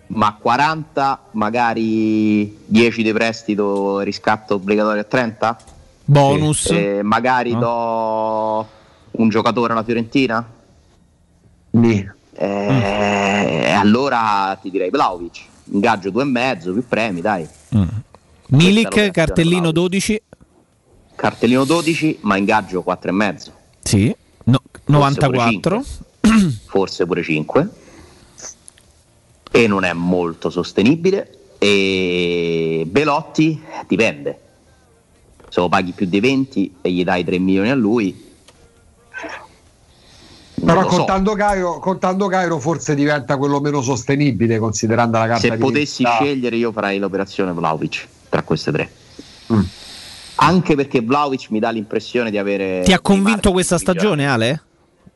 Ma 40 magari 10 di prestito riscatto obbligatorio a 30? Bonus. Eh, magari No. do un giocatore alla Fiorentina? Nì. Eh, allora ti direi Vlaovic, ingaggio 2,5 più premi, dai. Milik, l'operazione cartellino 12. Cartellino 12, ma ingaggio 4,5. Sì. No- Forse 94. Forse pure 5. E non è molto sostenibile. E Belotti dipende. Se lo paghi più di 20 e gli dai 3 milioni a lui. Però lo so. contando, Cairo, contando Cairo forse diventa quello meno sostenibile considerando la carta Se di potessi identità. scegliere io farei l'operazione Vlaovic tra queste tre. Mm. Anche perché Vlaovic mi dà l'impressione di avere... Ti ha convinto questa stagione, Ale?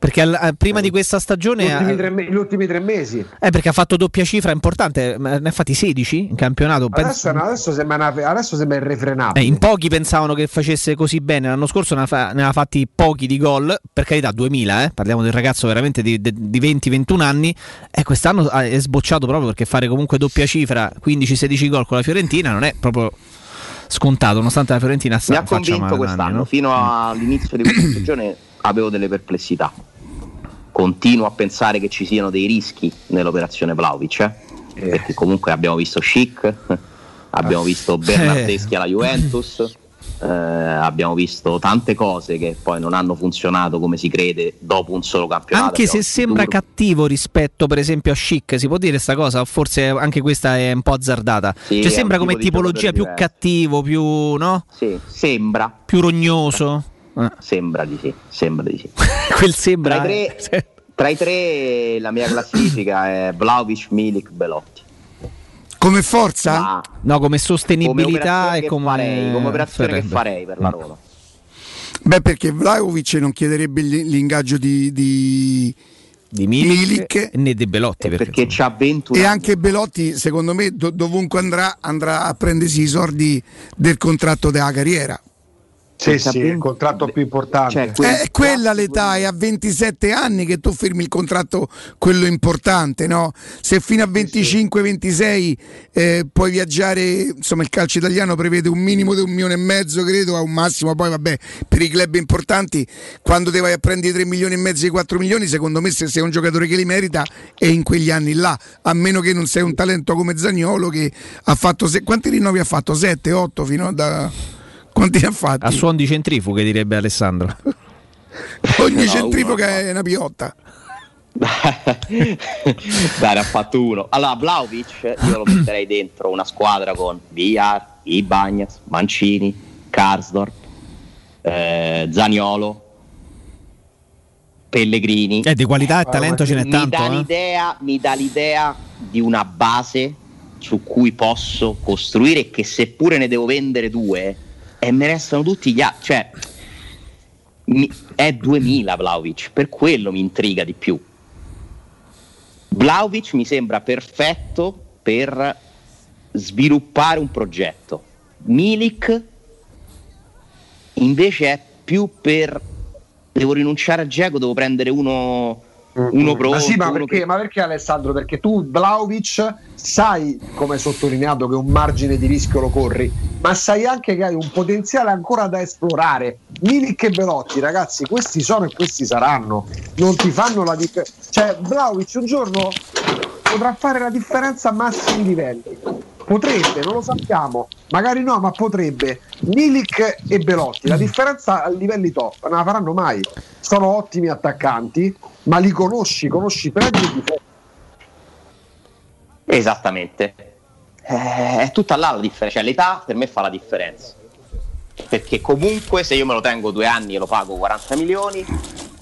Perché al- eh, prima di questa stagione. Gli ultimi, tre, gli ultimi tre mesi. eh, perché ha fatto doppia cifra importante, ne ha fatti 16 in campionato. penso- Adesso, adesso sembra, una- adesso sembra irrefrenabile. Eh, in pochi pensavano che facesse così bene. L'anno scorso ne ha, fa- ne ha fatti pochi di gol. Per carità, 2000, eh. parliamo di un ragazzo veramente di, di- di 20-21 anni. E quest'anno è sbocciato proprio perché fare comunque doppia cifra, 15-16 gol con la Fiorentina, non è proprio scontato, nonostante la Fiorentina Mi ha convinto male quest'anno, anni, no? fino all'inizio di questa stagione avevo delle perplessità. Continuo a pensare che ci siano dei rischi nell'operazione Vlaovic, eh? perché comunque abbiamo visto Chic, abbiamo visto Bernardeschi alla Juventus, eh, abbiamo visto tante cose che poi non hanno funzionato come si crede dopo un solo campionato. Anche se sembra Turbo. cattivo rispetto, per esempio, a Chic, si può dire sta cosa? Forse anche questa è un po' azzardata. Sì, cioè, sembra come tipo tipologia più giocatore cattivo, più no? Sì, sembra. Più rognoso. Eh. Sembra di sì, sembra di sì. Quel sembra. Tra i, tre, tra i tre la mia classifica è Vlaovic, Milik, Belotti. Come forza? No, come sostenibilità operazione e che come farei, come operazione che Ferretti. farei per la Roma. Beh, perché Vlaovic non chiederebbe l'ingaggio di, di, di Milik, né di Belotti. Perché c'ha 21 E anche Belotti, secondo me, do- dovunque andrà, andrà a prendersi i soldi del contratto della carriera. Sì, sì, il contratto più importante. È quella l'età, è a 27 anni che tu firmi il contratto, quello importante, no? Se fino a 25-26 eh, puoi viaggiare, insomma il calcio italiano prevede un minimo di un milione e mezzo, credo, a un massimo, poi vabbè, per i club importanti, quando ti vai a prendere i 3 milioni e mezzo e i 4 milioni, secondo me se sei un giocatore che li merita è in quegli anni là, a meno che non sei un talento come Zagnolo che ha fatto, se- quanti rinnovi ha fatto? 7, 8 fino a... Da, quanti ne ha fatti? A suon di centrifughe, direbbe Alessandro. Ogni No, centrifuga è una piotta. Dai, ne ha fatto uno. Allora, Vlaovic io lo metterei dentro una squadra con Villar, Ibagnas, Mancini, Karsdorp, eh, Zaniolo, Pellegrini. Eh, di qualità e talento ce n'è mi tanto. Dà eh. l'idea, mi dà l'idea di una base su cui posso costruire e che seppure ne devo vendere due e me restano tutti gli altri. Cioè, mi- è 2000 Vlaovic, per quello mi intriga di più. Vlaovic mi sembra perfetto per sviluppare un progetto. Milik invece è più per devo rinunciare a Geco, devo prendere uno, uno pronto. Ma sì, ma perché, che- ma perché Alessandro? Perché tu Vlaovic sai, come hai sottolineato, che un margine di rischio lo corri, ma sai anche che hai un potenziale ancora da esplorare. Milik e Velotti, ragazzi, questi sono e questi saranno. Non ti fanno la differenza. Cioè, Vlaovic un giorno potrà fare la differenza a massimi livelli. Potrebbe, non lo sappiamo, magari no, ma potrebbe. Milik e Belotti, la differenza a livelli top non la faranno mai. Sono ottimi attaccanti, ma li conosci, conosci pregi e difetti. Esattamente. Eh, è tutta là la differenza, cioè l'età per me fa la differenza. Perché comunque se io me lo tengo due anni e lo pago 40 milioni,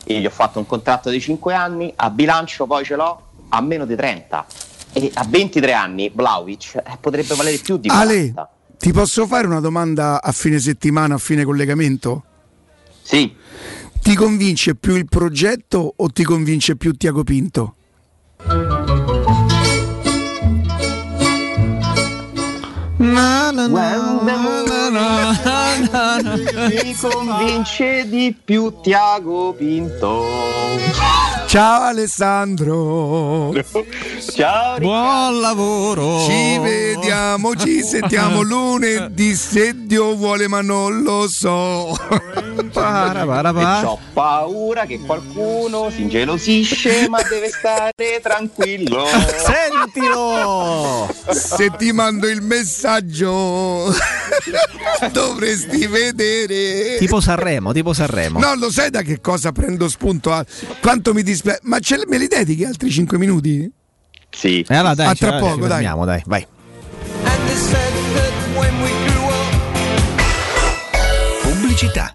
e gli ho fatto un contratto di 5 anni, a bilancio poi ce l'ho a meno di 30. E a 23 anni Vlaovic eh, potrebbe valere più di 40. Ale, ti posso fare una domanda a fine settimana, a fine collegamento? Sì. Ti convince più il progetto o ti convince più Tiago Pinto? na, na, na, na, na. Mi convince di più Tiago Pinto. Ciao Alessandro. Ciao Buon lavoro. Ci vediamo, ci sentiamo lunedì se Dio vuole, ma non lo so. Para, para, E ho paura che qualcuno si ingelosisce, ma deve stare tranquillo. Sentilo! Se ti mando il messaggio, dovresti vedere. Tipo Sanremo, tipo Sanremo. No, lo sai da che cosa prendo spunto? Ah, Quanto mi dispiace. Ma ce le- me li dedichi altri 5 minuti? Sì. E allora dai, A tra poco, dai. fermiamo, dai, vai. Pubblicità.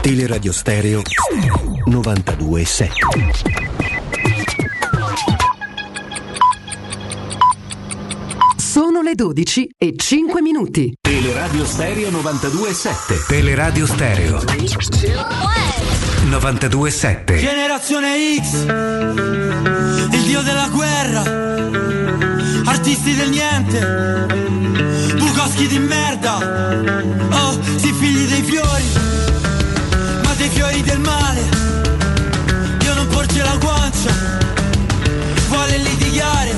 Teleradio Stereo 92.7 Sono le 12 e 5 minuti. Teleradio Stereo 92.7. Teleradio Stereo 92.7 Generazione X, il dio della guerra, artisti del niente, Bukowski di merda, oh, si figli dei fiori, ma dei fiori del male, io non porge la guancia, vuole litigare,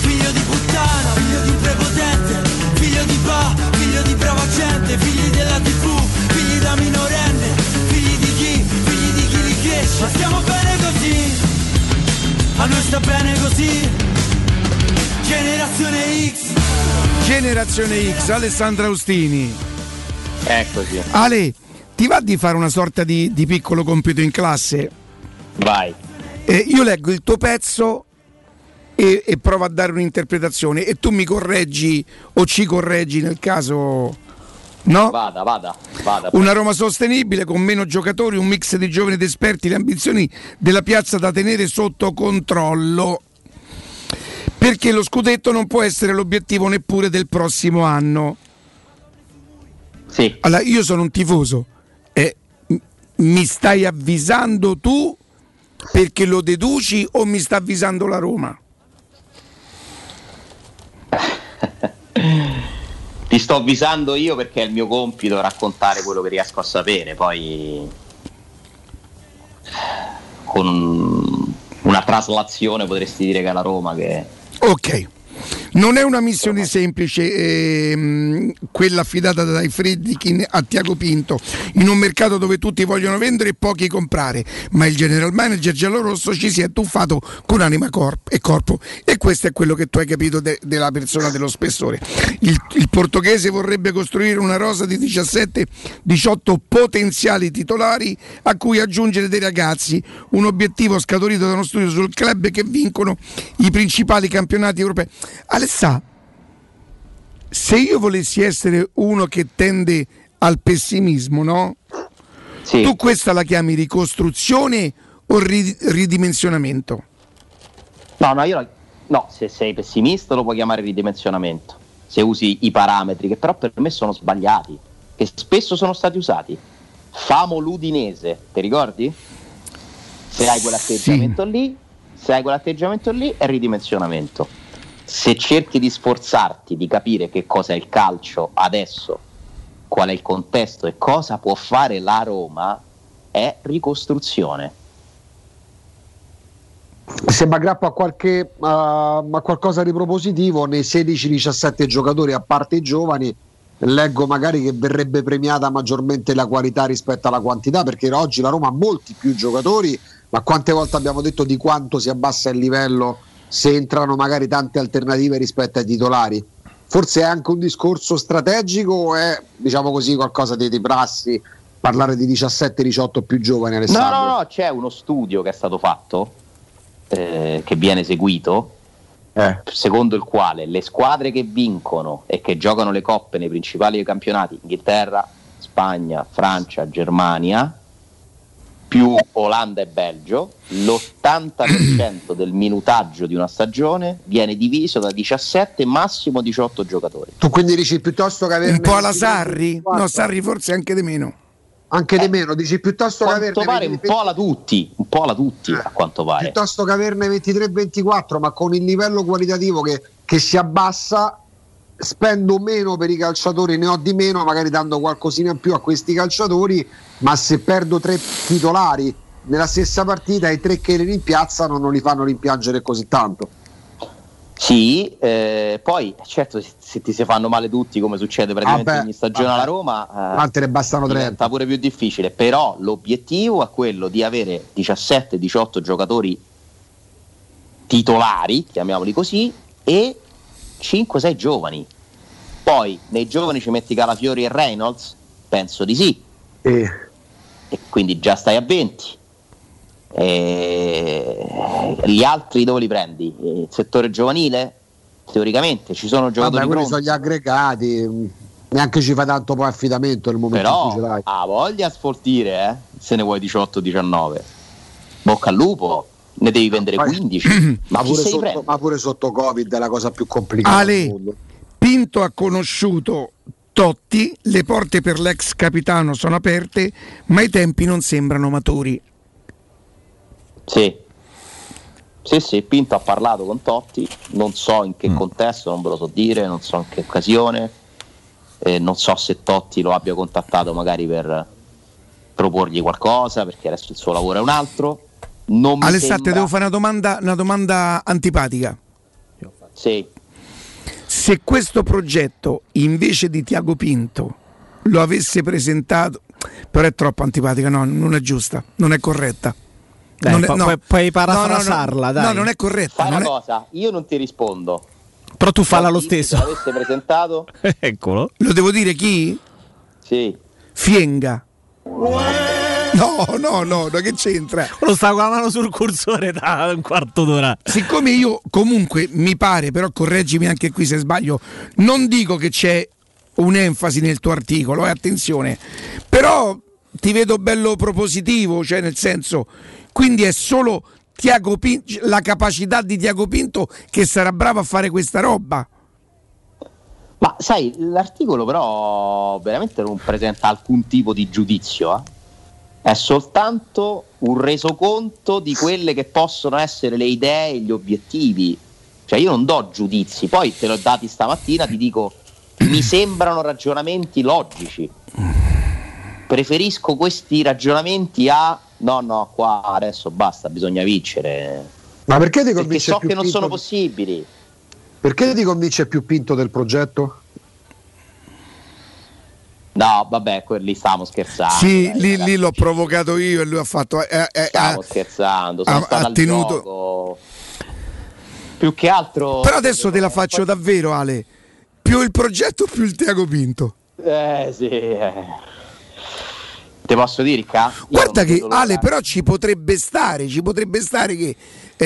figlio di puttana, figlio di prepotente, figlio di pa, figlio di brava gente, figli della tv, figli da minorenne, figli di chi, figli di chi li cresce, ma stiamo bene così, a noi sta bene così, generazione X. Generazione X, Alessandra Austini. Eccoci. Ale, ti va di fare una sorta di, di piccolo compito in classe? Vai. Eh, io leggo il tuo pezzo e, e provo a dare un'interpretazione e tu mi correggi o ci correggi nel caso No? Vada, vada, vada. Una Roma sostenibile con meno giocatori, un mix di giovani ed esperti, le ambizioni della piazza da tenere sotto controllo. Perché lo scudetto non può essere l'obiettivo neppure del prossimo anno. Sì. Allora, io sono un tifoso e mi stai avvisando tu perché lo deduci o mi sta avvisando la Roma? Ti sto avvisando io perché è il mio compito raccontare quello che riesco a sapere, poi con una traslazione potresti dire che è la Roma che... Ok. Non è una missione semplice ehm, quella affidata dai Freddikin a Tiago Pinto in un mercato dove tutti vogliono vendere e pochi comprare, ma il general manager giallorosso ci si è tuffato con anima corp- e corpo e questo è quello che tu hai capito de- della persona dello spessore. Il, il portoghese vorrebbe costruire una rosa di 17-18 potenziali titolari a cui aggiungere dei ragazzi, un obiettivo scaturito da uno studio sul club che vincono i principali campionati europei. Alessà, se io volessi essere uno che tende al pessimismo, no? Tu questa la chiami ricostruzione o ri- ridimensionamento? No, no, io la- no, se sei pessimista lo puoi chiamare ridimensionamento, se usi i parametri che però per me sono sbagliati, che spesso sono stati usati. Famo l'Udinese, ti ricordi? Se hai quell'atteggiamento lì, se hai quell'atteggiamento lì è ridimensionamento. Se cerchi di sforzarti di capire che cosa è il calcio adesso, qual è il contesto e cosa può fare la Roma, è ricostruzione. Se mi aggrappo a, qualche, a- a qualcosa di propositivo, nei 16-17 giocatori, a parte i giovani, leggo magari che verrebbe premiata maggiormente la qualità rispetto alla quantità, perché oggi la Roma ha molti più giocatori, ma quante volte abbiamo detto di quanto si abbassa il livello se entrano magari tante alternative rispetto ai titolari? Forse è anche un discorso strategico o è, diciamo così, qualcosa di, di prassi parlare di 17-18 più giovani, No, Alessandro? no, no, c'è uno studio che è stato fatto, eh, che viene eseguito, secondo il quale le squadre che vincono e che giocano le coppe nei principali campionati, Inghilterra, Spagna, Francia, Germania, più Olanda e Belgio, l'80% del minutaggio di una stagione viene diviso da 17 massimo 18 giocatori. Tu quindi dici piuttosto che averne Un po' alla 23, Sarri? 24? No, Sarri forse anche di meno. Anche di meno, dici piuttosto che averne pare un 23, po' alla tutti, un po' alla tutti a quanto pare. piuttosto che averne 23-24, ma con il livello qualitativo che, che si abbassa, spendo meno per i calciatori, ne ho di meno, magari dando qualcosina in più a questi calciatori, ma se perdo tre titolari nella stessa partita, i tre che li rimpiazzano non li fanno rimpiangere così tanto. Sì, eh, poi certo se, se ti si fanno male tutti come succede praticamente Vabbè, ogni stagione vabbè. alla Roma, eh, ne bastano tre. diventa pure più difficile, però l'obiettivo è quello di avere 17-18 giocatori titolari, chiamiamoli così, e 5-6 giovani. Poi nei giovani ci metti Calafiori e Reynolds? Penso di sì. E quindi già stai a 20. E gli altri dove li prendi? Il settore giovanile? Teoricamente ci sono giocatori Vabbè, quelli sono gli aggregati, neanche ci fa tanto poi affidamento nel momento in Però cui ce l'hai. ha voglia a sfoltire, eh? se ne vuoi 18-19. Bocca al lupo, ne devi vendere 15. ma Ma chi pure, sotto, ma pure sotto Covid è la cosa più complicata. del Ale, mondo. Pinto ha conosciuto Totti, le porte per l'ex capitano sono aperte, ma i tempi non sembrano maturi. Sì. Sì, sì, Pinto ha parlato con Totti, non so in che Mm. contesto, non ve lo so dire, non so in che occasione, eh, non so se Totti lo abbia contattato magari per proporgli qualcosa, perché adesso il suo lavoro è un altro. Non mi Alessandro, devo fare una domanda, una domanda antipatica. Sì. Se questo progetto invece di Tiago Pinto lo avesse presentato, però è troppo antipatica, no, non è giusta, non è corretta. Dai, Non è- no. puoi- puoi No, no, no, parafrasarla, dai. No, non è corretta. Fai una è- cosa, io non ti rispondo. Però tu falla lo stesso. Se l'avesse presentato, Eccolo. Lo devo dire chi? sì. Fienga. No, no, no, no, che c'entra? Lo sta con la mano sul cursore da un quarto d'ora. Siccome io comunque mi pare, però correggimi anche qui se sbaglio, non dico che c'è un'enfasi nel tuo articolo, eh, attenzione. Però ti vedo bello propositivo, cioè nel senso, quindi è solo Tiago Pinto, la capacità di Tiago Pinto che sarà bravo a fare questa roba. Ma sai, l'articolo però veramente non presenta alcun tipo di giudizio, eh? È soltanto un resoconto di quelle che possono essere le idee e gli obiettivi. Cioè io non do giudizi, poi te l'ho dati stamattina, ti dico, mi sembrano ragionamenti logici. Preferisco questi ragionamenti a no, no, qua adesso basta, bisogna vincere. Ma perché ti Perché convince so più che non Pinto sono possibili. Perché ti convince più Pinto del progetto? No, vabbè, quelli stavamo scherzando. sì, dai, lì, lì l'ho provocato io e lui ha fatto... eh, eh, Stavo eh, scherzando, sono ha- ha tenuto- gioco. Più che altro. Però adesso te la faccio davvero Ale, più il progetto più il Tiago Pinto. Eh sì. eh. Te posso dire? Io Guarda che. Ale però ci potrebbe stare, ci potrebbe stare che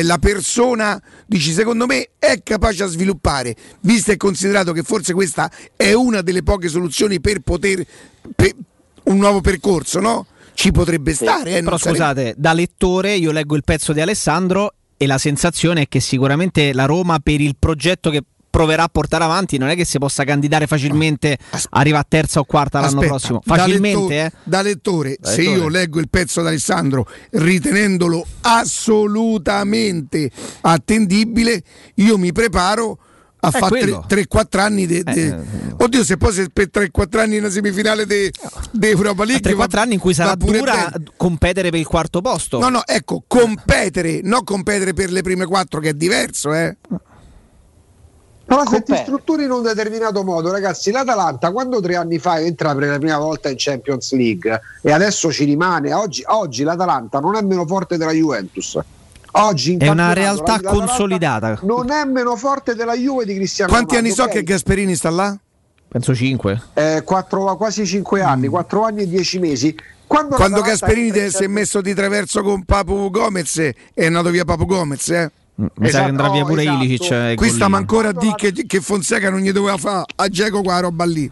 la persona, dici secondo me, è capace a sviluppare, visto e considerato che forse questa è una delle poche soluzioni per poter... per un nuovo percorso, no? Ci potrebbe stare. Eh, Però non sarebbe- scusate, da lettore io leggo il pezzo di Alessandro e la sensazione è che sicuramente la Roma per il progetto che proverà a portare avanti non è che si possa candidare facilmente arriva a terza o quarta l'anno Aspetta, prossimo da facilmente letto- eh? da lettore, Da se lettore. io leggo il pezzo di Alessandro ritenendolo assolutamente attendibile, io mi preparo a È fare quello. 3-4 anni de- de- Eh, Oddio, se poi se per 3-4 anni una semifinale di Europa League 3-4 va- anni in cui sarà dura bene. competere per il quarto posto No, no, ecco, competere, non competere per le prime quattro che è diverso, eh. Però se ti strutturi in un determinato modo, ragazzi, l'Atalanta quando tre anni fa entra per la prima volta in Champions League e adesso ci rimane, oggi, oggi l'Atalanta non è meno forte della Juventus. Oggi in è una realtà consolidata Non è meno forte della Juve di Cristiano Quanti anni Ronaldo, so che Gasperini sta là? penso 5 Eh, quattro- quasi 5 anni, 4 anni e 10 mesi. Quando, Quando Gasperini si è messo di traverso con Papu Gomez è andato via Papu Gomez, eh. Mi sa Esatto, che andrà via pure esatto. Ilicic eh, Qui stiamo ancora a dire che, che Fonseca non gli doveva fare a Geco quella roba lì.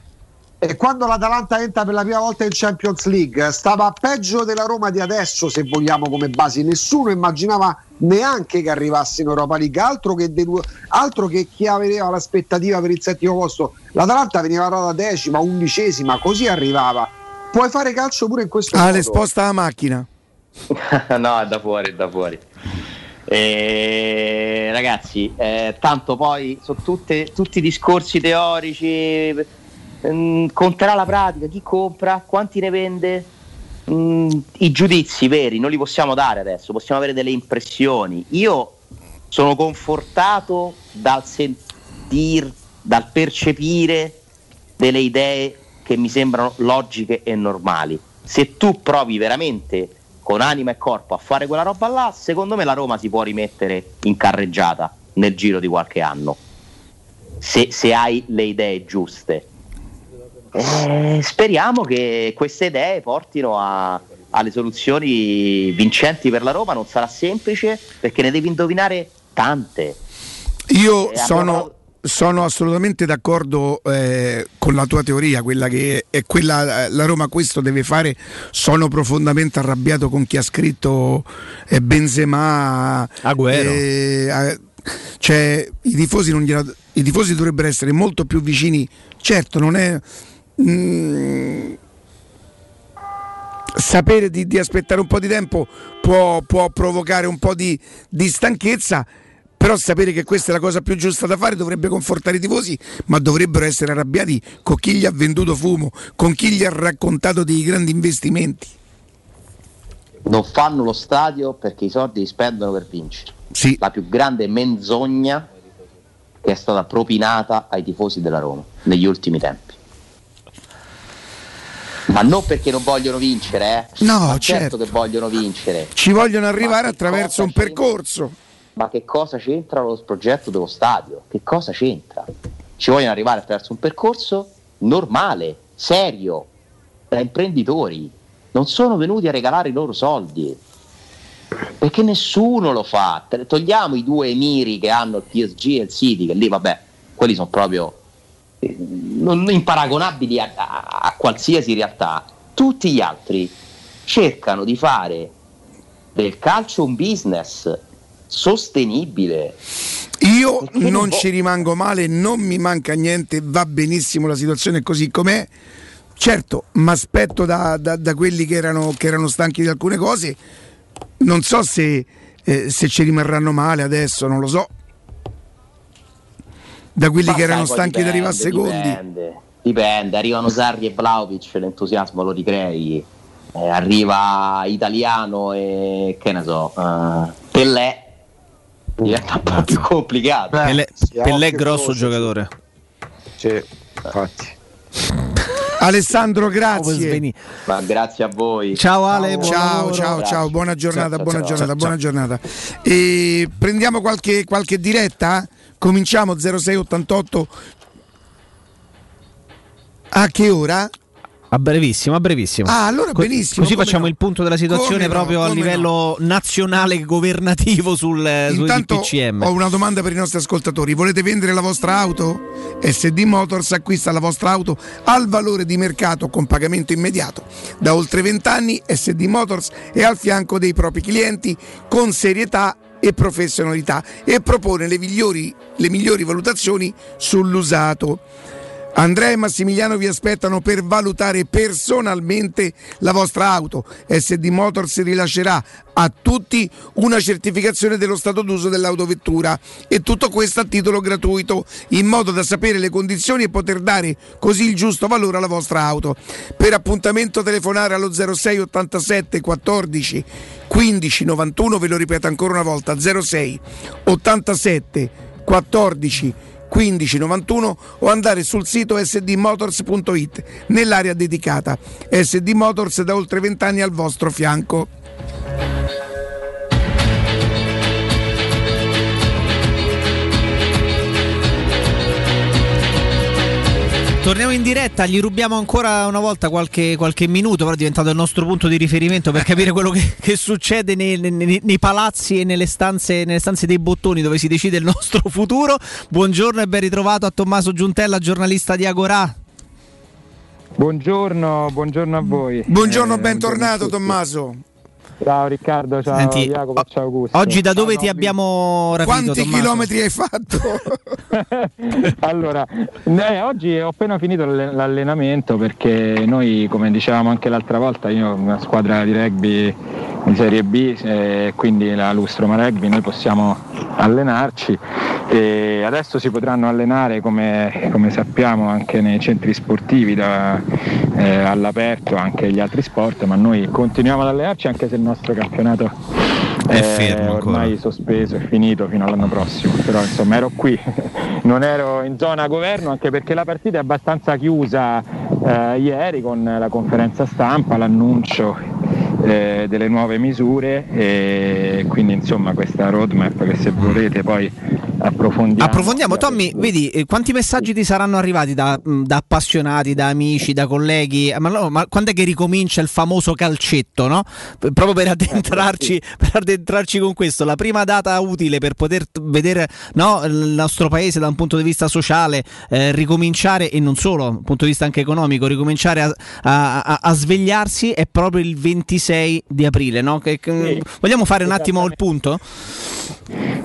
E quando l'Atalanta entra per la prima volta in Champions League, stava peggio della Roma di adesso, se vogliamo, come basi. Nessuno immaginava neanche che arrivasse in Europa League, altro che, de- altro che chi aveva l'aspettativa per il settimo posto. L'Atalanta veniva data decima, undicesima, così arrivava. Puoi fare calcio pure in questo Ale, modo. sposta la macchina. no, è da fuori, è da fuori. Eh, ragazzi, eh, tanto poi sono tutte- tutti discorsi teorici. ehm, conterà la pratica, chi compra, quanti ne vende. Mm, I giudizi veri non li possiamo dare adesso, possiamo avere delle impressioni. Io sono confortato dal sentir, dal percepire delle idee che mi sembrano logiche e normali. Se tu provi veramente con anima e corpo a fare quella roba là, secondo me la Roma si può rimettere in carreggiata nel giro di qualche anno. Se, se hai le idee giuste. Eh, speriamo che queste idee portino a- alle soluzioni vincenti per la Roma. Non sarà semplice perché ne devi indovinare tante. Io Eh, sono, abbiamo- sono assolutamente d'accordo eh, con la tua teoria, quella che è quella eh, la Roma questo deve fare. Sono profondamente arrabbiato con chi ha scritto eh, Benzema. Agüero. eh, cioè, i tifosi, non gliela- i tifosi dovrebbero essere molto più vicini. Certo, non è. mm, sapere di, di aspettare un po' di tempo può, può provocare un po' di, di stanchezza, però sapere che questa è la cosa più giusta da fare dovrebbe confortare i tifosi, ma dovrebbero essere arrabbiati con chi gli ha venduto fumo, con chi gli ha raccontato dei grandi investimenti. Non fanno lo stadio perché i soldi li spendono per vincere. Sì. La più grande menzogna che è stata propinata ai tifosi della Roma negli ultimi tempi. Ma non perché non vogliono vincere, eh. No, Ma certo. che vogliono vincere. Ci vogliono arrivare attraverso un percorso. Ma che cosa c'entra lo progetto dello stadio? Che cosa c'entra? Ci vogliono arrivare attraverso un percorso normale, serio, da imprenditori. Non sono venuti a regalare i loro soldi. Perché nessuno lo fa. Togliamo i due emiri che hanno il PSG e il City, che lì vabbè, quelli sono proprio eh, non imparagonabili a, a- a qualsiasi realtà, tutti gli altri cercano di fare del calcio un business sostenibile. Io Perché non ci rimango male, non mi manca niente, va benissimo la situazione così com'è. Certo, mi aspetto da, da- da quelli che erano, che erano stanchi di alcune cose. Non so se, eh, se ci rimarranno male adesso, non lo so. Da quelli Ma che erano stanchi di dipende, arrivare secondi. Dipende, dipende. arrivano Sarri e Vlaovic, l'entusiasmo lo ricrei. Eh, arriva Italiano e che ne so, eh, Pellè, diventa un po' più complicato. Pellè, sì, Pellè occhio è grosso croce. giocatore. Sì, infatti. Alessandro, grazie. Ma grazie a voi. Ciao Ale, Ciao, ciao, ciao, buona giornata, Ciao, buona ciao, giornata, ciao, buona giornata. E prendiamo qualche, qualche diretta? Cominciamo 0688. A che ora? A brevissimo, a brevissimo. Ah, allora benissimo, Così facciamo no. il punto della situazione Come no, proprio a come livello nazionale governativo sul, sul Intanto DPCM. ho una domanda per i nostri ascoltatori. Volete vendere la vostra auto? SD Motors acquista la vostra auto al valore di mercato con pagamento immediato. Da oltre 20 anni SD Motors è al fianco dei propri clienti con serietà e professionalità e propone le migliori, le migliori valutazioni sull'usato. Andrea e Massimiliano vi aspettano per valutare personalmente la vostra auto. SD Motors rilascerà a tutti una certificazione dello stato d'uso dell'autovettura e tutto questo a titolo gratuito, in modo da sapere le condizioni e poter dare così il giusto valore alla vostra auto. Per appuntamento telefonare allo 06 87 14 15 91, ve lo ripeto ancora una volta, 06 87 14 1591 o andare sul sito sdmotors.it nell'area dedicata. SD Motors da oltre 20 anni al vostro fianco. Torniamo in diretta, gli rubiamo ancora una volta qualche, qualche minuto, però è diventato il nostro punto di riferimento per capire quello che, che succede nei, nei- nei palazzi e nelle stanze, nelle stanze dei bottoni dove si decide il nostro futuro. Buongiorno e ben ritrovato a Tommaso Giuntella, giornalista di Agorà. Buongiorno, buongiorno a voi. Buongiorno, Eh, bentornato buongiorno. Tommaso. Ciao Riccardo, ciao Senti, Jacopo, ciao Augusto. Oggi da dove Ciao, ti no, abbiamo rapito Quanti Tommaso? chilometri hai fatto? allora, eh, oggi ho appena finito l'all- l'allenamento perché noi, come dicevamo anche l'altra volta, io ho una squadra di rugby di Serie B, eh, quindi la Lustroma Rugby, noi possiamo allenarci e adesso si potranno allenare come, come sappiamo anche nei centri sportivi da- eh, all'aperto, anche gli altri sport, ma noi continuiamo ad allenarci anche se il nostro campionato È fermo ancora. ormai sospeso, è finito fino all'anno prossimo, però insomma ero qui, non ero in zona governo anche perché la partita è abbastanza chiusa eh, ieri con la conferenza stampa, l'annuncio eh, delle nuove misure e quindi insomma questa roadmap che se volete poi approfondiamo. Approfondiamo, Tommy, vedi eh, quanti messaggi ti saranno arrivati da, da appassionati, da amici, da colleghi? Eh, Ma, no, ma quando è che ricomincia il famoso calcetto, no? Proprio per addentrarci, per addentrarci con questo, la prima data utile per poter vedere no, il nostro paese da un punto di vista sociale eh, ricominciare e non solo, dal punto di vista anche economico, ricominciare a, a- a- a svegliarsi è proprio il 26 di aprile, no? Che- che- vogliamo fare un attimo il punto?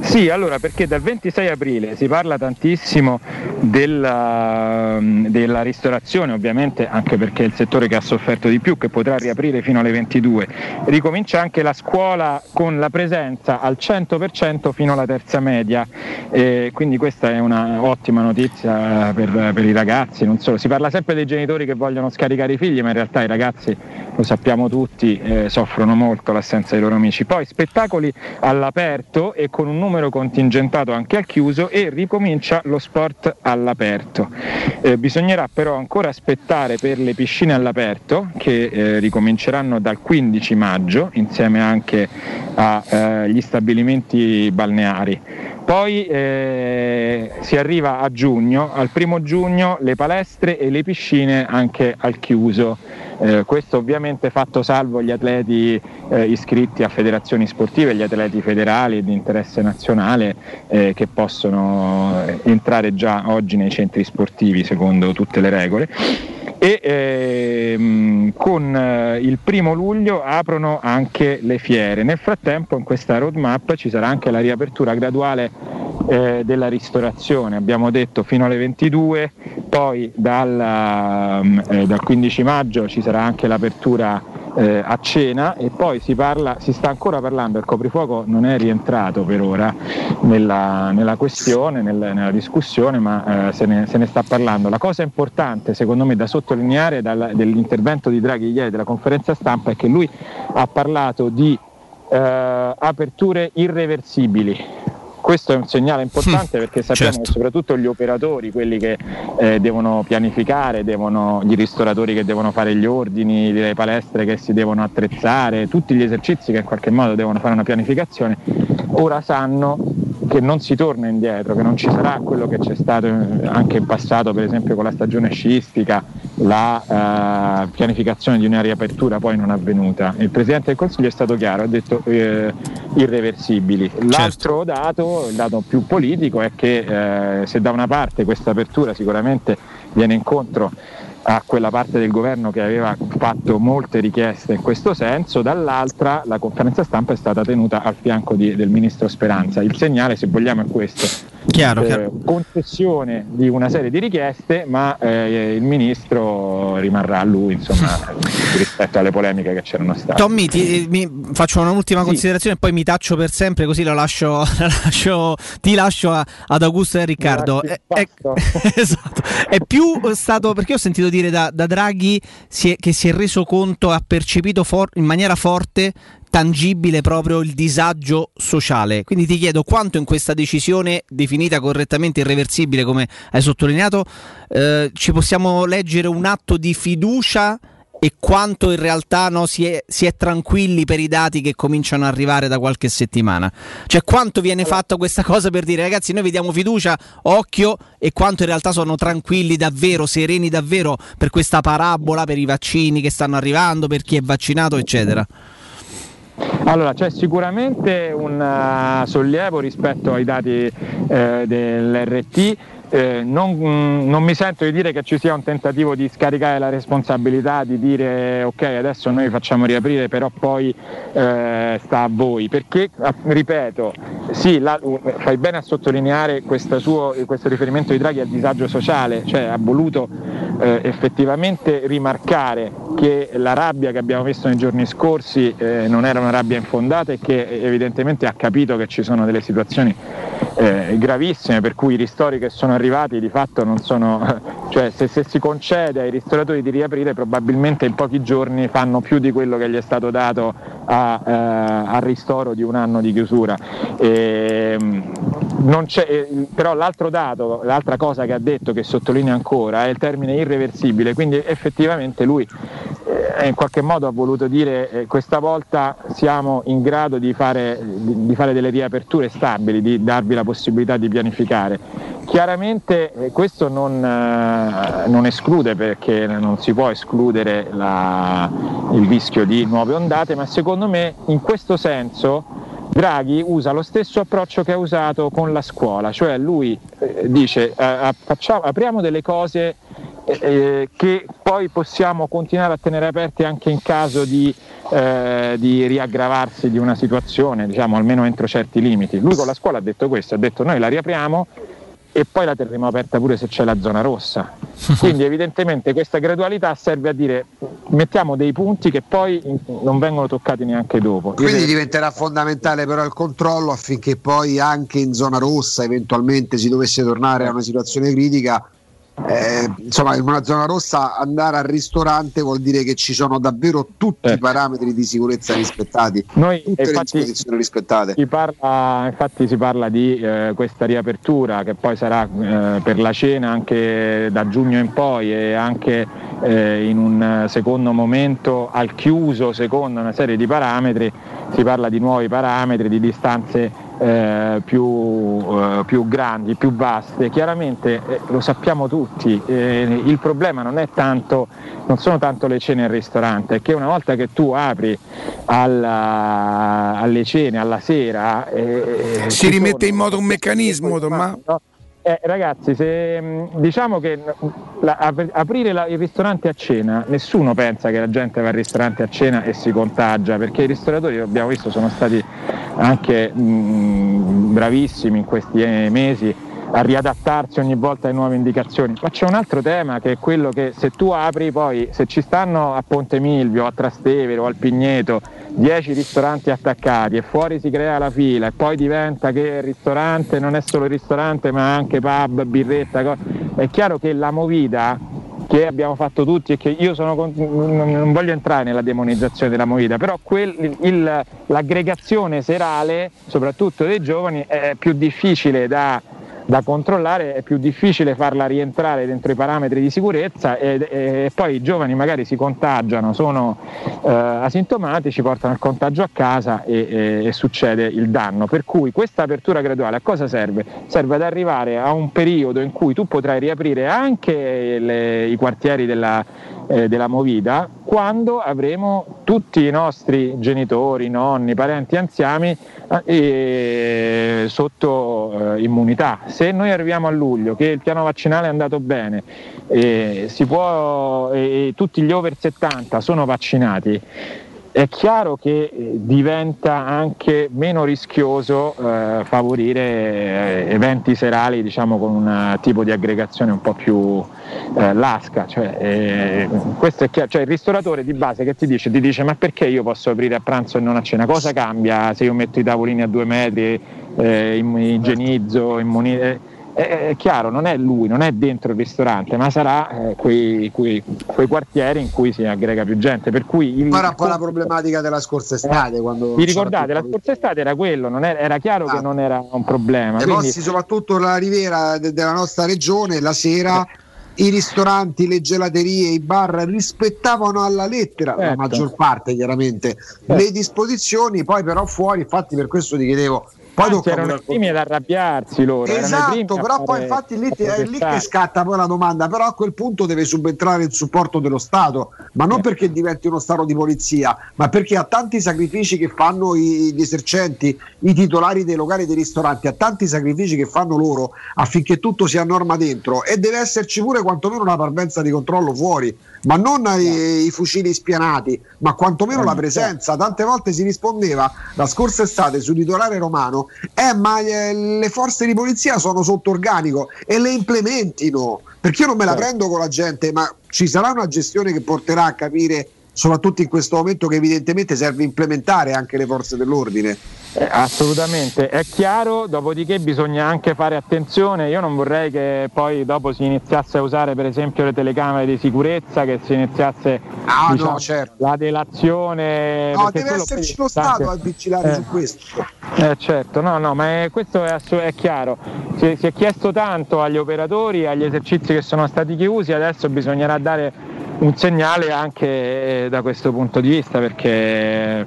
Sì, allora perché dal 26 aprile si parla tantissimo della, della ristorazione, ovviamente anche perché è il settore che ha sofferto di più, che potrà riaprire fino alle 22. Ricomincia anche la scuola con la presenza al 100% fino alla terza media, e quindi questa è una ottima notizia per, per i ragazzi, non solo. Si parla sempre dei genitori che vogliono scaricare i figli, ma in realtà i ragazzi, lo sappiamo tutti, eh, soffrono molto l'assenza dei loro amici. Poi spettacoli all'aperto e con un numero contingentato anche al chiuso e ricomincia lo sport all'aperto. Eh, bisognerà però ancora aspettare per le piscine all'aperto che eh, ricominceranno dal 15 maggio insieme anche agli stabilimenti balneari. Poi eh, si arriva a giugno, al primo giugno le palestre e le piscine anche al chiuso. Eh, questo ovviamente fatto salvo gli atleti eh, iscritti a federazioni sportive, gli atleti federali di interesse nazionale eh, che possono eh, entrare già oggi nei centri sportivi secondo tutte le regole e ehm, con eh, il primo luglio aprono anche le fiere. Nel frattempo in questa roadmap ci sarà anche la riapertura graduale eh, della ristorazione, abbiamo detto fino alle 22, poi dal, eh, dal 15 maggio ci sarà anche l'apertura eh, a cena e poi si, parla, si sta ancora parlando, il coprifuoco non è rientrato per ora nella, nella questione, nel, nella discussione, ma eh, se, ne, se, ne, sta parlando. La cosa importante secondo me da sottolineare dal, dell'intervento di Draghi ieri della conferenza stampa è che lui ha parlato di eh, aperture irreversibili questo è un segnale importante perché sappiamo certo. che soprattutto gli operatori, quelli che eh, devono pianificare, devono, gli ristoratori che devono fare gli ordini, le palestre che si devono attrezzare, tutti gli esercizi che in qualche modo devono fare una pianificazione, ora sanno che non si torna indietro, che non ci sarà quello che c'è stato anche in passato, per esempio con la stagione sciistica, la eh, pianificazione di una riapertura poi non avvenuta. Il Presidente del Consiglio è stato chiaro, ha detto eh, irreversibili. L'altro certo. dato, il dato più politico, è che eh, se da una parte questa apertura sicuramente viene incontro a quella parte del governo che aveva fatto molte richieste in questo senso, dall'altra la conferenza stampa è stata tenuta al fianco di, del ministro Speranza. Il segnale, se vogliamo, è questo. Chiaro, eh, chiaro. concessione di una serie di richieste, ma eh, il ministro rimarrà a lui insomma, rispetto alle polemiche che c'erano state. Tommy, ti, mi, faccio un'ultima sì. considerazione e poi mi taccio per sempre, così lo lascio, lascio, ti lascio a, ad Augusto e a Riccardo. È, è, esatto. è, più stato perché ho sentito dire da, da Draghi si è, che si è reso conto, ha percepito for, in maniera forte tangibile proprio il disagio sociale. Quindi ti chiedo quanto in questa decisione definita correttamente irreversibile, come hai sottolineato, eh, ci possiamo leggere un atto di fiducia e quanto in realtà no, si, è, si, è, tranquilli per i dati che cominciano ad arrivare da qualche settimana. Cioè quanto viene fatta questa cosa per dire ragazzi noi vi diamo fiducia, occhio, e quanto in realtà sono tranquilli davvero, sereni davvero per questa parabola, per i vaccini che stanno arrivando, per chi è vaccinato, eccetera. Allora, c'è sicuramente un uh, sollievo rispetto ai dati eh, dell'RT eh, non, non, mi sento di dire che ci sia un tentativo di scaricare la responsabilità, di dire ok adesso noi facciamo riaprire però poi eh, sta a voi, perché ripeto, sì, la, fai bene a sottolineare suo, questo riferimento di Draghi al disagio sociale, cioè ha voluto eh, effettivamente rimarcare che la rabbia che abbiamo visto nei giorni scorsi eh, non era una rabbia infondata e che evidentemente ha capito che ci sono delle situazioni eh, gravissime per cui i ristori che sono arrivati di fatto non sono, cioè se, se, si concede ai ristoratori di riaprire probabilmente in pochi giorni fanno più di quello che gli è stato dato a, eh, al ristoro di un anno di chiusura. E, ehm, eh, però l'altro dato, l'altra cosa che ha detto che sottolinea ancora è il termine irreversibile, quindi effettivamente lui eh, in qualche modo ha voluto dire eh, questa volta siamo in grado di fare, di, di fare delle riaperture stabili, di darvi la possibilità di pianificare. Chiaramente eh, questo non, eh, non, esclude perché non si può escludere la, il rischio di nuove ondate, ma secondo me in questo senso Draghi usa lo stesso approccio che ha usato con la scuola, cioè lui eh, dice facciamo, apriamo delle cose che poi possiamo continuare a tenere aperti anche in caso di, eh, di riaggravarsi di una situazione, diciamo almeno entro certi limiti. Lui con la scuola ha detto questo, ha detto noi la riapriamo e poi la terremo aperta pure se c'è la zona rossa. Quindi evidentemente questa gradualità serve a dire mettiamo dei punti che poi non vengono toccati neanche dopo. Quindi diventerà fondamentale però il controllo affinché poi anche in zona rossa eventualmente si dovesse tornare a una situazione critica eh, insomma in una zona rossa andare al ristorante vuol dire che ci sono davvero tutti eh. i parametri di sicurezza rispettati. Noi, tutte infatti, le disposizioni rispettate. si parla, infatti si parla di eh, questa riapertura che poi sarà eh, per la cena anche da giugno in poi e anche eh, in un secondo momento al chiuso secondo una serie di parametri. Si parla di nuovi parametri di distanze eh, più, eh, più, grandi, più vaste. Chiaramente eh, lo sappiamo tutti, eh, il problema non, tanto, non, sono tanto le cene al ristorante, è che una volta che tu apri alla, alle cene, alla sera... Eh, si rimette in moto un meccanismo, Tommaso? No? Eh, ragazzi, se, mm, diciamo che la, aprire la, il ristorante a cena, nessuno pensa che la gente va al ristorante a cena e si contagia, perché i ristoratori, abbiamo visto, sono stati anche mh, mm, bravissimi in questi eh, mesi a riadattarsi ogni volta alle nuove indicazioni. Ma c'è un altro tema che è quello che se tu apri poi, se ci stanno a Ponte Milvio, a Trastevere o al Pigneto 10 ristoranti attaccati e fuori si crea la fila e poi diventa che il ristorante non è solo ristorante ma anche pub, birretta, è chiaro che la movida che abbiamo fatto tutti e che io sono, non voglio entrare nella demonizzazione della movida, però quel, il, l'aggregazione serale, soprattutto dei giovani, è più difficile da da controllare, è più difficile farla rientrare dentro i parametri di sicurezza e, e poi i giovani magari si contagiano, sono eh, asintomatici, portano il contagio a casa e, e, e, succede il danno. Per cui questa apertura graduale a cosa serve? Serve ad arrivare a un periodo in cui tu potrai riaprire anche le, i quartieri della, eh, della Movida quando avremo tutti i nostri genitori, nonni, parenti anziani eh, sotto eh, immunità. Se noi arriviamo a luglio che il piano vaccinale è andato bene e, tutti gli over 70 sono vaccinati, è chiaro che eh, diventa anche meno rischioso eh, favorire eh, eventi serali diciamo, con un tipo di aggregazione un po' più eh, lasca. Cioè, eh. Cioè, il ristoratore di base che ti dice, ti dice ma perché io posso aprire a pranzo e non a cena? Cosa cambia se io metto i tavolini a due metri, eh, igienizzo, immunizzo? È, chiaro, non è lui, non è dentro il ristorante, ma sarà eh, quei, quei, quei, quartieri in cui si aggrega più gente. Per cui il, ma era poi la problematica della scorsa estate. Quando vi ricordate, la scorsa estate era quello, era, era, chiaro ah. che non era un problema. E quindi... soprattutto la riviera de- della nostra regione, la sera. Eh i ristoranti, le gelaterie, i bar rispettavano alla lettera, certo. la maggior parte chiaramente, certo. le disposizioni, poi però fuori, infatti per questo ti chiedevo poi Anzi, erano i primi ad arrabbiarsi loro. Esatto, però poi infatti lì, è lì che scatta poi la domanda, però a quel punto deve subentrare il supporto dello Stato, ma non eh. perché diventi uno Stato di polizia, ma perché ha tanti sacrifici che fanno i, gli esercenti, i titolari dei locali dei ristoranti, ha tanti sacrifici che fanno loro affinché tutto sia a norma dentro e deve esserci pure quantomeno una parvenza di controllo fuori ma non i, i fucili spianati, ma quantomeno la presenza. Tante volte si rispondeva la scorsa estate sul litorale romano, eh, ma eh, le forze di polizia sono sotto organico e le implementino. Perché io non me la prendo con la gente, ma ci sarà una gestione che porterà a capire, soprattutto in questo momento, che evidentemente serve implementare anche le forze dell'ordine. Eh, assolutamente, è chiaro, dopodiché bisogna anche fare attenzione, io non vorrei che poi dopo si iniziasse a usare per esempio le telecamere di sicurezza, che si iniziasse ah, diciamo, no, certo. la delazione. No, deve esserci lo Stato a vigilare eh, su questo. Eh, certo, no, no, ma è, questo è, è chiaro. Si, si è chiesto tanto agli operatori, agli esercizi che sono stati chiusi, adesso bisognerà dare un segnale anche eh, da questo punto di vista perché,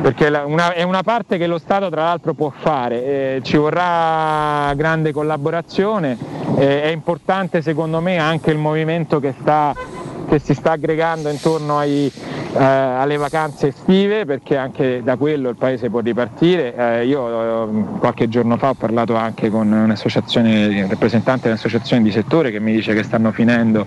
perché una, è una parte che lo Stato tra l'altro può fare, eh, ci vorrà grande collaborazione, eh, è importante secondo me anche il movimento che, sta, che si sta aggregando intorno ai, eh, alle vacanze estive perché anche da quello il paese può ripartire. Eh, io eh, qualche giorno fa ho parlato anche con un'associazione, un rappresentante dell'associazione di settore che mi dice che stanno finendo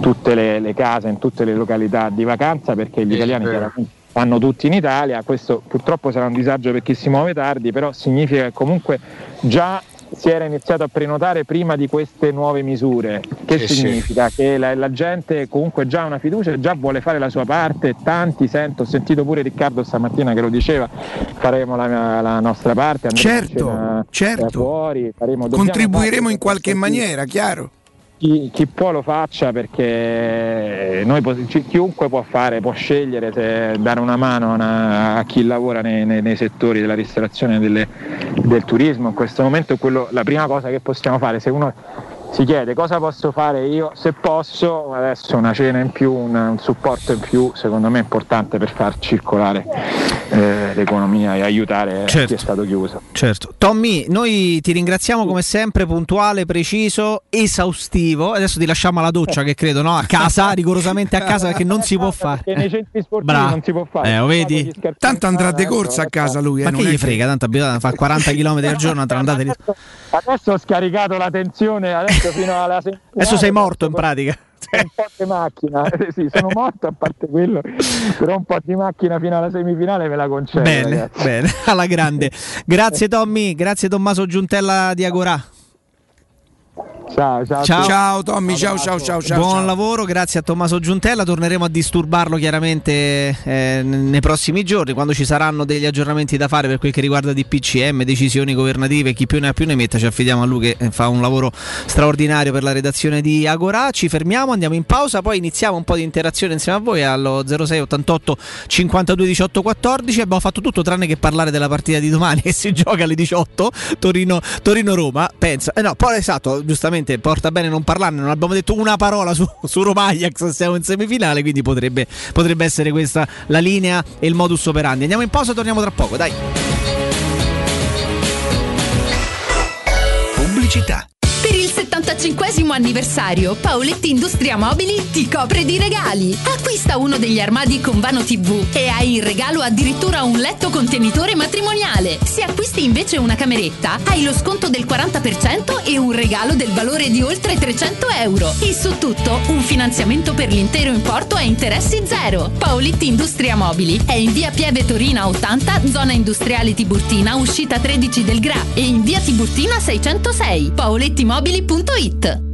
tutte le, le case in tutte le località di vacanza perché gli italiani chiaramente vanno tutti in Italia, questo purtroppo sarà un disagio per chi si muove tardi, però significa che comunque già si era iniziato a prenotare prima di queste nuove misure. Che sì, significa? Sì. Che la, la, gente comunque già ha una fiducia, già vuole fare la sua parte, tanti sento, ho sentito pure Riccardo stamattina che lo diceva, faremo la, la nostra parte, certo, certo. fuori, faremo, contribuiremo in qualche maniera, chiaro chi, chi, può lo faccia perché noi, chiunque può fare, può scegliere se dare una mano a, una, a chi lavora nei, nei, nei, settori della ristorazione e del turismo. In questo momento quello, la prima cosa che possiamo fare. Se uno si chiede cosa posso fare io, se posso, adesso una cena in più, un, un supporto in più, secondo me è importante per far circolare eh, l'economia e aiutare Certo. chi è stato chiuso. Certo. Tommy, noi ti ringraziamo come sempre, puntuale, preciso, esaustivo. Adesso ti lasciamo alla doccia, che credo, no? A casa, rigorosamente a casa, perché non si può fare. Perché nei centri sportivi Bravo. non si può fare. Eh, lo vedi? Tanto andrà di corsa a casa lui. eh, Ma non che è gli frega? Tanto abituato a fare 40 km al giorno, tra andate lì. Adesso ho scaricato la tensione, adesso fino alla semifinale. Adesso sei morto in pratica. un po' di macchina, Eh, sì, sono morto a parte quello, però un po' di macchina fino alla semifinale me la concedo. Bene, ragazzi. bene, alla grande. Grazie Tommy, grazie Tommaso Giuntella di Agorà. Ciao, ciao. Ciao. Ciao Tommy, ciao ciao ciao ciao. Buon ciao. lavoro, grazie a Tommaso Giuntella. Torneremo a disturbarlo chiaramente eh, nei prossimi giorni, quando ci saranno degli aggiornamenti da fare per quel che riguarda DPCM, decisioni governative. Chi più ne ha più ne metta. Ci affidiamo a lui che eh, fa un lavoro straordinario per la redazione di Agora. Ci fermiamo, andiamo in pausa, poi iniziamo un po' di interazione insieme a voi allo 06 88 52 18 14. Abbiamo fatto tutto tranne che parlare della partita di domani che si gioca alle 18 Torino, Torino-Roma. Pensa, eh no, poi esatto, giustamente porta bene non parlarne. Non abbiamo detto una parola su, su Roma Ajax. Siamo in semifinale, quindi potrebbe, potrebbe essere questa la linea e il modus operandi. Andiamo in pausa, torniamo tra poco. Dai. Pubblicità. Per il 75 anniversario, Paoletti Industria Mobili ti copre di regali. Acquista uno degli armadi con vano TV e hai in regalo addirittura un letto contenitore matrimoniale. Se acquisti invece una cameretta, hai lo sconto del 40% e un regalo del valore di oltre 300 euro. E su tutto, un finanziamento per l'intero importo a interessi zero. Paoletti Industria Mobili è in via Pieve Torina 80, zona industriale Tiburtina, uscita 13 del Gra e in via Tiburtina 606. paolettimobili.it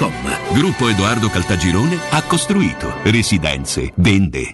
Gruppo Edoardo Caltagirone ha costruito residenze, vende.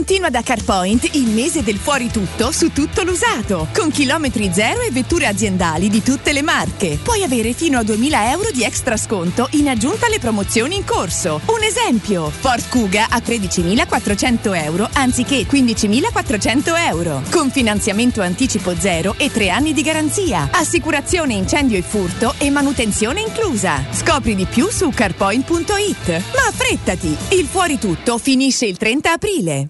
Continua da CarPoint il mese del fuori tutto su tutto l'usato, con chilometri zero e vetture aziendali di tutte le marche. Puoi avere fino a 2000 euro di extra sconto in aggiunta alle promozioni in corso. Un esempio, Ford Kuga a 13.400 euro anziché 15.400 euro, con finanziamento anticipo zero e tre anni di garanzia, assicurazione incendio e furto e manutenzione inclusa. Scopri di più su carpoint.it. Ma affrettati, il fuori tutto finisce il 30 aprile.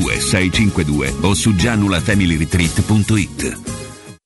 652 o su gianulafamilyretreat.it.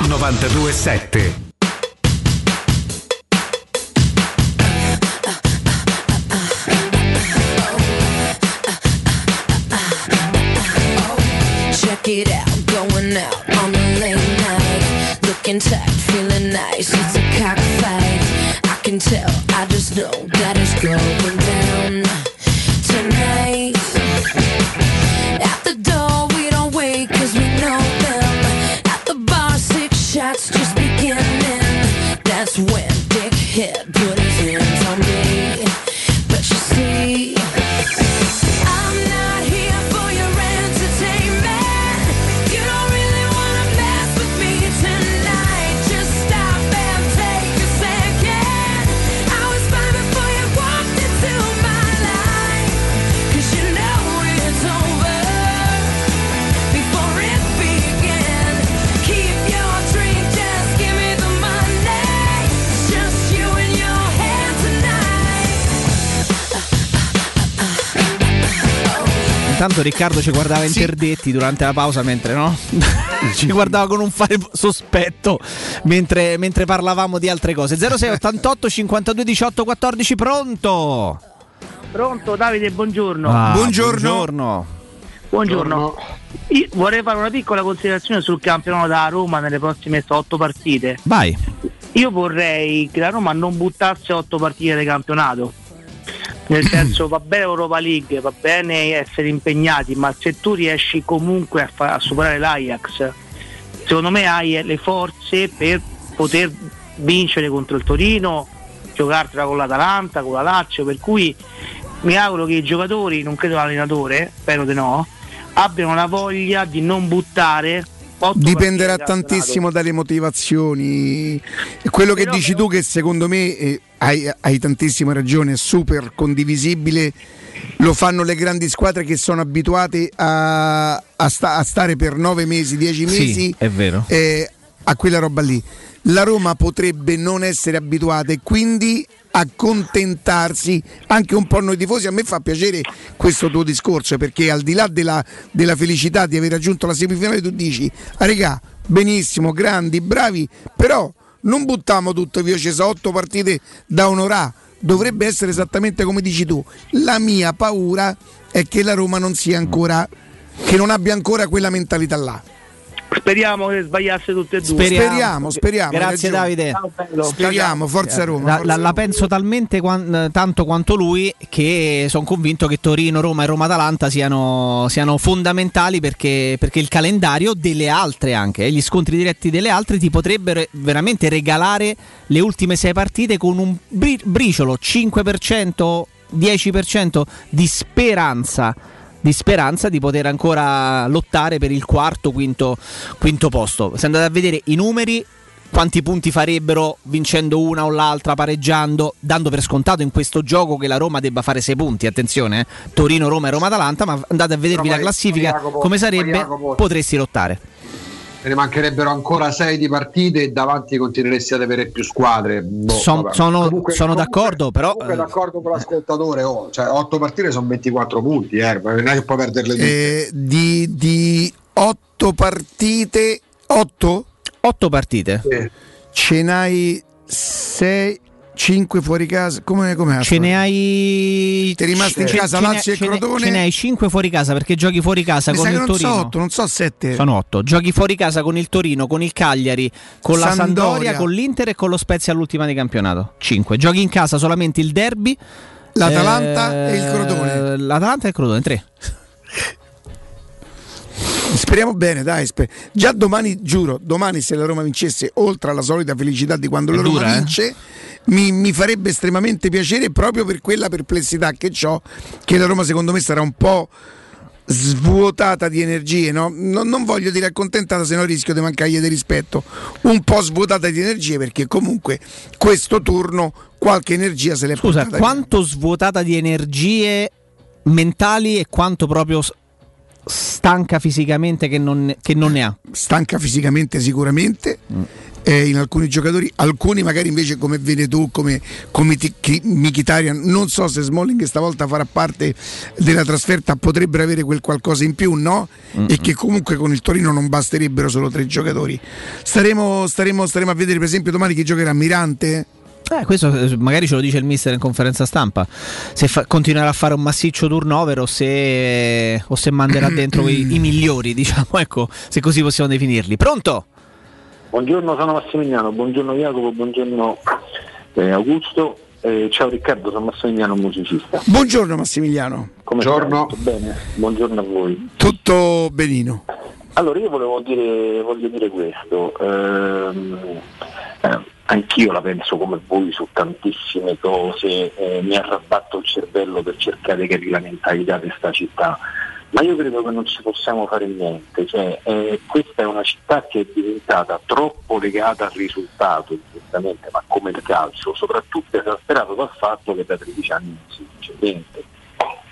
927. Check it out, going out on a late night. Looking tight, feeling nice. It's a cockfight. I can tell, I just know that it's going Intanto Riccardo ci guardava interdetti durante la pausa mentre no? ci guardava con un fare sospetto mentre, mentre parlavamo di altre cose. 06 88 52 18 14 pronto? Pronto Davide, buongiorno. Ah, buongiorno. Buongiorno. Io vorrei fare una piccola considerazione sul campionato da Roma nelle prossime otto partite. Vai. Io vorrei che la Roma non buttasse otto partite di campionato. Nel senso va bene Europa League, va bene essere impegnati, ma se tu riesci comunque a, fa- a superare l'Ajax, secondo me hai le forze per poter vincere contro il Torino, giocartela con l'Atalanta, con la Lazio, per cui mi auguro che i giocatori, non credo l'allenatore, spero di no, abbiano la voglia di non buttare Dipenderà tantissimo dalle motivazioni. Quello che dici tu, che secondo me eh, hai, hai tantissima ragione, è super condivisibile. Lo fanno le grandi squadre che sono abituate a, a sta- a stare per nove mesi, dieci Sì, mesi è vero. eh, a quella roba lì. La Roma potrebbe non essere abituata e quindi accontentarsi anche un po' noi tifosi. A me fa piacere questo tuo discorso perché al di là della, della felicità di aver raggiunto la semifinale, tu dici, ah, regà, benissimo, grandi, bravi, però non buttiamo tutto via, ci sono otto partite da onorare. Dovrebbe essere esattamente come dici tu. La mia paura è che la Roma non sia ancora, che non abbia ancora quella mentalità là. Speriamo che sbagliasse tutte e due. Speriamo, speriamo. hai Grazie. Davide. Ciao. Speriamo, forza Roma. La, forza la- la penso talmente quan- tanto quanto lui che sono convinto che Torino, Roma e Roma-Atalanta siano, siano fondamentali perché, perché il calendario delle altre anche, eh, gli scontri diretti delle altre ti potrebbero veramente regalare le ultime sei partite con un bri- briciolo 5%, 10% di speranza di speranza di poter ancora lottare per il quarto, quinto, quinto posto. Se andate a vedere i numeri, quanti punti farebbero vincendo una o l'altra, pareggiando, dando per scontato in questo gioco che la Roma debba fare 6 punti. Attenzione, eh. Torino, Roma e Roma-Atalanta, ma andate a vedervi Però la classifica come sarebbe, potresti lottare. Ne mancherebbero ancora sei di partite e davanti continueresti ad avere più squadre. Boh, Son- sono, Comunque- sono comunque- d'accordo, però Comunque d'accordo con l'ascoltatore, oh, cioè 8 partite sono 24 punti, eh, non è che puoi perderle tutte. Eh, di, di otto partite, otto? Otto partite. Ce n'hai sei, 5 fuori casa, come come Ce ne hai. Ti è rimasto in casa Lazio e Crotone? Ce ne hai 5 fuori casa perché giochi fuori casa Mi con il non so Torino. 8, non so 7. Sono 8. Giochi fuori casa con il Torino, con il Cagliari, con la. Sandoria, con l'Inter e con lo Spezia all'ultima di campionato. 5. Giochi in casa solamente il derby. L'Atalanta e il Crotone. L'Atalanta e il Crotone, 3. Speriamo bene, dai. sper- Già domani, giuro, domani se la Roma vincesse, oltre alla solita felicità di quando È la Roma dura, eh? Mi, mi farebbe estremamente piacere proprio per quella perplessità che ho, che la Roma secondo me sarà un po' svuotata di energie, no? non, non voglio dire accontentata, se no rischio di mancargli di rispetto, un po' svuotata di energie perché comunque questo turno qualche energia se l'è Scusa, portata via. quanto svuotata di energie mentali e quanto proprio stanca fisicamente che non, che non ne ha? stanca fisicamente sicuramente. Eh, in alcuni giocatori, alcuni magari invece come vedi tu, come, come Mkhitaryan, non so se Smalling stavolta farà parte della trasferta, potrebbero avere quel qualcosa in più, no? E che comunque con il Torino non basterebbero solo tre giocatori. Staremo, staremo, staremo a vedere per esempio domani chi giocherà Mirante. Eh, questo eh, magari ce lo dice il mister in conferenza stampa. Se fa- continuerà a fare un massiccio turnover o se, o se manderà dentro i, i migliori, diciamo, ecco, se così possiamo definirli. Pronto? Buongiorno, sono Massimiliano, buongiorno Jacopo, buongiorno eh, Augusto. Eh, ciao Riccardo, sono Massimiliano musicista. Buongiorno Massimiliano. Come Buongiorno. bene? Buongiorno a voi. Tutto benino. Allora io volevo dire, voglio dire questo, ehm, eh, anch'io la penso come voi su tantissime cose, eh, mi arrabatto il cervello per cercare di capire la mentalità di questa città, ma io credo che non ci possiamo fare niente, cioè, eh, questa è una città che è diventata troppo legata al risultato, giustamente, ma come il calcio, soprattutto esasperato dal fatto che da 13 anni non si dice niente.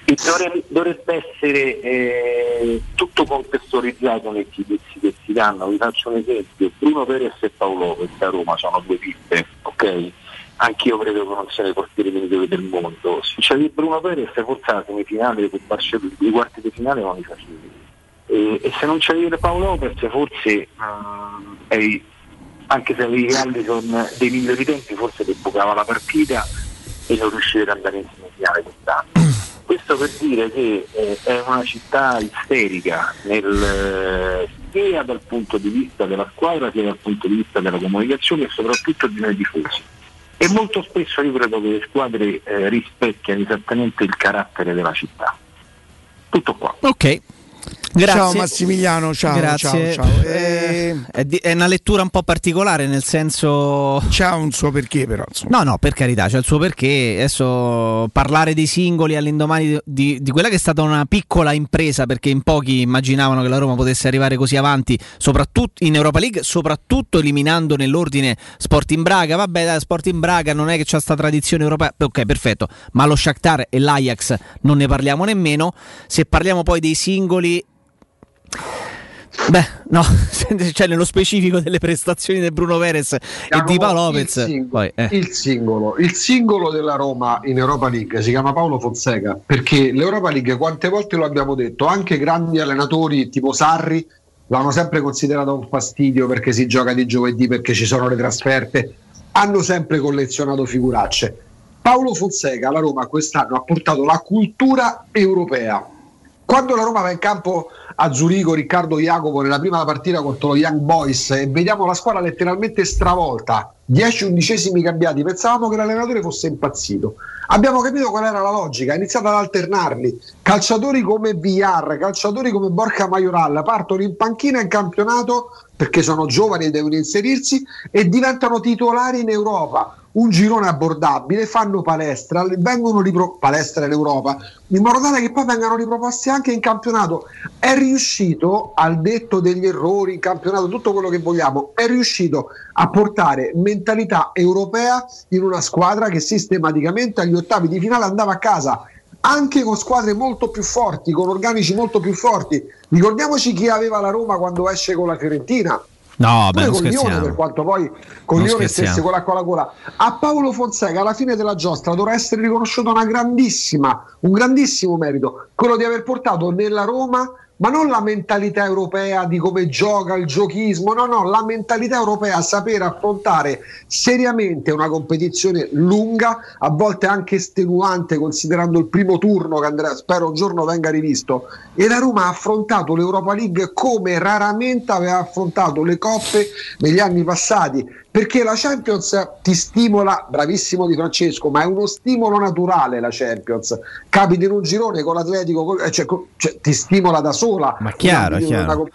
E dovrebbe, dovrebbe essere eh, tutto contestualizzato nei giudizi che si danno. Vi faccio un esempio: Bruno Perez e Paolo Lopez a Roma sono due pippe, ok? Anch'io credo che non siano i portieri migliori del mondo. Se c'avevi Bruno Perez, forse la semifinale con Barcellona, i quarti di finale non li facevi. E, e se non c'avevi Paolo Lopez, forse mm, eri- anche se avevi Allison dei migliori tempi, forse ti bucava la partita e non riuscivi ad andare in semifinale quest'anno. Questo per dire che eh, è una città isterica nel, eh, sia dal punto di vista della squadra sia dal punto di vista della comunicazione e soprattutto di noi tifosi. E molto spesso io credo che le squadre eh, rispecchiano esattamente il carattere della città. Tutto qua. Ok. Grazie. Ciao Massimiliano, ciao, Grazie. ciao, ciao. Eh, è, di- è una lettura un po' particolare, nel senso. C'ha un suo perché, però. No, no, per carità, c'è il suo perché. Adesso parlare dei singoli all'indomani di, di- di quella che è stata una piccola impresa, perché in pochi immaginavano che la Roma potesse arrivare così avanti, soprattutto in Europa League, soprattutto eliminando nell'ordine Sporting Braga. Vabbè, dai, Sporting Braga non è che c'è sta tradizione europea. Ok, perfetto. Ma lo Shakhtar e l'Ajax non ne parliamo nemmeno. Se parliamo poi dei singoli. Beh, no, cioè nello specifico delle prestazioni di Bruno Perez e di Paolo il Lopez. singolo, Poi, eh. il singolo il singolo della Roma in Europa League si chiama Paolo Fonseca perché l'Europa League quante volte lo abbiamo detto anche grandi allenatori tipo Sarri l'hanno sempre considerato un fastidio perché si gioca di giovedì perché ci sono le trasferte hanno sempre collezionato figuracce Paolo Fonseca alla Roma quest'anno ha portato la cultura europea quando la Roma va in campo a Zurigo, Riccardo Jacopo nella prima partita contro lo Young Boys. E vediamo la squadra letteralmente stravolta, 10 undicesimi cambiati, pensavamo che l'allenatore fosse impazzito. Abbiamo capito qual era la logica, ha iniziato ad alternarli. Calciatori come Villar, calciatori come Borca Majoral partono in panchina in campionato perché sono giovani e devono inserirsi e diventano titolari in Europa. Un girone abbordabile, fanno palestra, vengono ripro- palestra in Europa, in modo tale che poi vengano riproposti anche in campionato. È riuscito, al detto degli errori in campionato, tutto quello che vogliamo, è riuscito a portare mentalità europea in una squadra che sistematicamente agli ottavi di finale andava a casa anche con squadre molto più forti, con organici molto più forti. Ricordiamoci chi aveva la Roma quando esce con la Fiorentina. No, beh, con Lione, per quanto poi con Non Lione stesse con l'acqua alla gola. A Paolo Fonseca alla fine della giostra dovrà essere riconosciuto una grandissima, un grandissimo merito, quello di aver portato nella Roma ma non la mentalità europea di come gioca il giochismo, no, no, la mentalità europea a sapere affrontare seriamente una competizione lunga, a volte anche estenuante, considerando il primo turno che andrà, spero un giorno venga rivisto. E la Roma ha affrontato l'Europa League come raramente aveva affrontato le coppe negli anni passati perché la Champions ti stimola, bravissimo di Francesco, ma è uno stimolo naturale la Champions. Capiti in un girone con l'Atletico, con- cioè, cioè, ti stimola da sola. Ma chiaro, chiaro.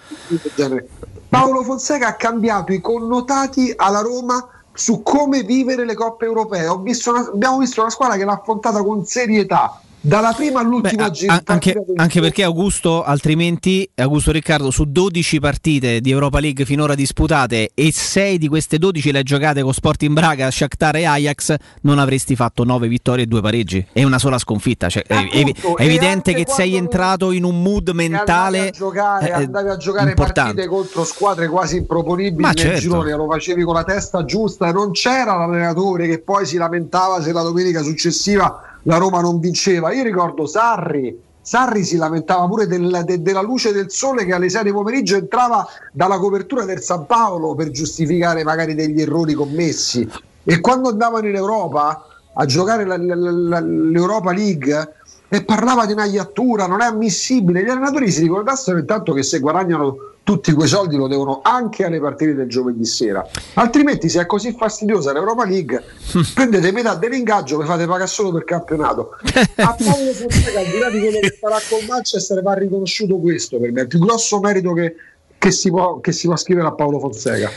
Paolo Fonseca ha cambiato i connotati alla Roma su come vivere le coppe europee. Visto una- abbiamo visto una squadra che l'ha affrontata con serietà. Dalla prima all'ultima An- anche, anche perché Augusto, altrimenti, Augusto Riccardo, su 12 partite di Europa League finora disputate e 6 di queste 12 le giocate con Sporting Braga, Shakhtar e Ajax, non avresti fatto 9 vittorie e 2 pareggi e una sola sconfitta. Cioè, è, è Appunto, è e evidente che sei entrato in un mood mentale andavi a giocare, eh, andavi a giocare partite contro squadre quasi improponibili Ma nel certo. girone, lo facevi con la testa giusta, non c'era l'allenatore che poi si lamentava se la domenica successiva la Roma non vinceva. Io ricordo Sarri. Sarri si lamentava pure del- de- della luce del sole che alle 6 di pomeriggio entrava dalla copertura del San Paolo per giustificare magari degli errori commessi. E quando andavano in Europa a giocare la- la- la- l'Europa League e parlava di una iattura, non è ammissibile. Gli allenatori si ricordassero intanto che se guadagnano tutti quei soldi lo devono anche alle partite del giovedì sera. Altrimenti, se è così fastidiosa l'Europa League, prendete metà dell'ingaggio e fate pagare solo per campionato. A Paolo Fonseca, al di là di quello che farà con Manchester, va riconosciuto questo per me. È il più grosso merito che, che si, può, che si può scrivere a Paolo Fonseca.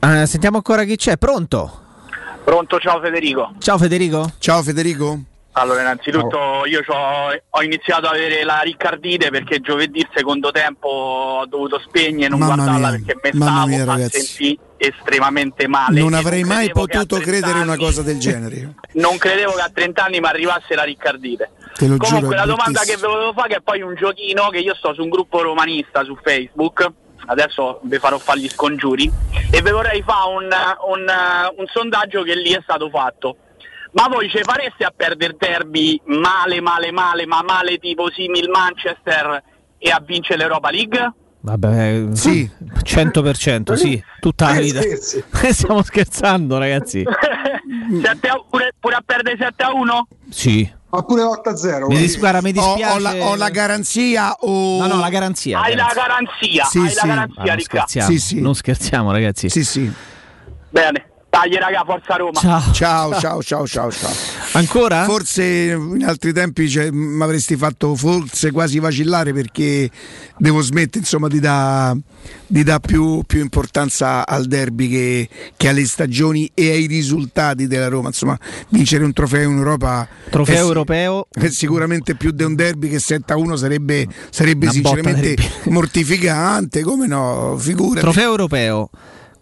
Eh, sentiamo ancora chi c'è. Pronto? Pronto, ciao Federico. Ciao Federico. Ciao Federico. Allora, innanzitutto io c'ho- ho iniziato ad avere la riccardite perché giovedì il secondo tempo ho dovuto spegnere e non Mamma guardarla mia, perché mi stavo mia, ragazzi. sentì estremamente male. Non avrei mai che a potuto 30 credere una anni- cosa del genere. Non credevo che a 30 anni mi arrivasse la riccardite. Giuro, Comunque è la domanda che ve volevo fare che è poi un giochino che io sto su un gruppo romanista su Facebook, adesso vi farò fare gli scongiuri, e vi vorrei fare un, un, un sondaggio che lì è stato fatto. Ma voi ce fareste a perdere derby male, male, male, ma male tipo simil Manchester e a vincere l'Europa League? Vabbè, Sì. 100%, sì, tutta la Eh, vita. Stiamo scherzando, ragazzi. Sette a- pure, pure a perdere 7 a 1? Sì. Ma pure 8 a 0. Mi, dis- guarda, mi Ho, dispiace. ho la, ho la garanzia o... No, no, la garanzia. Hai la garanzia. Sì, hai sì. la Ah, garanzia, non Riccardo. scherziamo, Sì, sì. non scherziamo, ragazzi. Sì, sì. Bene, tagli raga, forza Roma. Ciao. Ciao, ciao, ciao, ciao, ciao. Ancora? Forse in altri tempi mi avresti fatto forse quasi vacillare perché devo smettere insomma di dare di dà più, più importanza al derby che, che alle stagioni e ai risultati della Roma. Insomma, vincere un trofeo in Europa Trofeo è europeo. è sicuramente più di un derby che 7-1 sarebbe, sarebbe sinceramente mortificante. Come no? Figurati. Trofeo europeo.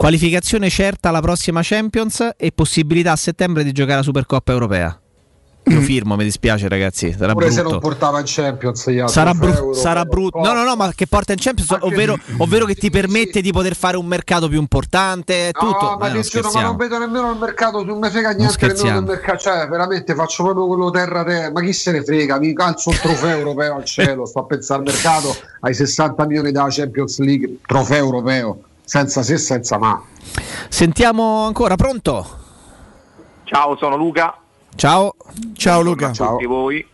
Qualificazione certa alla prossima Champions e possibilità a settembre di giocare la Supercoppa europea. Io firmo, mi dispiace ragazzi, sarà Pure se non brutto. portava in Champions gli altri, Sarà, bru- sarà brutto. No, no, no, ma che porta in Champions, ovvero, ovvero che ti permette di poter fare un mercato più importante. è Tutto. No, ma, Eh, non giuro, ma non vedo nemmeno il mercato, non mi frega niente del mercato. Cioè, veramente faccio proprio quello terra terra. Ma chi se ne frega? Mi calzo un trofeo europeo al cielo. Sto a pensare al mercato ai 60 milioni della Champions League, trofeo europeo, senza se, senza ma. Sentiamo ancora, pronto? Ciao, sono Luca. Ciao. Ciao Luca. a tutti voi.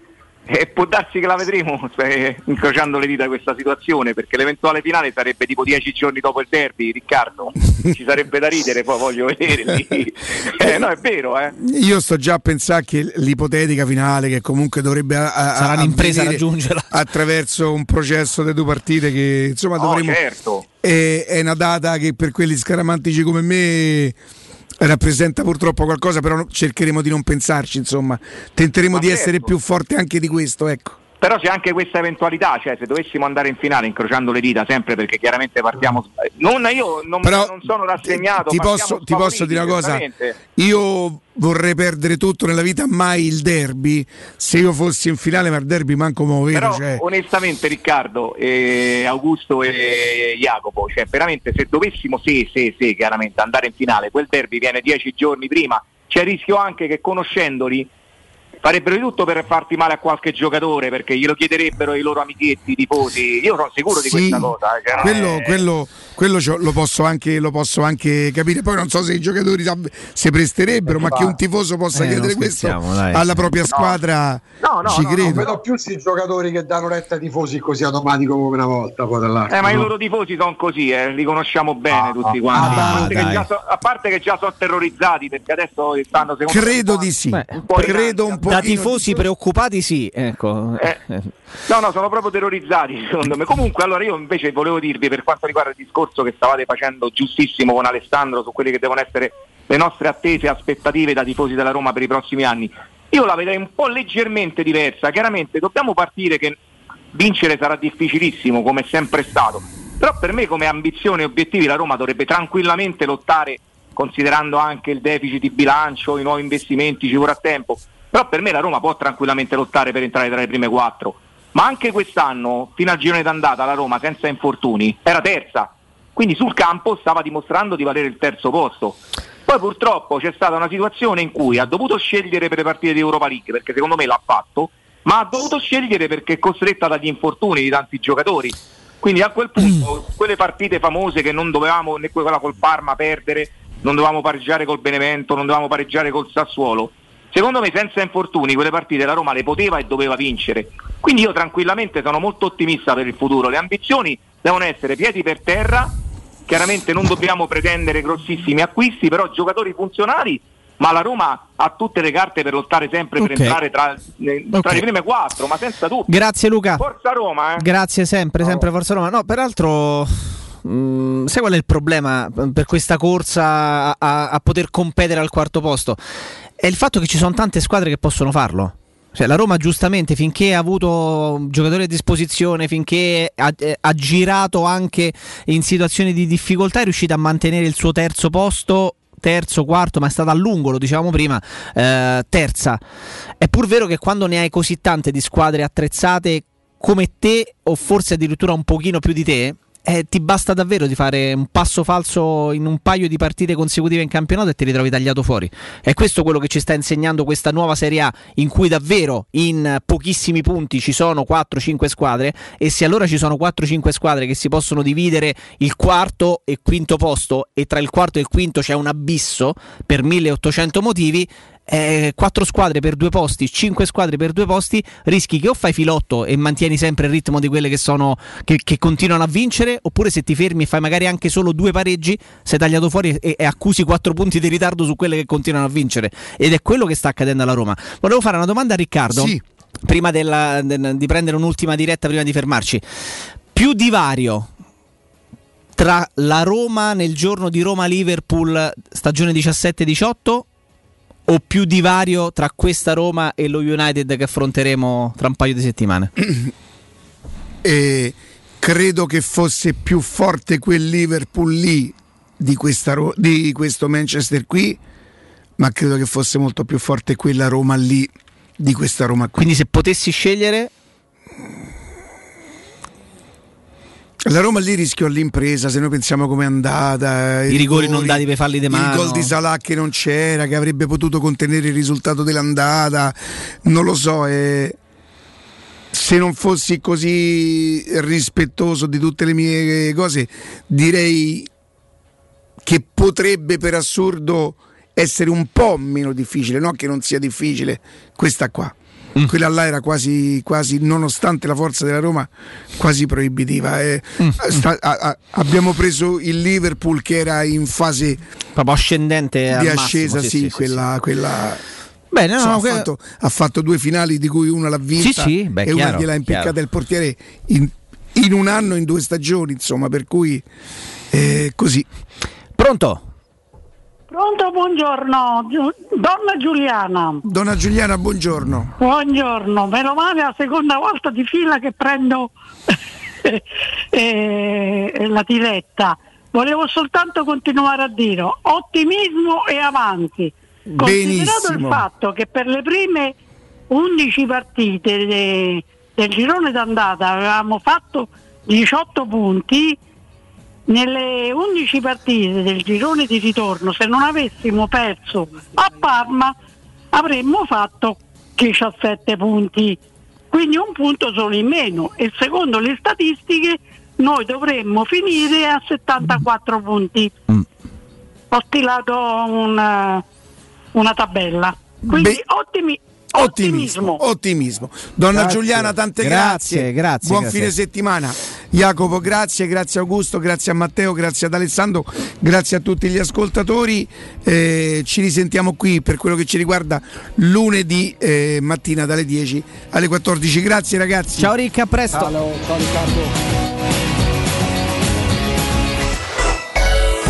E può darsi che la vedremo eh, incrociando le dita questa situazione, perché l'eventuale finale sarebbe tipo dieci giorni dopo il derby, Riccardo. Ci sarebbe da ridere, poi voglio vedere. Eh, no, è vero, eh. Io sto già a pensare che l'ipotetica finale, che comunque dovrebbe a- a- Sarà un'impresa avvenire raggiungerla. attraverso un processo di due partite, che insomma No, dovremo. certo. È, è una data che per quelli scaramantici come me rappresenta purtroppo qualcosa, però cercheremo di non pensarci, insomma, tenteremo Ma di essere certo. più forti anche di questo, ecco. Però c'è anche questa eventualità, cioè se dovessimo andare in finale incrociando le dita sempre perché chiaramente partiamo non io non, Però non sono rassegnato, ti posso, ti posso dire una cosa? io vorrei perdere tutto nella vita mai il derby. Se io fossi in finale ma il derby manco me lo vedo cioè. onestamente Riccardo, eh, Augusto e Jacopo, cioè veramente se dovessimo, se, se, se chiaramente andare in finale, quel derby viene dieci giorni prima, c'è il rischio anche che conoscendoli farebbero di tutto per farti male a qualche giocatore perché glielo chiederebbero i loro amichetti, i tifosi. Io sono sicuro di Sì, questa cosa. cioè, non quello, è- quello- quello lo, posso anche, lo posso anche capire. Poi non so se i giocatori si presterebbero, ma che un tifoso possa Eh, chiedere questo dai. alla propria No. squadra No, no, ci no, non credo. vedo più questi giocatori che danno retta ai tifosi così automatico come una volta. Poi Eh, ma i no? loro tifosi sono così, eh, li conosciamo bene tutti quanti. ah, a, parte che dai. già so- a parte che già sono terrorizzati perché adesso stanno secondo Credo di sì. po' Credo un po'. Da tifosi preoccupati sì, ecco. No, no, sono proprio terrorizzati secondo me. Comunque, allora io invece volevo dirvi per quanto riguarda il discorso che stavate facendo giustissimo con Alessandro su quelle che devono essere le nostre attese e aspettative da tifosi della Roma per i prossimi anni. Io la vedrei un po' leggermente diversa. Chiaramente dobbiamo partire che vincere sarà difficilissimo come è sempre stato. Però per me come ambizione e obiettivi la Roma dovrebbe tranquillamente lottare considerando anche il deficit di bilancio, i nuovi investimenti, ci vorrà tempo. Però per me la Roma può tranquillamente lottare per entrare tra le prime quattro. Ma anche quest'anno, fino al girone d'andata, la Roma senza infortuni era terza. Quindi sul campo stava dimostrando di valere il terzo posto. Poi purtroppo c'è stata una situazione in cui ha dovuto scegliere per le partite di Europa League, perché secondo me l'ha fatto, ma ha dovuto scegliere perché è costretta dagli infortuni di tanti giocatori. Quindi a quel punto quelle partite famose che non dovevamo, né quella col Parma perdere, non dovevamo pareggiare col Benevento, non dovevamo pareggiare col Sassuolo, secondo me senza infortuni quelle partite la Roma le poteva e doveva vincere. Quindi io tranquillamente sono molto ottimista per il futuro. Le ambizioni devono essere piedi per terra, chiaramente non dobbiamo pretendere grossissimi acquisti, però giocatori funzionali, ma la Roma ha tutte le carte per lottare sempre Ok. per entrare tra, eh, tra le prime quattro, ma senza dubbio. Grazie Luca. Forza Roma, eh. Grazie sempre, sempre Forza Roma. No, peraltro, mh, sai qual è il problema per questa corsa a, a- a poter competere al quarto posto? È il fatto che ci sono tante squadre che possono farlo. Cioè, la Roma giustamente finché ha avuto giocatori a disposizione, finché ha, eh, ha girato anche in situazioni di difficoltà, è riuscita a mantenere il suo terzo posto, terzo, quarto, ma è stata a lungo, lo dicevamo prima, eh, terza. È pur vero che quando ne hai così tante di squadre attrezzate come te, o forse addirittura un pochino più di te, eh, ti basta davvero di fare un passo falso in un paio di partite consecutive in campionato e ti ritrovi tagliato fuori. È questo quello che ci sta insegnando questa nuova Serie A, in cui davvero in pochissimi punti ci sono 4-5 squadre. E se allora ci sono 4-5 squadre che si possono dividere il quarto e quinto posto, e tra il quarto e il quinto c'è un abisso per 1800 motivi. Eh, quattro squadre per due posti, cinque squadre per due posti, rischi che o fai filotto e mantieni sempre il ritmo di quelle che sono che, che continuano a vincere, oppure se ti fermi e fai magari anche solo due pareggi, sei tagliato fuori e, e accusi quattro punti di ritardo su quelle che continuano a vincere. Ed è quello che sta accadendo alla Roma. Volevo fare una domanda a Riccardo. Prima della- de- di prendere un'ultima diretta, prima di fermarci, più divario tra la Roma nel giorno di Roma-Liverpool stagione 17-18 o più divario tra questa Roma e lo United che affronteremo tra un paio di settimane? E credo che fosse più forte quel Liverpool lì di, questa di questo Manchester qui, ma credo che fosse molto più forte quella Roma lì di questa Roma qui. Quindi se potessi scegliere La Roma lì rischiò l'impresa, se noi pensiamo come è andata. I rigori non dati per falli di Il mano. gol di Salah che non c'era, che avrebbe potuto contenere il risultato dell'andata. Non lo so. eh, se non fossi così rispettoso di tutte le mie cose, direi che potrebbe per assurdo essere un po' meno difficile, non che non sia difficile, questa qua. Mm. Quella là era quasi, quasi, nonostante la forza della Roma, quasi proibitiva. eh. Mm. Sta- a- a- abbiamo preso il Liverpool che era in fase proprio ascendente di massimo, ascesa, sì, sì, sì, sì, quella, quella- Bene, no, Insomma, no, ha, que- fatto, ha fatto due finali di cui una l'ha vinta Sì, sì, beh, e una chiaro, gliel'ha impiccata chiaro. il portiere in, in un anno, in due stagioni, insomma, per cui eh, così. Pronto? Pronto, buongiorno, Giu- donna Giuliana. Donna Giuliana, buongiorno. Buongiorno, meno male è la seconda volta di fila che prendo eh, la diretta. Volevo soltanto continuare a dire ottimismo e avanti. Considerato il fatto che per le prime 11 partite de- del girone d'andata avevamo fatto 18 punti, nelle 11 partite del girone di ritorno, se non avessimo perso a Parma, avremmo fatto 17 punti, quindi un punto solo in meno e secondo le statistiche noi dovremmo finire a 74 punti. Ho stilato una, una tabella. Quindi Beh, ottimi, Ottimismo, ottimismo. Donna Grazie. Giuliana, tante Grazie, grazie. grazie, Buon grazie. fine settimana. Jacopo, grazie, grazie Augusto, grazie a Matteo, grazie ad Alessandro, grazie a tutti gli ascoltatori. Eh, ci risentiamo qui per quello che ci riguarda lunedì eh, mattina dalle 10 alle 14. Grazie ragazzi. Ciao Ricca, a presto. ciao Riccardo.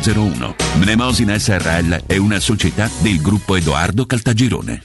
0401. Mnemosina SRL è una società del gruppo Edoardo Caltagirone.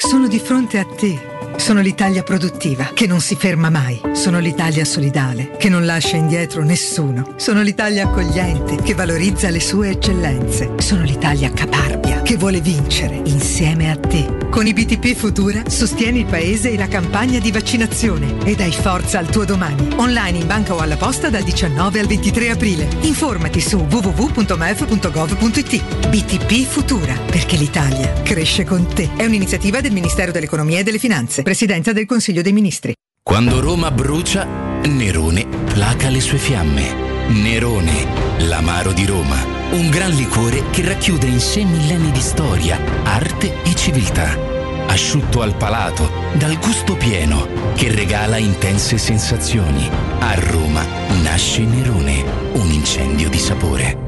Sono di fronte a te. Sono l'Italia produttiva, che non si ferma mai. Sono l'Italia solidale, che non lascia indietro nessuno. Sono l'Italia accogliente, che valorizza le sue eccellenze. Sono l'Italia caparbia, che vuole vincere insieme a te. Con i BTP Futura sostieni il paese e la campagna di vaccinazione e dai forza al tuo domani. Online in banca o alla posta dal 19 al 23 aprile. Informati su www.mef.gov.it. BTP Futura, perché l'Italia cresce con te. È un'iniziativa del Ministero dell'Economia e delle Finanze, Presidenza del Consiglio dei Ministri. Quando Roma brucia, Nerone placa le sue fiamme. Nerone, l'amaro di Roma. Un gran liquore che racchiude in sé millenni di storia, arte e civiltà. Asciutto al palato, dal gusto pieno, che regala intense sensazioni. A Roma nasce Nerone, un incendio di sapore.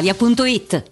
brispalitalia.it.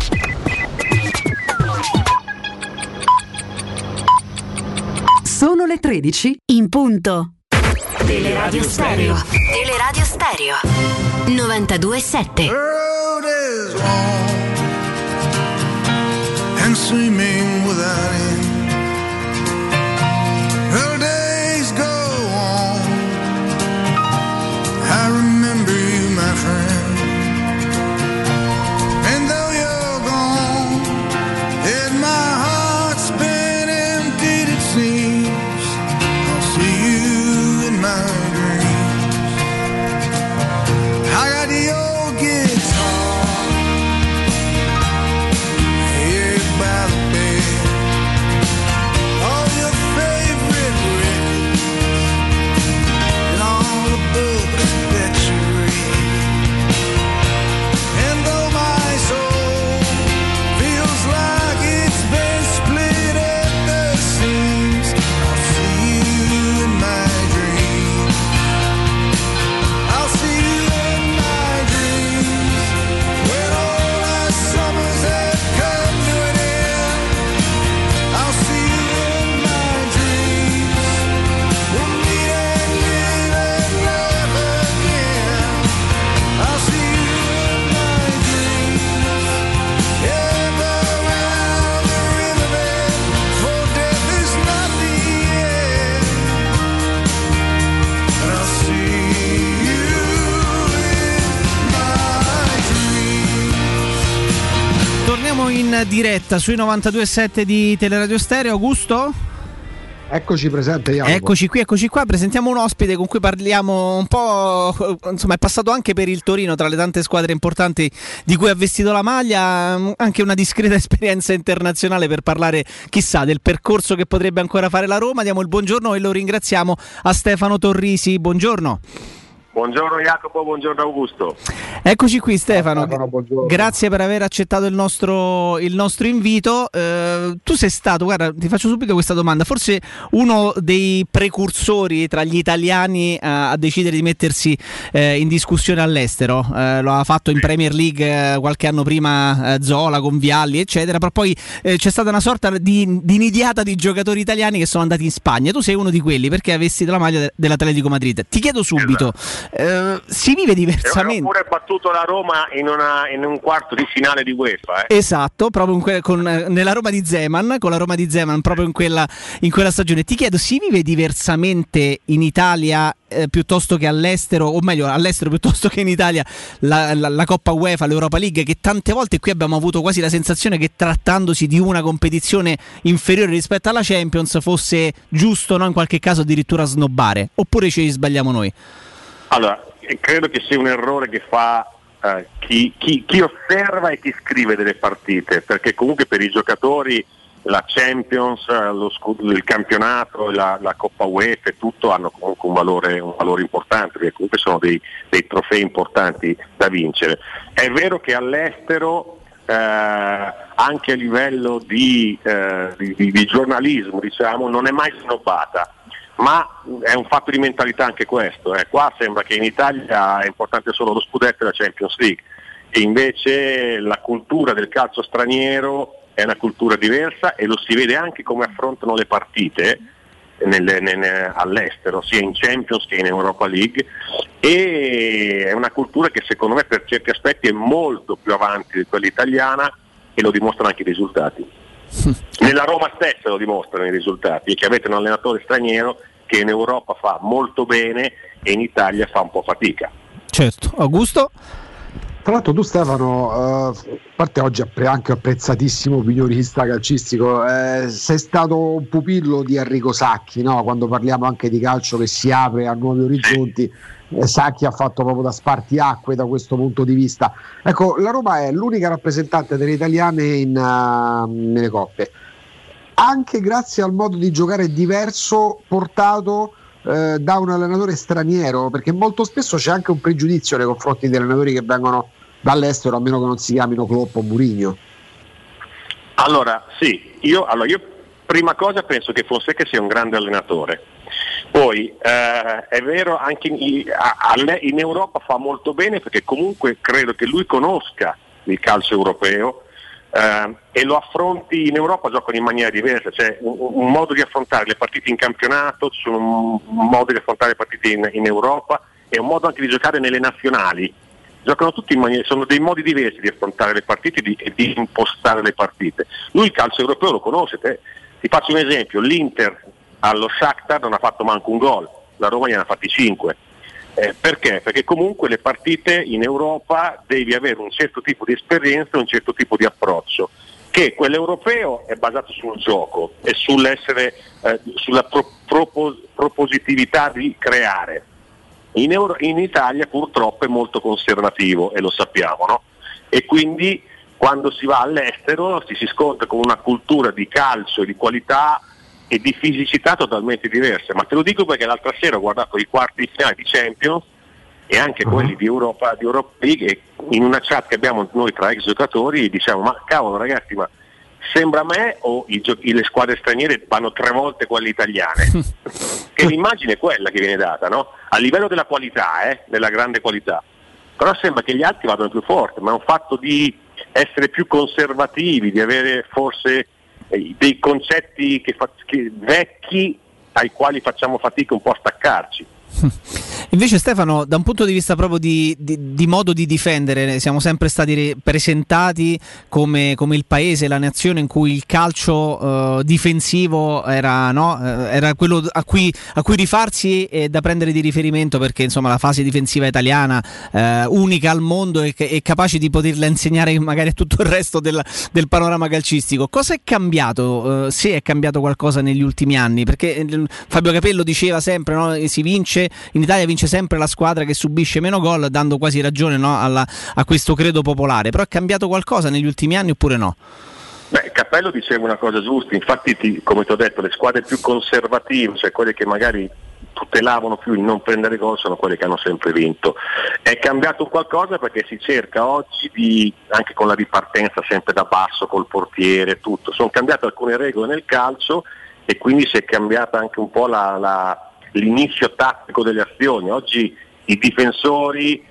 Sono le 13 in punto. Teleradio Stereo. Teleradio Stereo. 92.7. and swimming without end. In diretta sui 92.7 di Teleradio Stereo. Augusto? Eccoci presente, Jacopo. Eccoci qui, eccoci qua. Presentiamo un ospite con cui parliamo un po'. Insomma, è passato anche per il Torino tra le tante squadre importanti di cui ha vestito la maglia. Anche una discreta esperienza internazionale per parlare, chissà, del percorso che potrebbe ancora fare la Roma. Diamo il buongiorno e lo ringraziamo a Stefano Torrisi. Buongiorno. Buongiorno Jacopo, buongiorno Augusto. Eccoci qui Stefano, grazie per aver accettato il nostro, il nostro invito. Eh, tu sei stato, guarda, ti faccio subito questa domanda, forse uno dei precursori tra gli italiani eh, a decidere di mettersi eh, in discussione all'estero. Eh, lo ha fatto in Premier League eh, qualche anno prima eh, Zola con Vialli, eccetera, però poi eh, c'è stata una sorta di, di nidiata di giocatori italiani che sono andati in Spagna. Tu sei uno di quelli perché avessi la maglia de- dell'Atletico Madrid. Ti chiedo subito, eh, si vive diversamente? ho pure battuto la Roma in, una- in un quarto di finale di UEFA. Eh. Esatto, proprio que- con, eh, nella Roma di Zeman, con la Roma di Zeman proprio in quella, in quella stagione. Ti chiedo, si vive diversamente in Italia eh, piuttosto che all'estero, o meglio all'estero piuttosto che in Italia, la, la- la Coppa UEFA, l'Europa League, che tante volte qui abbiamo avuto quasi la sensazione che trattandosi di una competizione inferiore rispetto alla Champions fosse giusto, no? in qualche caso addirittura snobbare, oppure ci sbagliamo noi? Allora, credo che sia un errore che fa eh, chi, chi- chi osserva e chi scrive delle partite, perché comunque per i giocatori la Champions, eh, scudo del campionato, la, la Coppa UEFA e tutto hanno comunque un valore, un valore importante, perché comunque sono dei, dei trofei importanti da vincere. È vero che all'estero eh, anche a livello di, eh, di- di giornalismo diciamo, non è mai snobbata, ma è un fatto di mentalità anche questo. eh. Qua sembra che in Italia è importante solo lo scudetto e la Champions League e invece la cultura del calcio straniero è una cultura diversa e lo si vede anche come affrontano le partite nelle- nelle- all'estero, sia in Champions che in Europa League e è una cultura che secondo me per certi aspetti è molto più avanti di quella italiana e lo dimostrano anche i risultati. Nella Roma stessa lo dimostrano i risultati, che avete un allenatore straniero che in Europa fa molto bene e in Italia fa un po' fatica. Certo, Augusto? Tra l'altro tu Stefano, eh, a parte oggi appre- anche apprezzatissimo opinionista calcistico, eh, sei stato un pupillo di Enrico Sacchi, no? quando parliamo anche di calcio che si apre a nuovi orizzonti, Sacchi ha fatto proprio da spartiacque da questo punto di vista. Ecco, la Roma è l'unica rappresentante delle italiane in, uh, nelle coppe, anche grazie al modo di giocare diverso portato eh, da un allenatore straniero, perché molto spesso c'è anche un pregiudizio nei confronti degli allenatori che vengono dall'estero, a meno che non si chiamino Klopp o Murigno. Allora, sì, io, allora, io prima cosa penso che Fonseca sia un grande allenatore. Poi eh, è vero anche in, a- a- in Europa fa molto bene perché comunque credo che lui conosca il calcio europeo eh, e lo affronti in Europa giocano in maniera diversa, c'è un, un modo di affrontare le partite in campionato, sono un, un modo di affrontare le partite in, in Europa e un modo anche di giocare nelle nazionali. Giocano tutti in maniera, sono dei modi diversi di affrontare le partite e di, impostare le partite. Lui il calcio europeo lo conosce, ti faccio un esempio, l'Inter allo Shakhtar non ha fatto manco un gol, la Roma ne ha fatti 5. Eh, perché? Perché comunque le partite in Europa devi avere un certo tipo di esperienza, un certo tipo di approccio, che quello europeo è basato sul gioco e eh, sulla pro- propos- propositività di creare. In, Euro- in Italia purtroppo è molto conservativo e lo sappiamo, no? E quindi quando si va all'estero si, si scontra con una cultura di calcio e di qualità e di fisicità totalmente diverse. Ma te lo dico perché l'altra sera ho guardato i quarti finali di Champions e anche quelli di Europa, di Europa League e in una chat che abbiamo noi tra ex giocatori diciamo ma cavolo ragazzi ma sembra a me o gio- le squadre straniere vanno tre volte quelle italiane che l'immagine è quella che viene data no? a livello della qualità eh, della grande qualità però sembra che gli altri vadano più forti ma è un fatto di essere più conservativi di avere forse dei concetti che che- vecchi ai quali facciamo fatica un po' a staccarci Invece Stefano, da un punto di vista proprio di, di- di modo di difendere, siamo sempre stati re- presentati come, come il paese, la nazione in cui il calcio eh, difensivo era, no? Eh, era quello a cui, a cui rifarsi e da prendere di riferimento perché insomma la fase difensiva italiana eh, unica al mondo e, e capace di poterla insegnare magari a tutto il resto del, del panorama calcistico. Cosa è cambiato? eh, se è cambiato qualcosa negli ultimi anni? Perché eh, Fabio Capello diceva sempre no? si vince, in Italia vince sempre la squadra che subisce meno gol, dando quasi ragione no? alla- a questo credo popolare. Però è cambiato qualcosa negli ultimi anni oppure no? Beh, Cappello diceva una cosa giusta, infatti ti- come ti ho detto le squadre più conservative, cioè quelle che magari tutelavano più il non prendere gol sono quelle che hanno sempre vinto. È cambiato qualcosa perché si cerca oggi di, anche con la ripartenza sempre da basso, col portiere, tutto, sono cambiate alcune regole nel calcio e quindi si è cambiata anche un po' la- la- l'inizio tattico delle azioni. Oggi i difensori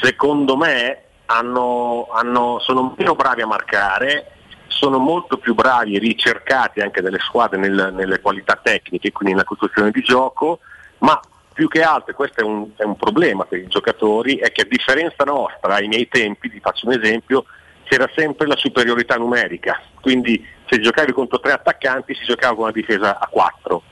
secondo me hanno- hanno- sono meno bravi a marcare, sono molto più bravi e ricercati anche dalle squadre nel- nelle qualità tecniche, quindi nella costruzione di gioco, ma più che altro, questo è un, è un problema per i giocatori, è che a differenza nostra, ai miei tempi, vi faccio un esempio, c'era sempre la superiorità numerica, quindi se giocavi contro tre attaccanti si giocava con una difesa a quattro.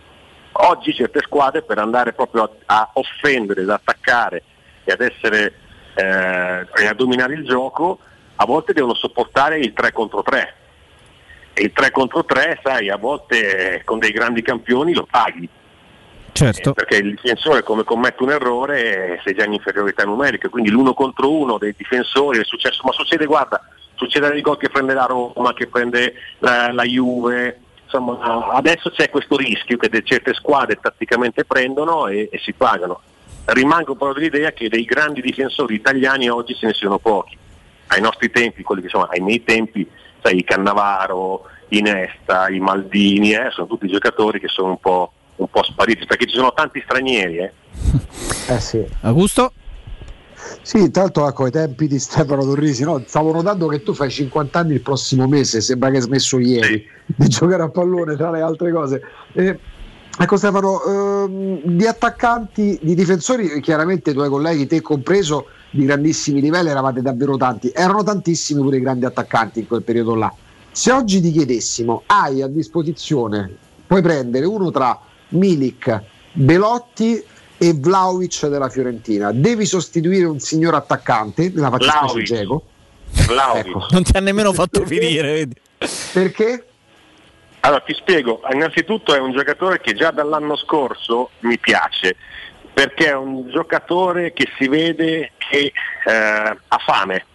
Oggi certe squadre per andare proprio a, a offendere, ad attaccare e ad essere eh, e a dominare il gioco, a volte devono sopportare il 3 contro 3. E il 3 contro 3, sai, a volte con dei grandi campioni lo paghi. Certo. Eh, perché il difensore come commette un errore sei già in inferiorità numerica, quindi l'uno contro uno dei difensori è successo, ma succede, guarda, succede nei gol che prende la Roma, che prende la, la Juve, insomma adesso c'è questo rischio che certe squadre tatticamente prendono e, e si pagano. Rimango però dell'idea che dei grandi difensori italiani oggi ce ne siano pochi. Ai nostri tempi, quelli che sono ai miei tempi, sai, i Cannavaro, i Nesta, i Maldini, eh, sono tutti giocatori che sono un po', un po' spariti, perché ci sono tanti stranieri. Eh. Eh sì. Augusto? Sì, tra l'altro ecco, ai tempi di Stefano Torrisi, no? stavo notando che tu fai 50 anni il prossimo mese, sembra che hai smesso ieri di giocare a pallone tra le altre cose. Eh, ecco Stefano, ehm, di attaccanti, di difensori, chiaramente i tuoi colleghi, te compreso, di grandissimi livelli eravate davvero tanti, erano tantissimi pure i grandi attaccanti in quel periodo là. Se oggi ti chiedessimo, hai a disposizione, puoi prendere uno tra Milik, Belotti e Vlaovic della Fiorentina, devi sostituire un signor attaccante, nella fattispecie. Dzeko. Vlahovic. Non ti ha nemmeno fatto finire, vedi. Perché? Allora ti spiego, innanzitutto è un giocatore che già dall'anno scorso mi piace, perché è un giocatore che si vede che eh, ha fame,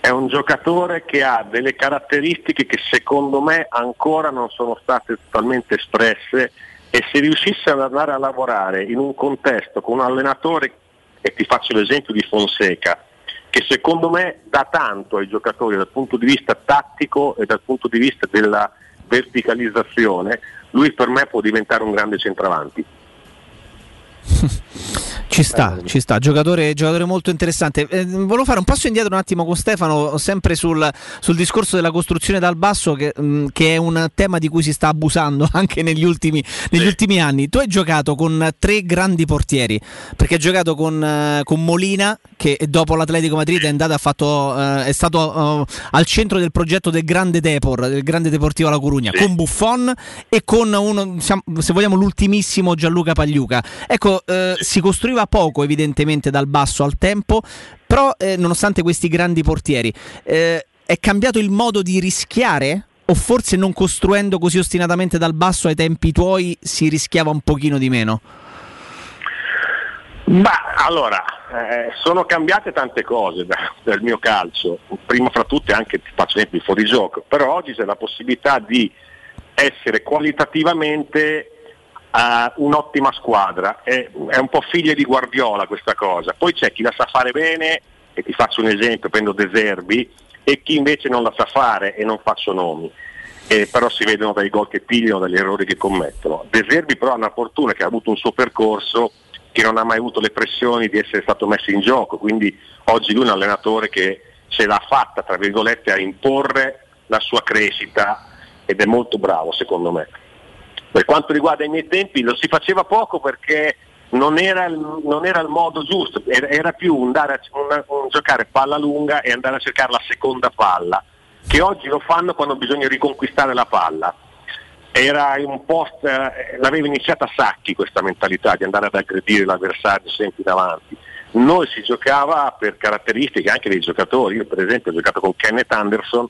è un giocatore che ha delle caratteristiche che secondo me ancora non sono state totalmente espresse e se riuscisse ad andare a lavorare in un contesto con un allenatore, e ti faccio l'esempio di Fonseca, che secondo me dà tanto ai giocatori dal punto di vista tattico e dal punto di vista della verticalizzazione, lui per me può diventare un grande centravanti. Ci sta, ci sta, giocatore, giocatore molto interessante. Eh, volevo fare un passo indietro un attimo con Stefano, sempre sul, sul discorso della costruzione dal basso, che, mh, che è un tema di cui si sta abusando anche negli ultimi, negli ultimi anni. Tu hai giocato con tre grandi portieri, perché hai giocato con, eh, con Molina, che dopo l'Atletico Madrid è, andato, ha fatto, eh, è stato eh, al centro del progetto del grande Depor, del grande Deportivo La Corugna, con Buffon e con uno, se vogliamo, l'ultimissimo Gianluca Pagliuca. Ecco, eh, si costruiva poco evidentemente dal basso al tempo, però eh, nonostante questi grandi portieri, eh, è cambiato il modo di rischiare? O forse non costruendo così ostinatamente dal basso ai tempi tuoi si rischiava un pochino di meno? Ma allora, eh, sono cambiate tante cose da- dal mio calcio, prima fra tutte anche, faccio esempio, il fuorigioco, però oggi c'è la possibilità di essere qualitativamente eh, un'ottima squadra, è, è un po' figlia di Guardiola questa cosa, poi c'è chi la sa fare bene, e ti faccio un esempio, prendo De Zerbi, e chi invece non la sa fare e non faccio nomi. Eh, però si vedono dai gol che pigliano, dagli errori che commettono. De Zerbi però ha una fortuna che ha avuto un suo percorso che non ha mai avuto le pressioni di essere stato messo in gioco, quindi oggi lui è un allenatore che ce l'ha fatta, tra virgolette, a imporre la sua crescita ed è molto bravo secondo me. Per quanto riguarda i miei tempi lo si faceva poco perché non era non era il modo giusto, era, più andare a, un, un giocare palla lunga e andare a cercare la seconda palla, che oggi lo fanno quando bisogna riconquistare la palla. Era un post, eh, l'aveva iniziata Sacchi questa mentalità di andare ad aggredire l'avversario sempre in avanti. Noi si giocava per caratteristiche anche dei giocatori, io per esempio ho giocato con Kenneth Anderson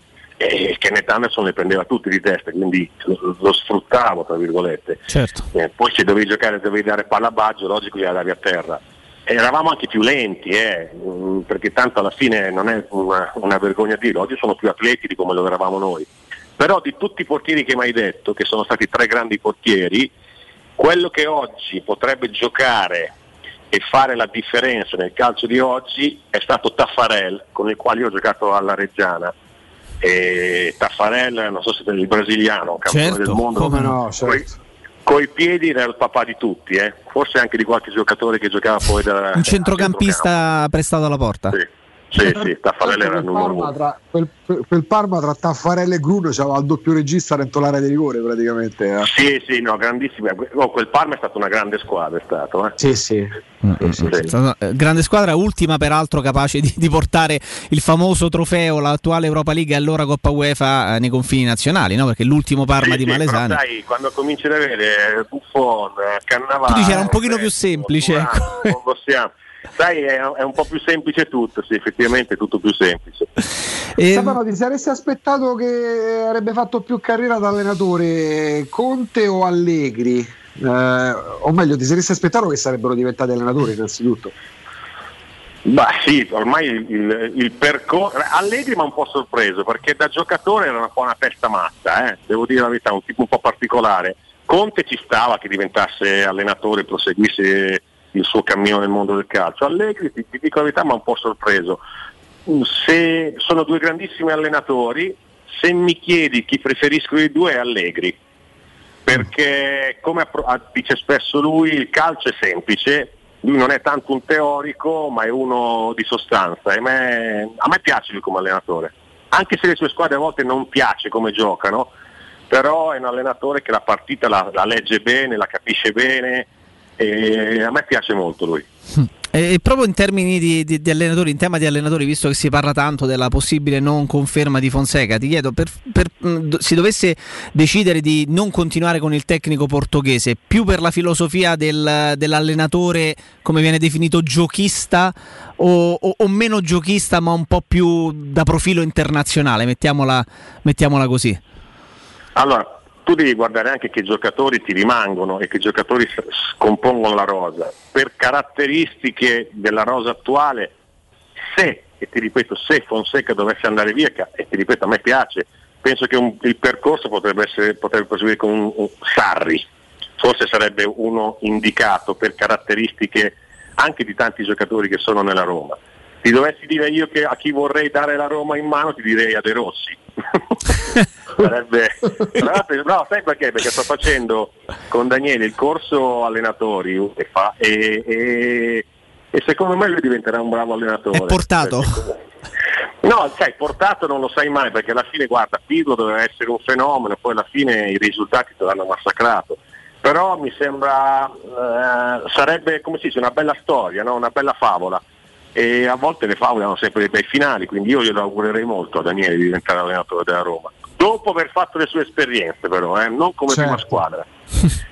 e Kenneth Anderson le prendeva tutti di testa, quindi lo, lo sfruttavo tra virgolette. Certo. Eh, poi se dovevi giocare dovevi dare palla a Baggio, logico gliela davi a terra. E eravamo anche più lenti, eh, mm, perché tanto alla fine non è una, una vergogna dirlo, oggi sono più atleti di come lo eravamo noi. Però di tutti i portieri che mi hai detto, che sono stati tre grandi portieri, quello che oggi potrebbe giocare e fare la differenza nel calcio di oggi è stato Taffarel, con il quale ho giocato alla Reggiana. E Taffarel, non so se è il brasiliano, campione Certo, del mondo, come no, coi, coi piedi era il papà di tutti, eh. forse anche di qualche giocatore che giocava poi da Un centrocampista prestato alla porta. Sì, sì, Taffarel era il quel, numero Parma uno. tra, quel, quel Parma tra Taffarello e Gruno c'aveva il doppio regista rentolare di rigore praticamente. eh. Sì, sì, no, grandissimo. Oh, quel Parma è stata una grande squadra, è stato. Eh. Sì, sì. È stata, eh, Grande squadra, ultima peraltro capace di, di portare il famoso trofeo, l'attuale Europa League e allora Coppa UEFA eh, nei confini nazionali, no? perché l'ultimo Parma Sì, di sì, Malesani. sai, quando cominci ad avere Buffon, Cannavaro, Tu dici era un pochino più semplice. ecco. non possiamo. Sai, è, è un po' più semplice tutto, sì, effettivamente è tutto più semplice. Ehm, Stefano, ti saresti aspettato che avrebbe fatto più carriera da allenatore Conte o Allegri? Eh, o meglio, ti saresti aspettato che sarebbero diventati allenatori innanzitutto? Beh sì, ormai il, il- il percorso... Allegri mi ha un po' sorpreso perché da giocatore era un po' una testa matta, eh, devo dire la verità, un tipo un po' particolare. Conte ci stava che diventasse allenatore e proseguisse il suo cammino nel mondo del calcio. Allegri, ti, ti dico la verità, mi ha un po' sorpreso. Mm, Se sono due grandissimi allenatori, se mi chiedi chi preferisco dei due è Allegri, perché come dice spesso lui, il calcio è semplice, lui non è tanto un teorico, ma è uno di sostanza. E me- a me piace lui come allenatore, anche se le sue squadre a volte non piace come giocano, però è un allenatore che la partita la, la legge bene, la capisce bene e a me piace molto lui. E proprio in termini di, di- di allenatori, in tema di allenatori, visto che si parla tanto della possibile non conferma di Fonseca, ti chiedo, per, per- si dovesse decidere di non continuare con il tecnico portoghese, più per la filosofia del- dell'allenatore, come viene definito, giochista o, o- o meno giochista, ma un po' più da profilo internazionale, mettiamola, mettiamola così. Allora, tu devi guardare anche che giocatori ti rimangono e che giocatori scompongono la rosa. Per caratteristiche della rosa attuale, se, e ti ripeto, se Fonseca dovesse andare via, e ti ripeto, a me piace, penso che un- il percorso potrebbe, essere, potrebbe proseguire con un, un Sarri, forse sarebbe uno indicato per caratteristiche anche di tanti giocatori che sono nella Roma. Ti dovessi dire io che a chi vorrei dare la Roma in mano, ti direi a De Rossi. Sarebbe... No, sai perché? Perché sto facendo con Daniele il corso allenatori UEFA e, e- e secondo me lui diventerà un bravo allenatore. È portato. No, sai, portato non lo sai mai perché alla fine, guarda, Pirlo doveva essere un fenomeno, poi alla fine i risultati te l'hanno massacrato. Però mi sembra, eh, sarebbe come si dice, una bella storia, no? una bella favola. E a volte le favole hanno sempre dei bei finali, quindi io glielo augurerei molto a Daniele di diventare allenatore della Roma. Dopo aver fatto le sue esperienze però, eh, non come prima Certo. squadra.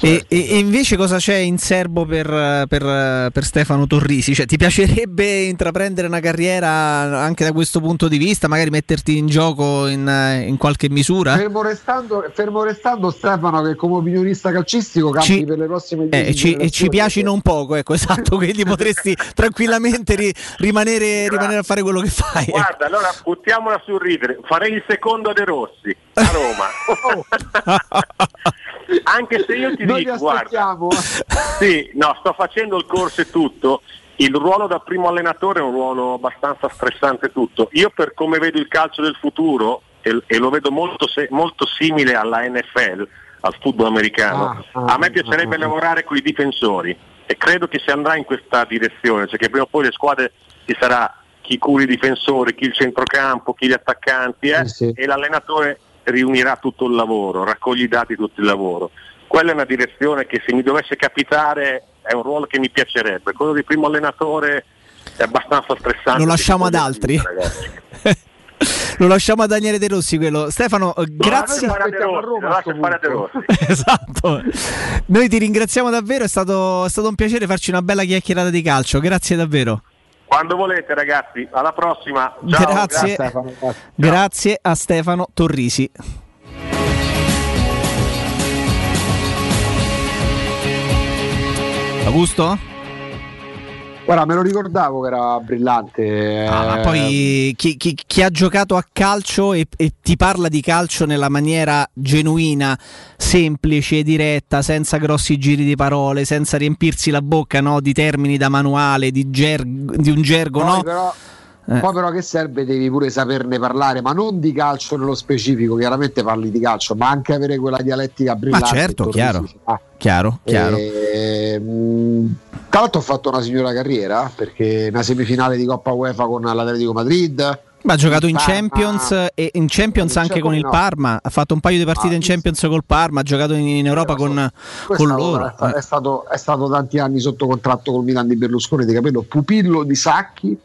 E, e- e invece cosa c'è in serbo per, per- per Stefano Torrisi? Cioè, ti piacerebbe intraprendere una carriera anche da questo punto di vista, magari metterti in gioco in, in qualche misura? Fermo restando, fermo restando Stefano che come opinionista calcistico campi Ci- per le prossime Eh, 10 e, ci, e ci piaci non poco, ecco, esatto, quindi potresti tranquillamente ri- rimanere, rimanere a fare quello che fai. ecco. Guarda, allora buttiamola sul ridere, farei il secondo De Rossi a Roma. Anche se io ti Noi dico, guarda, sì, no, sto facendo il corso e tutto. Il ruolo da primo allenatore è un ruolo abbastanza stressante tutto. Io per come vedo il calcio del futuro, e, e lo vedo molto, se- molto simile alla NFL, al football americano, Ah, ah, a me piacerebbe lavorare con i difensori. E credo che si andrà in questa direzione, cioè che prima o poi le squadre ci sarà chi cura i difensori, chi il centrocampo, chi gli attaccanti eh, e l'allenatore riunirà tutto il lavoro, raccoglie i dati di tutto il lavoro. Quella è una direzione che se mi dovesse capitare è un ruolo che mi piacerebbe. Quello di primo allenatore è abbastanza stressante. Lo lasciamo ad altri. Lo lasciamo a Daniele De Rossi quello. Stefano, grazie. A De Rossi, lo lascia fare a De Rossi. esatto. Noi ti ringraziamo davvero, è stato, è stato un piacere farci una bella chiacchierata di calcio. Grazie davvero. Quando volete ragazzi, alla prossima. Ciao, Grazie. Grazie a Stefano Torrisi. Augusto? Guarda, me lo ricordavo che era brillante. Ah, ma eh, poi chi, chi- chi ha giocato a calcio e, e ti parla di calcio nella maniera genuina, semplice, diretta, senza grossi giri di parole, senza riempirsi la bocca no, di termini da manuale, di, ger- di un gergo, poi no? però, Eh. poi però che serve? Devi pure saperne parlare, ma non di calcio nello specifico, chiaramente parli di calcio, ma anche avere quella dialettica Ma brillante. certo, Torrisi chiaro. Chiaro, chiaro. Ehm, tra l'altro ho fatto una signora carriera perché una semifinale di Coppa UEFA con l'Atletico Madrid. Ma ha giocato in Parma. Champions e in Champions In anche con il Champions no. Parma. Ha fatto un paio di partite Ah, in Champions col Parma. Ha giocato in, in Europa con, con loro. È, sta- è stato, è stato tanti anni sotto contratto col Milan di Berlusconi, di capello pupillo di Sacchi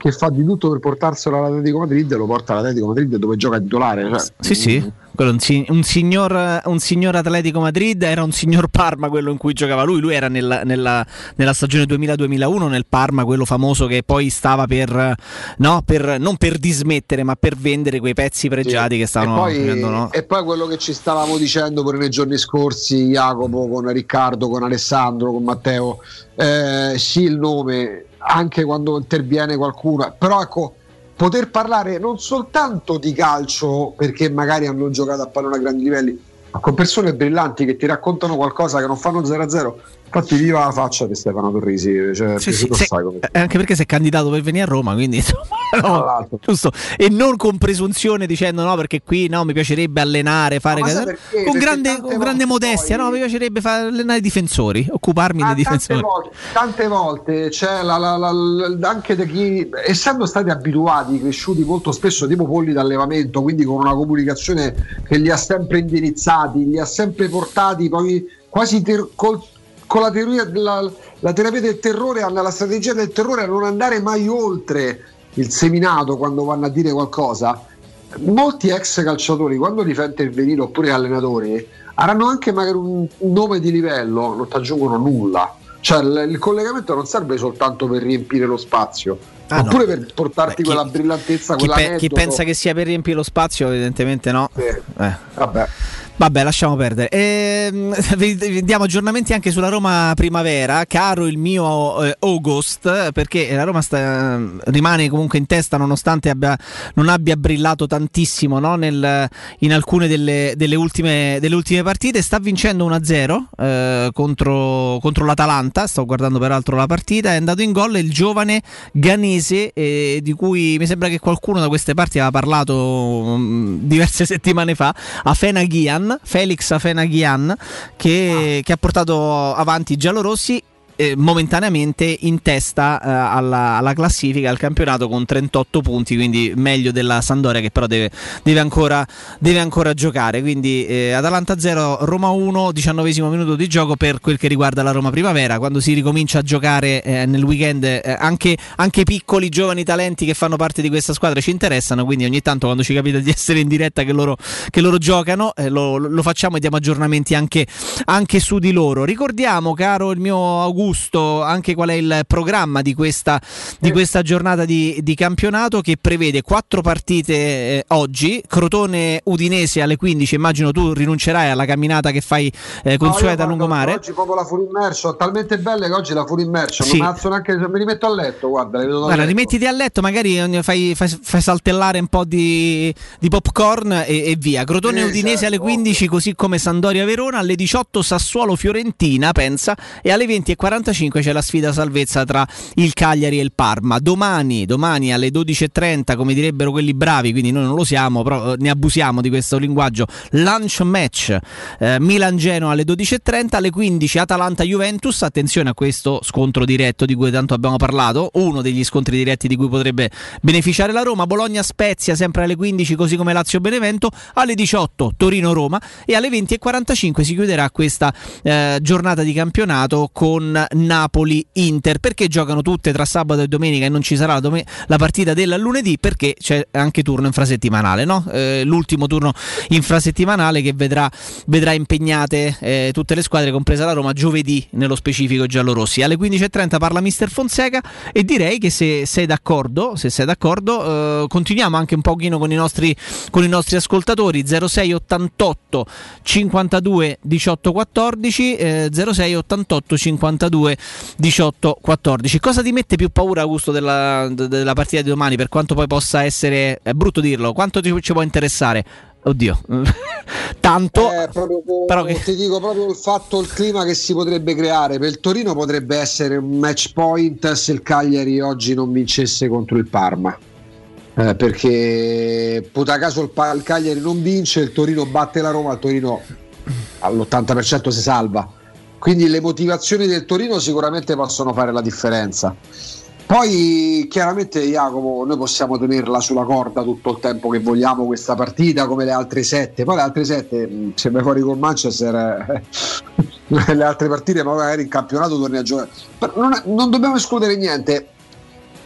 che fa di tutto per portarselo all'Atletico Madrid e lo porta all'Atletico Madrid dove gioca titolare. cioè, Sì, sì. Un, un signor, un signor Atletico Madrid era un signor Parma quello in cui giocava lui. Lui era nella, nella- nella stagione 2000-2001 nel Parma, quello famoso che poi stava per, no, per non per dismettere, ma per vendere quei pezzi pregiati che e, stavano poi, facendo, no? e poi quello che ci stavamo dicendo pure nei giorni scorsi, Jacopo, con Riccardo, con Alessandro, con Matteo, eh, sì il nome anche quando interviene qualcuno, però ecco poter parlare non soltanto di calcio perché magari hanno giocato a pallone a grandi livelli, ma con persone brillanti che ti raccontano qualcosa che non fanno 0-0. Infatti, viva la faccia di Stefano Torrisi, cioè, Sì, sì, se- eh, anche perché si è candidato per venire a Roma, quindi insomma, no, giusto. E non con presunzione dicendo no, perché qui no, mi piacerebbe allenare, fare ma cose- perché? con Perché grande, tante con grande modestia, poi- no, mi piacerebbe fare allenare i difensori, occuparmi Ma dei tante difensori. volte, tante volte c'è la- la- la- anche da chi, essendo stati abituati, cresciuti molto spesso tipo polli d'allevamento, quindi con una comunicazione che li ha sempre indirizzati, li ha sempre portati poi quasi ter- col- con la, teoria, la, la terapia del terrore hanno la strategia del terrore a non andare mai oltre il seminato quando vanno a dire qualcosa. Molti ex calciatori, quando li fa intervenire oppure allenatori, avranno anche magari un nome di livello, non ti aggiungono nulla. Cioè il, il collegamento non serve soltanto per riempire lo spazio, Ah, oppure no. per portarti quella brillantezza, Chi, quella pe- chi pensa che sia per riempire lo spazio, evidentemente no. Eh. Vabbè. Vabbè, lasciamo perdere. Ehm, diamo aggiornamenti anche sulla Roma Primavera. Caro il mio eh, August, perché la Roma sta- rimane comunque in testa nonostante abbia- non abbia brillato tantissimo no? Nel- in alcune delle, delle ultime, delle ultime partite. Sta vincendo 1-0 eh, contro, contro l'Atalanta. Sto guardando peraltro la partita. È andato in gol il giovane Ganese, eh, di cui mi sembra che qualcuno da queste parti aveva parlato mm, diverse settimane fa. Afena Ghian, Felix Afena Ghian, che, che ha portato avanti i giallorossi. Eh, momentaneamente in testa eh, alla, alla classifica al campionato con 38 punti quindi meglio della Sandoria che però deve, deve ancora, deve ancora giocare. Quindi eh, Atalanta 0 Roma 1 19 minuto di gioco per quel che riguarda la Roma Primavera. Quando si ricomincia a giocare eh, nel weekend eh, anche, anche piccoli giovani talenti che fanno parte di questa squadra ci interessano quindi ogni tanto quando ci capita di essere in diretta che loro, che loro giocano eh, lo, lo facciamo e diamo aggiornamenti anche, anche su di loro. Ricordiamo caro il mio Augusto anche qual è il programma di questa, di questa giornata di, di campionato che prevede quattro partite eh, oggi Crotone Udinese alle 15 immagino tu rinuncerai alla camminata che fai eh, No, consueta a guarda, lungomare Oggi proprio la fuori immerso, talmente belle che oggi la fuori immerso. Sì. Non neanche se mi rimetto a letto, guarda, le vedo da Guarda, letto. rimettiti a letto, magari eh, fai, fai- fai saltellare un po' di, di popcorn e, e via. Crotone Sì, Udinese certo, alle 15, così come Sandoria Verona, alle 18 Sassuolo Fiorentina, pensa, e alle 20.45 c'è la sfida salvezza tra il Cagliari e il Parma. Domani, domani alle 12.30, come direbbero quelli bravi, quindi noi non lo siamo, però eh, ne abusiamo di questo linguaggio. Lunch match eh, Milan-Genoa alle 12.30, alle 15 Atalanta-Juventus. Attenzione a questo scontro diretto di cui tanto abbiamo parlato, uno degli scontri diretti di cui potrebbe beneficiare la Roma. Bologna-Spezia sempre alle 15, così come Lazio-Benevento. Alle 18 Torino-Roma e alle 20.45 si chiuderà questa eh, giornata di campionato con Napoli-Inter. Perché giocano tutte tra sabato e domenica e non ci sarà la, dome- la partita del lunedì? Perché c'è anche turno infrasettimanale, no? Eh, l'ultimo turno infrasettimanale che vedrà, vedrà impegnate eh, tutte le squadre, compresa la Roma, giovedì nello specifico giallorossi. Alle 15.30 parla Mister Fonseca e direi che se sei d'accordo, se sei d'accordo, eh, continuiamo anche un pochino con i nostri, con i nostri ascoltatori 06 88 52 18 14 eh, 06 88 52 18 14 cosa ti mette più paura Augusto della, de- della partita di domani per quanto poi possa essere è brutto dirlo quanto ti, ci può interessare oddio tanto Eh, proprio, però che- ti dico proprio il fatto, il clima che si potrebbe creare per il Torino potrebbe essere un match point se il Cagliari oggi non vincesse contro il Parma. Eh, perché puta caso il, il Cagliari non vince, il Torino batte la Roma, il Torino all'80% si salva. Quindi le motivazioni del Torino sicuramente possono fare la differenza. Poi chiaramente Jacopo, noi possiamo tenerla sulla corda tutto il tempo che vogliamo questa partita come le altre sette. Poi le altre sette, mh, se vai fuori con Manchester, eh, le altre partite magari in campionato torni a giocare. Non, non dobbiamo escludere niente.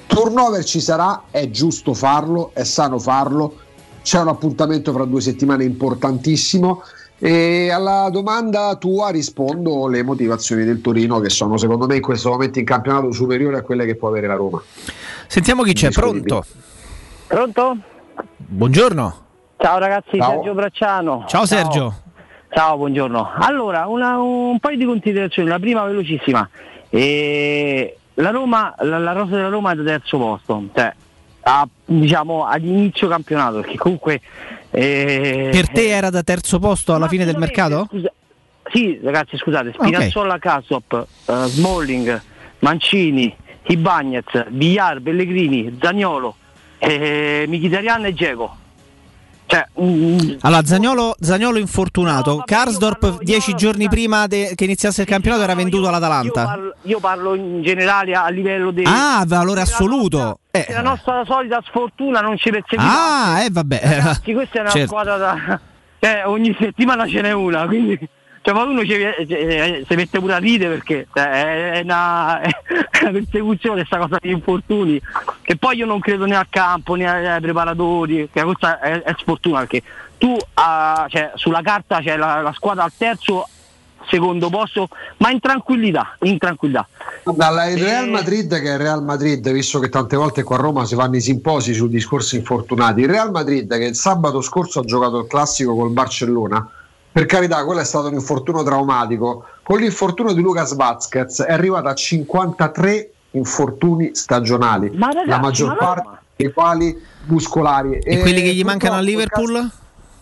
Turnover ci sarà, è giusto farlo, è sano farlo. C'è un appuntamento fra due settimane importantissimo. E alla domanda tua rispondo le motivazioni del Torino che sono secondo me in questo momento in campionato superiori a quelle che può avere la Roma. sentiamo chi c'è pronto Pronto? buongiorno Ciao ragazzi, Ciao. Sergio Bracciano. Ciao, Sergio. Ciao, buongiorno. Allora, una- un paio di considerazioni. La prima velocissima. Eh, la Roma, la, la rosa della Roma è da terzo posto, cioè a- diciamo ad inizio campionato, perché comunque per te era da terzo posto alla fine del mercato? Sì, ragazzi, scusate, Spinazzola, Casop, eh, Smalling, Mancini, Ibagnez, Villar, Pellegrini, Zagnolo, eh, Mkhitaryan e Geco. Cioè, mm, Allora, Zagnolo, Zagnolo infortunato. Karsdorp dieci giorni prima de- che iniziasse il campionato era venduto io all'Atalanta. parlo, io parlo in generale a livello di... Ah, valore assoluto. Eh. La nostra solita sfortuna non ci perseguiva. Ah, eh vabbè. Ragazzi, questa è una Certo. squadra da... Cioè, ogni settimana ce n'è una, quindi Cioè, ma uno ci, eh, si mette pure a ridere perché cioè, è, una, è una persecuzione questa cosa di infortuni. Che poi io non credo né al campo né ai, preparatori, che questa è, è sfortuna perché tu ah, cioè, sulla carta c'è la, la squadra al terzo secondo posto, ma in tranquillità, in tranquillità. Dalla il Real Madrid che è il Real Madrid, visto che tante volte qua a Roma si fanno i simposi sul discorso infortunati, il Real Madrid che il sabato scorso ha giocato il classico col Barcellona, per carità quello è stato un infortunio traumatico, con l'infortunio di Lucas Vazquez è arrivato a 53 infortuni stagionali, ragazzi, la maggior ma parte dei quali muscolari. E quelli che gli mancano a Liverpool?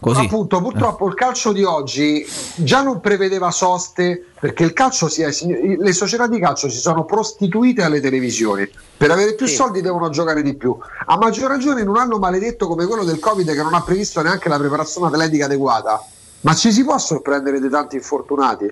Così. Appunto, purtroppo il calcio di oggi già non prevedeva soste perché il calcio si è, le società di calcio si sono prostituite alle televisioni. Per avere più soldi devono giocare di più. A maggior ragione in un anno maledetto come quello del Covid che non ha previsto neanche la preparazione atletica adeguata. Ma ci si può sorprendere di tanti infortunati?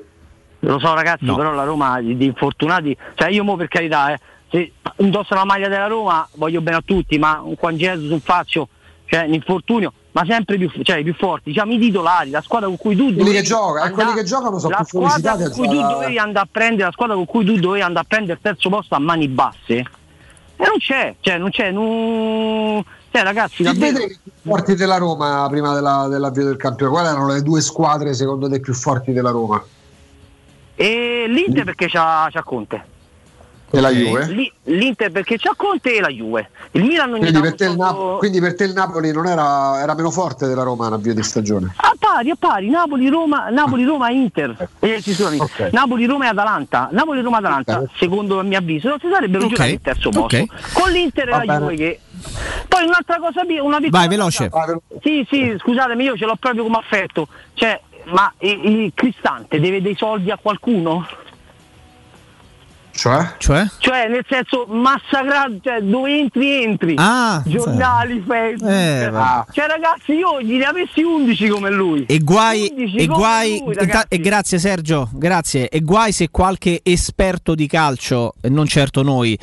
Lo so ragazzi, però la Roma di, infortunati, cioè io mo per carità, eh, se indosso la maglia della Roma voglio bene a tutti, ma un Juan Jesus, un Faccio, cioè un infortunio, ma sempre più, cioè, i più forti, diciamo i titolari, la squadra con cui tu Quelli dovevi che gioca- andare- quelli che giocano sono la più squadra con cui tu dovevi andare a prendere, la squadra con cui tu dovevi andare a prendere il terzo posto a mani basse. E non c'è, cioè non c'è, non... cioè ragazzi, davvero- vede i più forti della Roma prima della- dell'avvio del campionato? Quali erano le due squadre secondo te più forti della Roma? E l'Inter perché c'ha, c'ha Conte. E la Juve? L'Inter perché c'ha Conte e la Juve. Il Milan ogni Quindi per, te il Nap- quindi per te il Napoli non era, era meno forte della Roma in avvio di stagione? a pari, a pari, Napoli, Roma, Napoli, Roma, Inter. Eh, sì, scusami. Ok. Napoli, Roma e Atalanta. Napoli, Roma, Atalanta, secondo il mio avviso, non si sarebbero Ok. giocati il terzo posto. Con l'Inter e Va la bene. Juve che. Poi un'altra cosa, una piccola Vai, veloce. cosa. Sì, sì, scusatemi, io ce l'ho proprio come affetto. Cioè, ma il, il Cristante deve dei soldi a qualcuno? Cioè? Cioè? Cioè, nel senso, massacrato, cioè, dove entri, entri. Ah, Giornali, Facebook. Eh, vabbè. cioè, ragazzi, io gli ne avessi 11 come lui. E guai, 11 e guai lui, ragazzi. e grazie Sergio, grazie. E guai se qualche esperto di calcio, e non certo noi,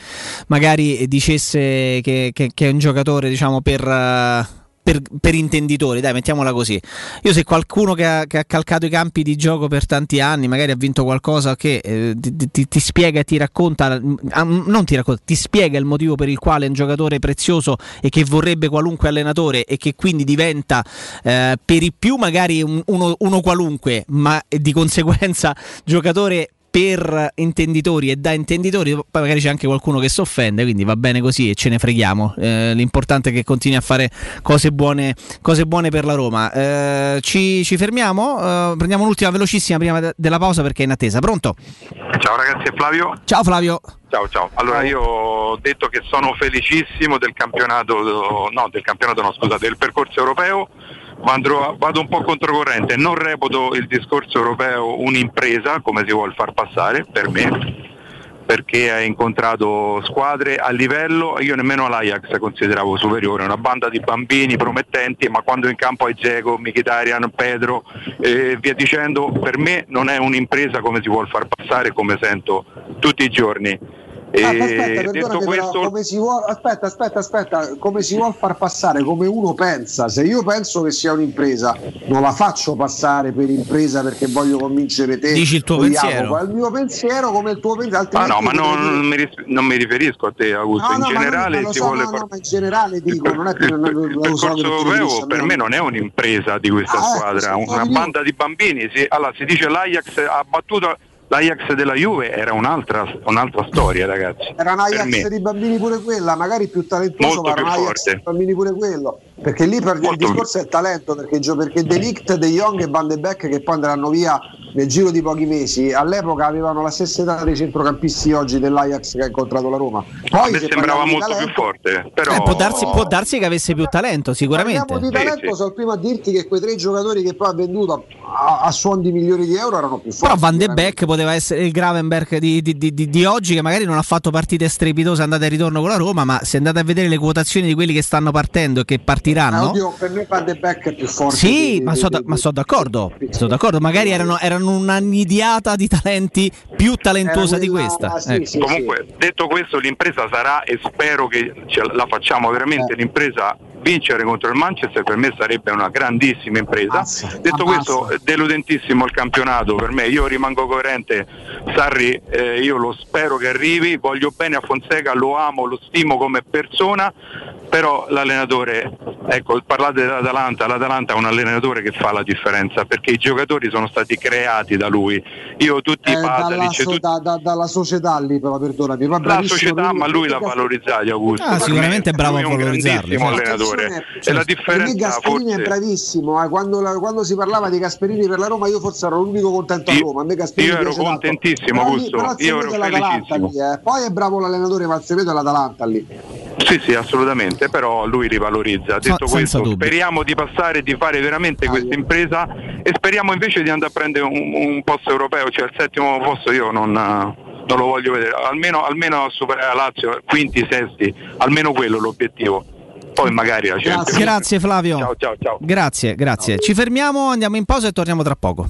magari dicesse che, che- che è un giocatore, diciamo, per. eh, per, per intenditori, dai, mettiamola così. Io se qualcuno che ha, che ha calcato i campi di gioco per tanti anni, magari ha vinto qualcosa che eh, ti, ti- ti spiega e ti racconta, ah, non ti racconta, ti spiega il motivo per il quale è un giocatore prezioso e che vorrebbe qualunque allenatore e che quindi diventa eh, per i più magari un- uno, uno qualunque, ma di conseguenza giocatore per intenditori e da intenditori, poi magari c'è anche qualcuno che si offende, quindi va bene così e ce ne freghiamo. Eh, l'importante è che continui a fare cose buone, cose buone per la Roma. Eh, ci, ci fermiamo, eh, prendiamo l'ultima velocissima prima de- della pausa perché è in attesa. Pronto? Ciao ragazzi, è Flavio. Ciao Flavio. Ciao ciao. Allora io ho detto che sono felicissimo del campionato, no del campionato no scusa, del percorso europeo, andrò- vado un po' controcorrente, non reputo il discorso europeo un'impresa come si vuol far passare per me, perché ha incontrato squadre a livello, io nemmeno l'Ajax consideravo superiore, una banda di bambini promettenti, ma quando in campo hai Dzeko, Mkhitaryan, Pedro e via dicendo, per me non è un'impresa come si vuol far passare, come sento tutti i giorni. E Ah, aspetta, detto perdonami, però, questo, come si vuol, aspetta, aspetta, aspetta, come si vuol far passare, come uno pensa, se io penso che sia un'impresa, non la faccio passare per impresa perché voglio convincere te. Dici il tuo pensiero. Il mio pensiero come il tuo pensiero, Ah no, ma non, non mi, ris- non mi riferisco a te Augusto, No, in no, generale ma so, vuole no, far no, ma in generale dico, non è che non, non, il so europeo per me non è un'impresa di questa Ah, ecco, squadra, una banda di bambini. Si, allora, si dice l'Ajax ha battuto l'Ajax della Juve, era un'altra, un'altra storia ragazzi. Era un Ajax di bambini pure quella, magari più talentuoso, ma era un più Ajax di bambini pure quello. Perché lì per il discorso è talento, perché, perché De Ligt, De Jong e Van de Beek che poi andranno via nel giro di pochi mesi, all'epoca avevano la stessa età dei centrocampisti oggi dell'Ajax che ha incontrato la Roma. Poi se sembrava molto talento- più forte, però Eh, può, darsi, può darsi che avesse più talento, sicuramente. Parliamo di talento, sono il primo a dirti che quei tre giocatori che poi ha venduto a, a suon di milioni di euro erano più forti. Però Van de Beek poteva essere il Gravenberg di, di- di- di- di oggi, che magari non ha fatto partite strepitose andate e ritorno con la Roma, ma se andate a vedere le quotazioni di quelli che stanno partendo e che Eh, partiranno. oddio, per me Van de Beek è più forte. Sì, di- ma sono di- d'accordo. Sono d'accordo. Magari erano, erano una nidiata di talenti più talentuosa di questa. Ecco. Comunque, detto questo, l'impresa sarà e spero che ce la facciamo veramente. Eh. L'impresa vincere contro il Manchester per me sarebbe una grandissima impresa. Detto questo, eh, deludentissimo il campionato per me, io rimango coerente, Sarri eh, io lo spero che arrivi, voglio bene a Fonseca, lo amo, lo stimo come persona, però l'allenatore, ecco, parlate dell'Atalanta, l'Atalanta è un allenatore che fa la differenza perché i giocatori sono stati creati da lui. Io tutti i Eh, dalla, Pasalic, so- tutti- da- da- dalla società lì, però perdonami. va la società, lui, ma lui l'ha valorizzati Augusto. Ah, sicuramente me- è bravo a un valorizzarli, grandissimo certo. allenatore. Attenzione, E la differenza Gasperini è forse bravissimo, eh. quando, la- quando si parlava di Gasperini per la Roma io forse ero l'unico contento a Io- Roma, a me Gasperini io ero contentissimo, Augusto, però io ero è felicissimo. lì, eh. Poi è bravo l'allenatore, segreto è l'Atalanta lì. Sì, sì, assolutamente, però lui rivalorizza. Detto senza questo, dubbio. speriamo di passare di fare veramente questa impresa e speriamo invece di andare a prendere un, un posto europeo, cioè il settimo posto io non, non lo voglio vedere, almeno, almeno superare la Lazio, quinti, sesti, almeno quello è l'obiettivo. Poi magari la Champions. Grazie Flavio. Ciao, ciao, ciao. Grazie, grazie. Ci fermiamo, andiamo in pausa e torniamo tra poco.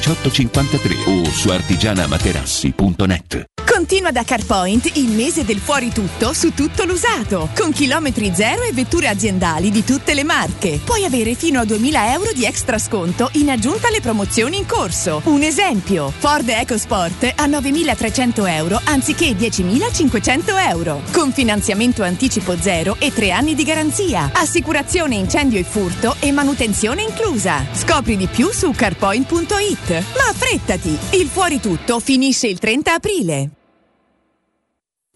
53 o su artigianamaterassi.net. Continua da CarPoint il mese del fuori tutto su tutto l'usato, con chilometri zero e vetture aziendali di tutte le marche. Puoi avere fino a 2000 euro di extra sconto in aggiunta alle promozioni in corso. Un esempio, Ford EcoSport a 9300 euro anziché 10500 euro, con finanziamento anticipo zero e 3 anni di garanzia, assicurazione incendio e furto e manutenzione inclusa. Scopri di più su carpoint.it. Ma affrettati, il fuori tutto finisce il 30 aprile.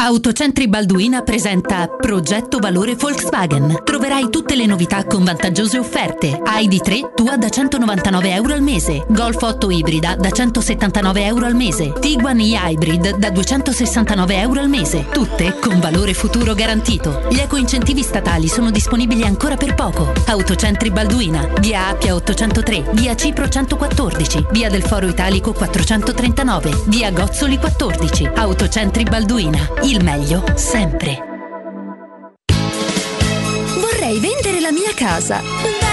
Autocentri Balduina presenta Progetto Valore Volkswagen. Troverai tutte le novità con vantaggiose offerte. ID3 tua da 199 euro al mese. Golf 8 ibrida da 179 euro al mese. Tiguan e-Hybrid da 269 euro al mese. Tutte con valore futuro garantito. Gli eco-incentivi statali sono disponibili ancora per poco. Autocentri Balduina. Via Appia 803. Via Cipro 114. Via del Foro Italico 439. Via Gozzoli 14. Autocentri Balduina. Il meglio sempre. Vorrei vendere la mia casa.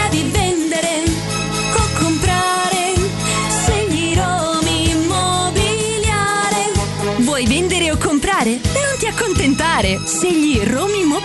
Devi vendere o comprare. Segni Romi Immobiliare. Vuoi vendere o comprare? Non ti accontentare! Scegli Romi Immobiliare!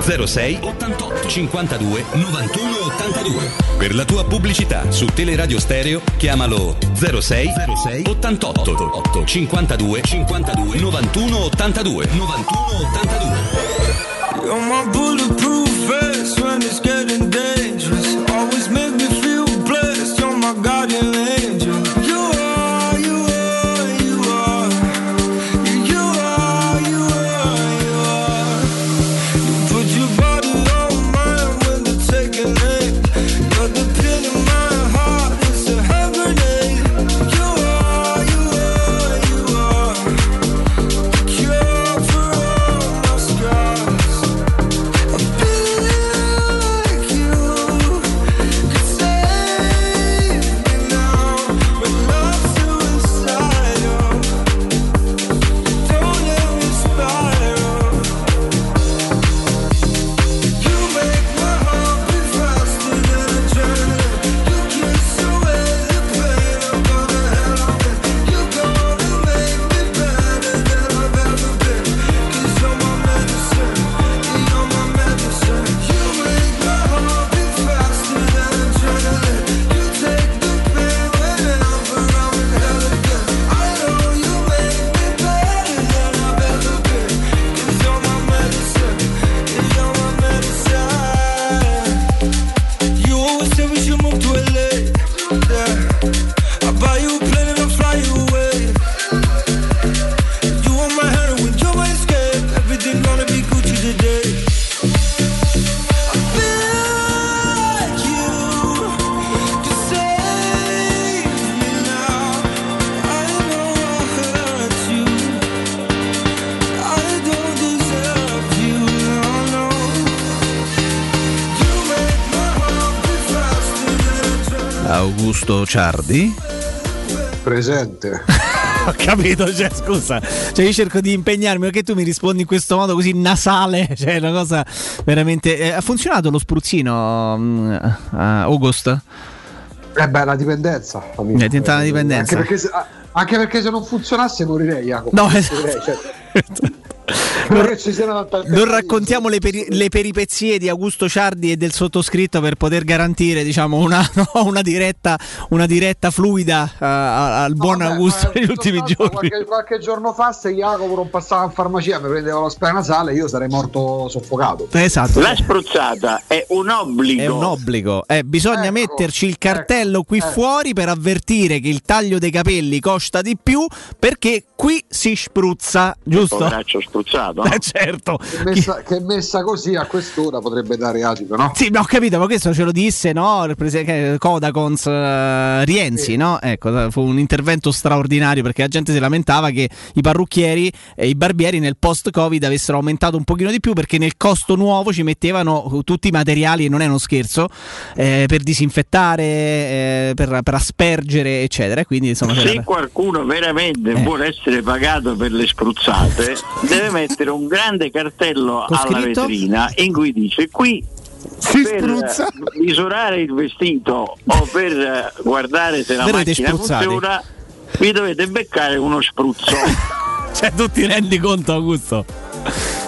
06 88 52 91 82. Per la tua pubblicità su Teleradio Stereo chiamalo 06 06 88 8 52 52 91 82 91 82. You're my bulletproof vest when it's getting dangerous. Augusto Ciardi. Presente. Ho capito, cioè, scusa, cioè io cerco di impegnarmi perché tu mi rispondi in questo modo così nasale, cioè una cosa veramente... eh, ha funzionato lo spruzzino, mm, a August? Eh beh, la dipendenza. amico. È diventata una dipendenza. Anche perché, se, anche perché se non funzionasse morirei, Jacopo. No, Morirei, cioè. Non che ci siano tante Non raccontiamo le, peri- le peripezie di Augusto Ciardi e del sottoscritto per poter garantire diciamo, una, no, una diretta, una diretta fluida a- al buon Augusto negli ultimi giorni. Qualche, qualche giorno fa, se Jacopo non passava in farmacia e mi prendeva lo spray nasale, io sarei morto soffocato. Esatto. La spruzzata è un obbligo. È un obbligo. Eh, bisogna metterci il cartello qui fuori per avvertire che il taglio dei capelli costa di più perché qui si spruzza, giusto? Poveraccio spruzzato. Eh, certo. Che messa, che messa così a quest'ora potrebbe dare agito, no? Sì, ma ho capito, ma questo ce lo disse, no? Il che- Codacons eh, Rienzi, no? Ecco, fu un intervento straordinario perché la gente si lamentava che i parrucchieri e i barbieri nel post-Covid avessero aumentato un pochino di più perché nel costo nuovo ci mettevano tutti i materiali, e non è uno scherzo, eh, per disinfettare, eh, per, per aspergere, eccetera. Quindi, insomma, Se c'era- qualcuno veramente Eh. vuole essere pagato per le spruzzate, deve mettere un grande cartello Con alla scritto? vetrina in cui dice qui per spruzza. eh, misurare il vestito o per eh, guardare se la Verrete macchina spruzzati. funziona vi dovete beccare uno spruzzo. cioè, tu ti rendi conto, Augusto?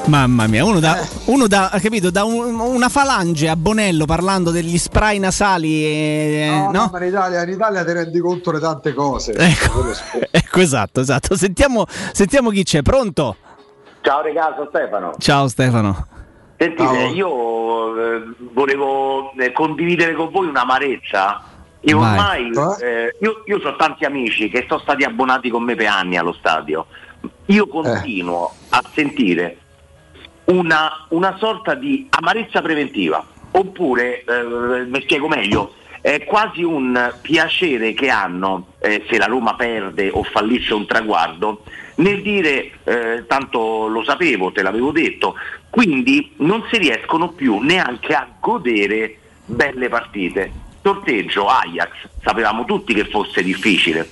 Mamma mia, uno da, uno da, capito, da un- una falange a Bonello parlando degli spray nasali, e, No, no? no, ma in Italia, in Italia ti rendi conto di tante cose. Ecco, ecco, esatto, esatto. Sentiamo, sentiamo chi c'è. Pronto? Ciao ragazzi, Stefano. Ciao Stefano. Sentite, io eh, volevo eh, condividere con voi un'amarezza. Io Vai. ormai, eh, io, io ho tanti amici che sono stati abbonati con me per anni allo stadio. Io continuo a sentire una, una sorta di amarezza preventiva, oppure, eh, mi spiego meglio, è quasi un piacere che hanno eh, se la Roma perde o fallisce un traguardo nel dire eh, tanto lo sapevo, te l'avevo detto, quindi non si riescono più neanche a godere belle partite. Sorteggio Ajax, sapevamo tutti che fosse difficile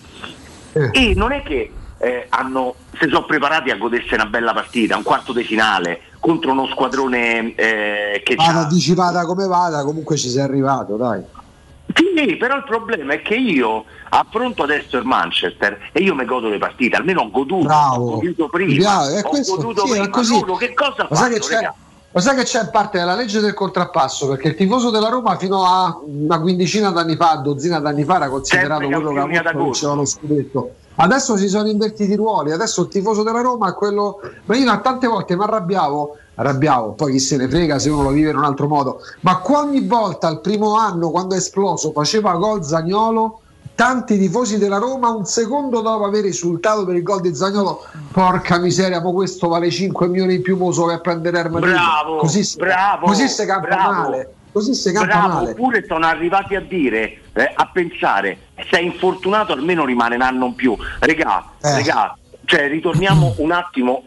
e non è che eh, hanno, si sono preparati a godersi una bella partita, un quarto di finale contro uno squadrone eh, che Vada anticipata come vada, comunque ci sei arrivato, dai. Sì, però il problema è che io affronto adesso il Manchester e io mi godo le partite, almeno ho goduto, Bravo. ho goduto prima, piace, è ho questo, goduto sì, è prima. così. Nuno, che cosa ha Lo sai che c'è? sai che parte della legge del contrappasso, perché il tifoso della Roma fino a una quindicina d'anni fa, dozzina d'anni fa, era considerato quello che campioni ad a volte agosto. vinceva lo scudetto. Adesso si sono invertiti i ruoli, adesso il tifoso della Roma è quello. Ma io tante volte mi arrabbiavo, arrabbiavo, poi chi se ne frega se uno lo vive in un altro modo. Ma ogni volta al primo anno, quando è esploso, faceva gol Zagnolo. Tanti tifosi della Roma, un secondo dopo aver risultato per il gol di Zagnolo, porca miseria, ma questo vale 5 milioni in più, mo so che a prendere Madrid. Bravo, così, si- bravo, così si campa bravo. male. Così si campa Bravo, male. oppure sono arrivati a dire, eh, a pensare, sei infortunato almeno rimane un anno in più. Regà, Eh. regà, cioè ritorniamo un attimo,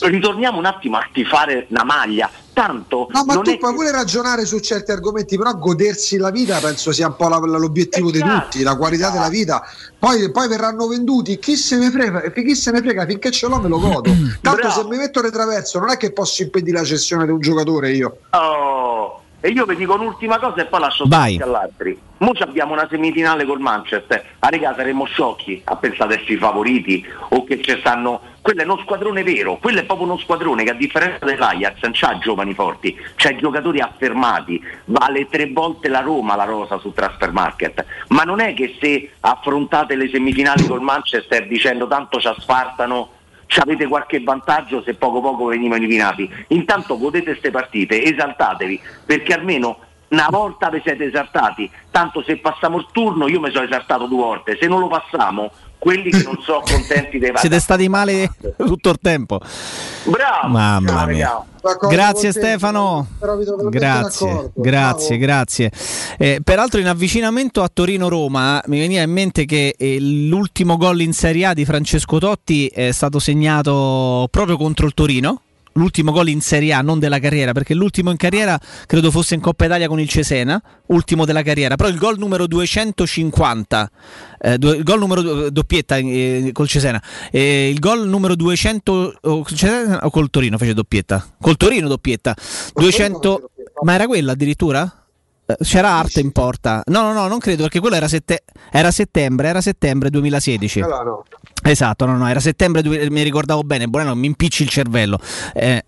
ritorniamo un attimo a tifare la maglia. Tanto No, ma tu è puoi pure ragionare su certi argomenti, però godersi la vita penso sia un po' la- l'obiettivo di Esatto, tutti, la qualità della vita. Poi, poi verranno venduti, chi se ne frega, chi se ne frega finché ce l'ho me lo godo. Tanto Bravo. se mi metto retraverso non è che posso impedire la cessione di un giocatore io. Oh, e io vi dico un'ultima cosa e poi lascio Vai. all'altri. Mo abbiamo una semifinale col Manchester. A regà saremmo sciocchi a pensare essere i favoriti o che ci stanno. Quello è uno squadrone vero, quello è proprio uno squadrone che a differenza dell'Ajax non c'ha giovani forti, c'ha giocatori affermati, vale tre volte la Roma la rosa su Transfer Market. Ma non è che se affrontate le semifinali col Manchester dicendo tanto ci asfartano ci avete qualche vantaggio se poco poco veniamo eliminati. Intanto godete queste partite, esaltatevi, perché almeno una volta vi siete esaltati, tanto se passiamo il turno io mi sono esaltato due volte, se non lo passiamo, quelli che non sono contenti dei Siete stati male tutto il tempo. Bravo! Mamma mia. Grazie Stefano. Grazie, grazie, Bravo. grazie. Eh, peraltro in avvicinamento a Torino-Roma mi veniva in mente che eh, l'ultimo gol in Serie A di Francesco Totti è stato segnato proprio contro il Torino. L'ultimo gol in Serie A, non della carriera, perché l'ultimo in carriera credo fosse in Coppa Italia con il Cesena, ultimo della carriera, però il gol numero 250, eh, il gol numero doppietta eh, col Cesena, eh, il gol numero 200 o, col Cesena o col Torino fece doppietta? Col Torino doppietta, 200, ma era quella addirittura? Eh, C'era arte in porta. No, no, no, non credo perché quello era, sette- era settembre, era settembre 2016. Allora, no. Esatto, no, no, era settembre, due- mi ricordavo bene, Buono, mi impicci il cervello. Eh,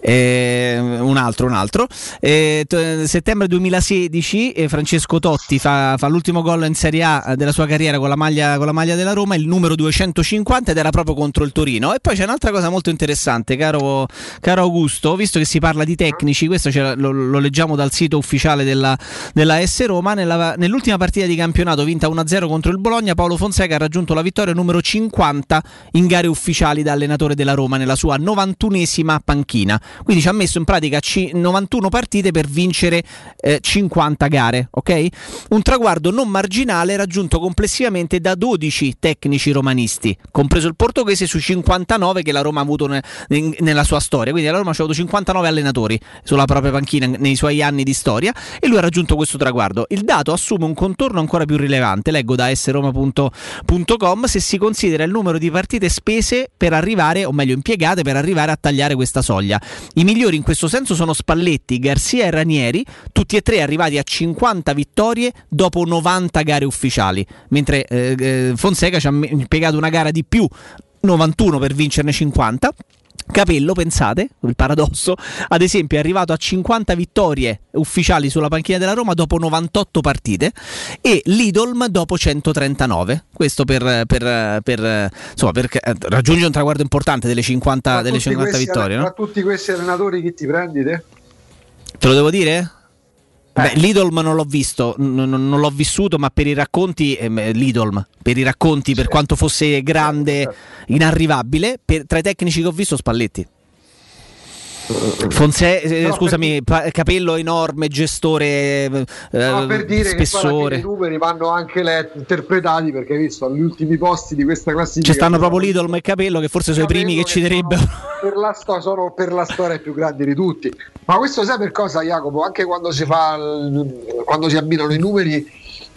eh, un altro, un altro. Eh, t- settembre 2016 eh, Francesco Totti fa, fa l'ultimo gol in Serie A della sua carriera con la, maglia, con la maglia della Roma, il numero 250 ed era proprio contro il Torino. E poi c'è un'altra cosa molto interessante, caro, caro Augusto, visto che si parla di tecnici, questo lo, lo leggiamo dal sito ufficiale della, della S Roma, nella- nell'ultima partita di campionato vinta 1-0 contro il Bologna, Paolo Fonseca ha raggiunto la vittoria numero 50 in gare ufficiali da allenatore della Roma nella sua 91esima panchina. Quindi ci ha messo in pratica ci- 91 partite per vincere eh, 50 gare, ok? Un traguardo non marginale raggiunto complessivamente da 12 tecnici romanisti, compreso il portoghese su 59 che la Roma ha avuto ne- in- nella sua storia. Quindi la Roma ha avuto 59 allenatori sulla propria panchina nei suoi anni di storia e lui ha raggiunto questo traguardo. Il dato assume un contorno ancora più rilevante, leggo da sroma.com, se si considera il numero di partite spese per arrivare, o meglio impiegate, per arrivare a tagliare questa soglia. I migliori in questo senso sono Spalletti, Garzia e Ranieri, tutti e tre arrivati a 50 vittorie dopo 90 gare ufficiali, mentre eh, eh, Fonseca ci ha impiegato una gara di più, 91 per vincerne 50. Capello, pensate, il paradosso, ad esempio è arrivato a 50 vittorie ufficiali sulla panchina della Roma dopo 98 partite e Lidolm dopo 139. Questo per, per, per, insomma, per eh, raggiungere un traguardo importante delle 50, delle tutti 50 questi- vittorie. no? Tra tutti questi allenatori chi ti prendi te? Te lo devo dire? Beh, Lidolm non l'ho visto, n- non l'ho vissuto, ma per i racconti, ehm, Lidolm, per i racconti, per quanto fosse grande, inarrivabile, per- tra i tecnici che ho visto Spalletti. Fonse- eh, scusami, pa- capello enorme, gestore, eh, Ma per dire che spessore. i numeri vanno anche letti, interpretati perché hai visto agli ultimi posti di questa classifica Ci stanno proprio Lidl e Capello che forse sono i primi che ci Capello direbbero. per la, sto- sono per la storia più grandi di tutti. Ma questo sai per cosa, Jacopo? Anche quando si fa il- quando si abbinano i numeri,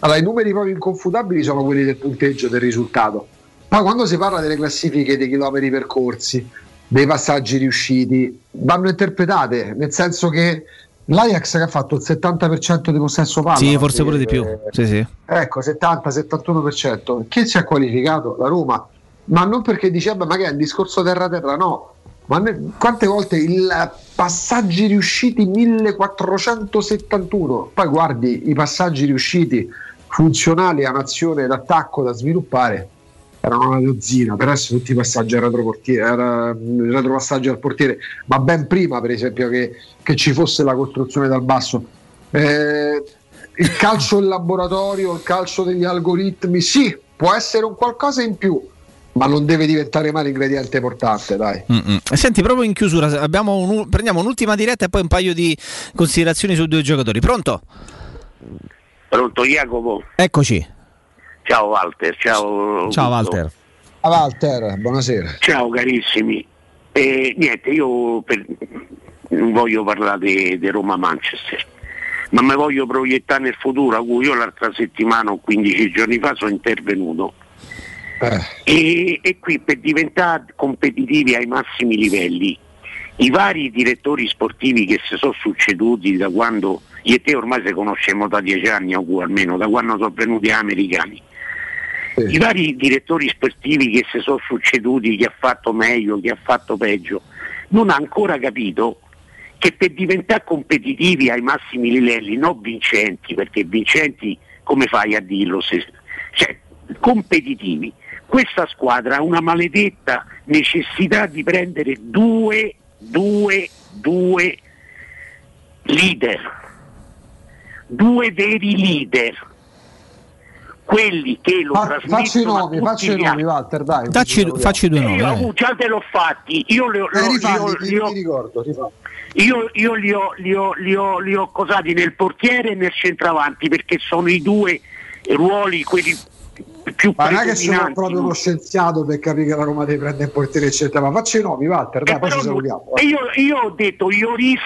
allora i numeri proprio inconfutabili sono quelli del punteggio del risultato. Poi quando si parla delle classifiche dei chilometri percorsi, dei passaggi riusciti, vanno interpretate, nel senso che l'Ajax che ha fatto il 70% di possesso palla. Sì, forse pure di più. Sì, sì. Ecco, 70-71%. Chi si è qualificato? La Roma. Ma non perché dice, "Vabbè, ma che è un discorso terra-terra? No. Ma ne- quante volte il passaggi riusciti 1471? Poi guardi i passaggi riusciti funzionali a un'azione d'attacco da sviluppare. Erano una dozzina, per adesso tutti i passaggi al retropassaggio al portiere, ma ben prima, per esempio, che, che ci fosse la costruzione dal basso. Eh, il calcio in laboratorio, il calcio degli algoritmi, sì, può essere un qualcosa in più, ma non deve diventare mai l'ingrediente portante, dai. Mm-mm. Senti, proprio in chiusura, abbiamo un- prendiamo un'ultima diretta e poi un paio di considerazioni su due giocatori. Pronto? Pronto Jacopo? Eccoci. Ciao Walter, ciao. Ciao. Walter. Ah, Walter, buonasera. Ciao carissimi. Eh, niente, io per- non voglio parlare di Roma-Manchester, ma mi voglio proiettare nel futuro, a cui io l'altra settimana o 15 giorni fa sono intervenuto. E, e qui per diventare competitivi ai massimi livelli, i vari direttori sportivi che si sono succeduti da quando io e te ormai se conosciamo da dieci anni o almeno da quando sono venuti gli americani. I vari direttori sportivi che si sono succeduti, chi ha fatto meglio, chi ha fatto peggio, non ha ancora capito che per diventare competitivi ai massimi livelli, non vincenti, perché vincenti come fai a dirlo? Se, cioè, competitivi. Questa squadra ha una maledetta necessità di prendere due, due, due leader, due veri leader, quelli che lo Fa- facci i nomi, tutti facci i gli nomi. Walter, dai. Facci, così facci due nomi. Io dai. uh, già te l'ho fatti, io li ho, Eh, rifalli, li ho- li ho- io, io li, ho, li, ho, li, ho, li ho cosati nel portiere e nel centravanti perché sono i due ruoli quelli più Ma non è che sono proprio uno scienziato per capire che la Roma deve prendere il portiere, eccetera. Ma facci i nomi, Walter, dai, poi ci salutiamo. E io, io ho detto Ioris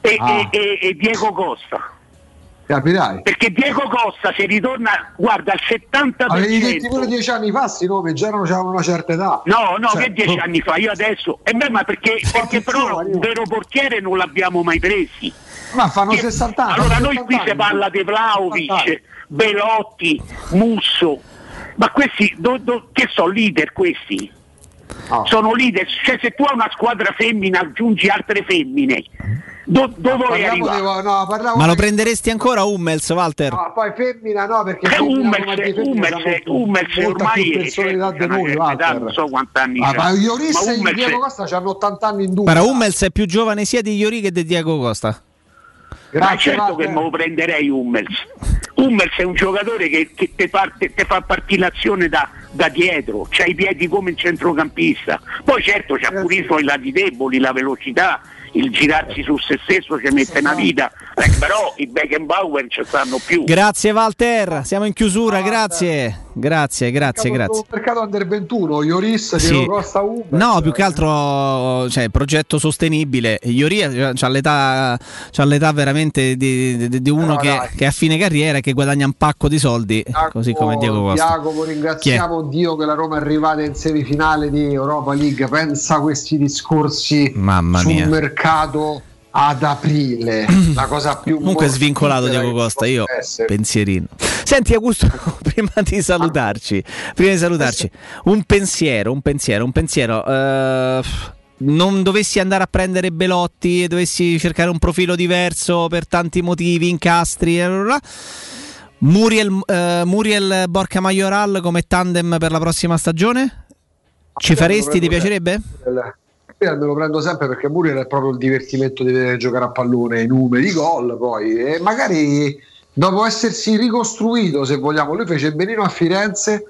e, Ah. e- e- e Diego Costa. Capirai. Perché Diego Costa se ritorna, guarda, al 70%. Avevi detto pure dieci anni fa, sti nomi, già non c'avevano una certa età. No, no, Cioè, che dieci oh. anni fa, io adesso. E beh, ma perché, perché però un vero portiere non l'abbiamo mai presi. Ma fanno Che- 60 anni. Allora fanno noi 70 qui anni. si parla di 70 anni. Vlaovic, Belotti, Musso, ma questi do- do- che sono leader questi? Sono leader, cioè se tu hai una squadra femmina aggiungi altre femmine, do- dove vuoi Parliamo arrivare? di- no, Ma lo prenderesti ancora Hummels, Walter? No, poi femmina no, perché Eh, Hummels, Hummels, c'hanno Hummels ormai più è- personalità di una noi, Walter. non so quanti anni Ah, ma Ioris Ma e Hummels- Diego Costa hanno 80 anni in due. Guarda, Hummels è più giovane sia di Iori che di Diego Costa. Ma Grazie, certo Walter. che me lo prenderei Hummels. Hummels è un giocatore che, che te, parte- te fa partire l'azione da, da dietro, c'ha i piedi come il centrocampista. Poi certo c'ha pure i suoi lati deboli, la velocità, il girarsi su se stesso ci mette una vita, Eh, però i Beckenbauer ci stanno più. Grazie Walter, siamo in chiusura, grazie. Grazie, grazie, Mercato- grazie. Mercato under 21, Ioris, Sì. Diego Costa, Hummels. No, più che altro cioè, progetto sostenibile. Iori ha l'età, c'ha l'età veramente di, di- di uno No, che, che è a fine carriera e che guadagna un pacco di soldi, così come Diego Costa. Jacopo, ringraziamo Dio che la Roma è arrivata in semifinale di Europa League. Pensa a questi discorsi Mamma sul mia. mercato ad aprile. La cosa più Comunque svincolato Diego Costa, io essere. pensierino. Senti Augusto, prima di salutarci, prima di salutarci, un pensiero, un pensiero, un pensiero. eh, non dovessi andare a prendere Belotti e dovessi cercare un profilo diverso per tanti motivi, incastri, e bla bla bla, Muriel, eh, Muriel Borca Majoral come tandem per la prossima stagione? Ci faresti? Ti piacerebbe? Io me lo prendo sempre perché Muriel è proprio il divertimento di vedere giocare a pallone, i numeri, i gol poi e magari dopo essersi ricostruito se vogliamo, lui fece benino a Firenze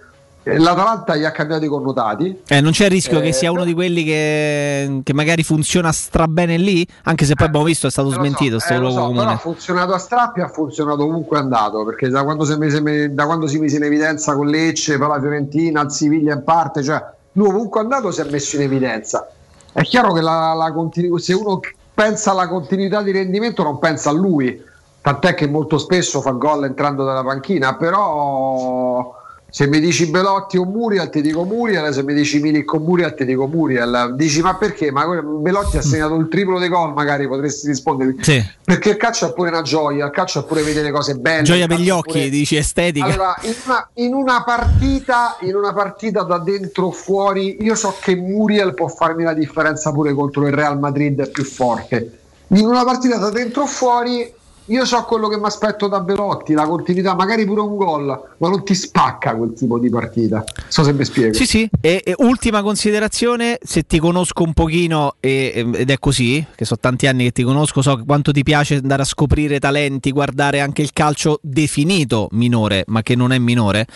Eh, L'Atalanta gli ha cambiato i connotati. Eh, non c'è il rischio Eh, che sia uno di quelli che, che magari funziona strabene lì, anche se poi abbiamo visto è stato Eh, so, smentito sto eh, so, però comune. ha funzionato a strappi ha funzionato ovunque è andato perché da quando messo- da quando si mise in evidenza con Lecce poi la Fiorentina il Siviglia in parte cioè lui ovunque è andato si è messo in evidenza è chiaro che la, la continu- se uno pensa alla continuità di rendimento non pensa a lui. Tant'è che molto spesso fa gol entrando dalla panchina però se mi dici Belotti o Muriel ti dico Muriel se mi dici Milik o Muriel ti dico Muriel dici ma perché? ma Belotti ha segnato il triplo dei gol magari potresti rispondere Sì. perché il calcio è pure una gioia, il calcio è pure vedere cose belle. Gioia per gli occhi, pure- dici estetica. Allora, in una, in una partita, in una partita da dentro o fuori, io so che Muriel può farmi la differenza pure contro il Real Madrid più forte. In una partita da dentro o fuori, io so quello che mi aspetto da Belotti, la continuità, magari pure un gol, ma non ti spacca quel tipo di partita. So se mi spiego. Sì, sì. E, e ultima considerazione, se ti conosco un pochino, e- ed è così, che so tanti anni che ti conosco, so quanto ti piace andare a scoprire talenti, guardare anche il calcio definito minore, ma che non è minore.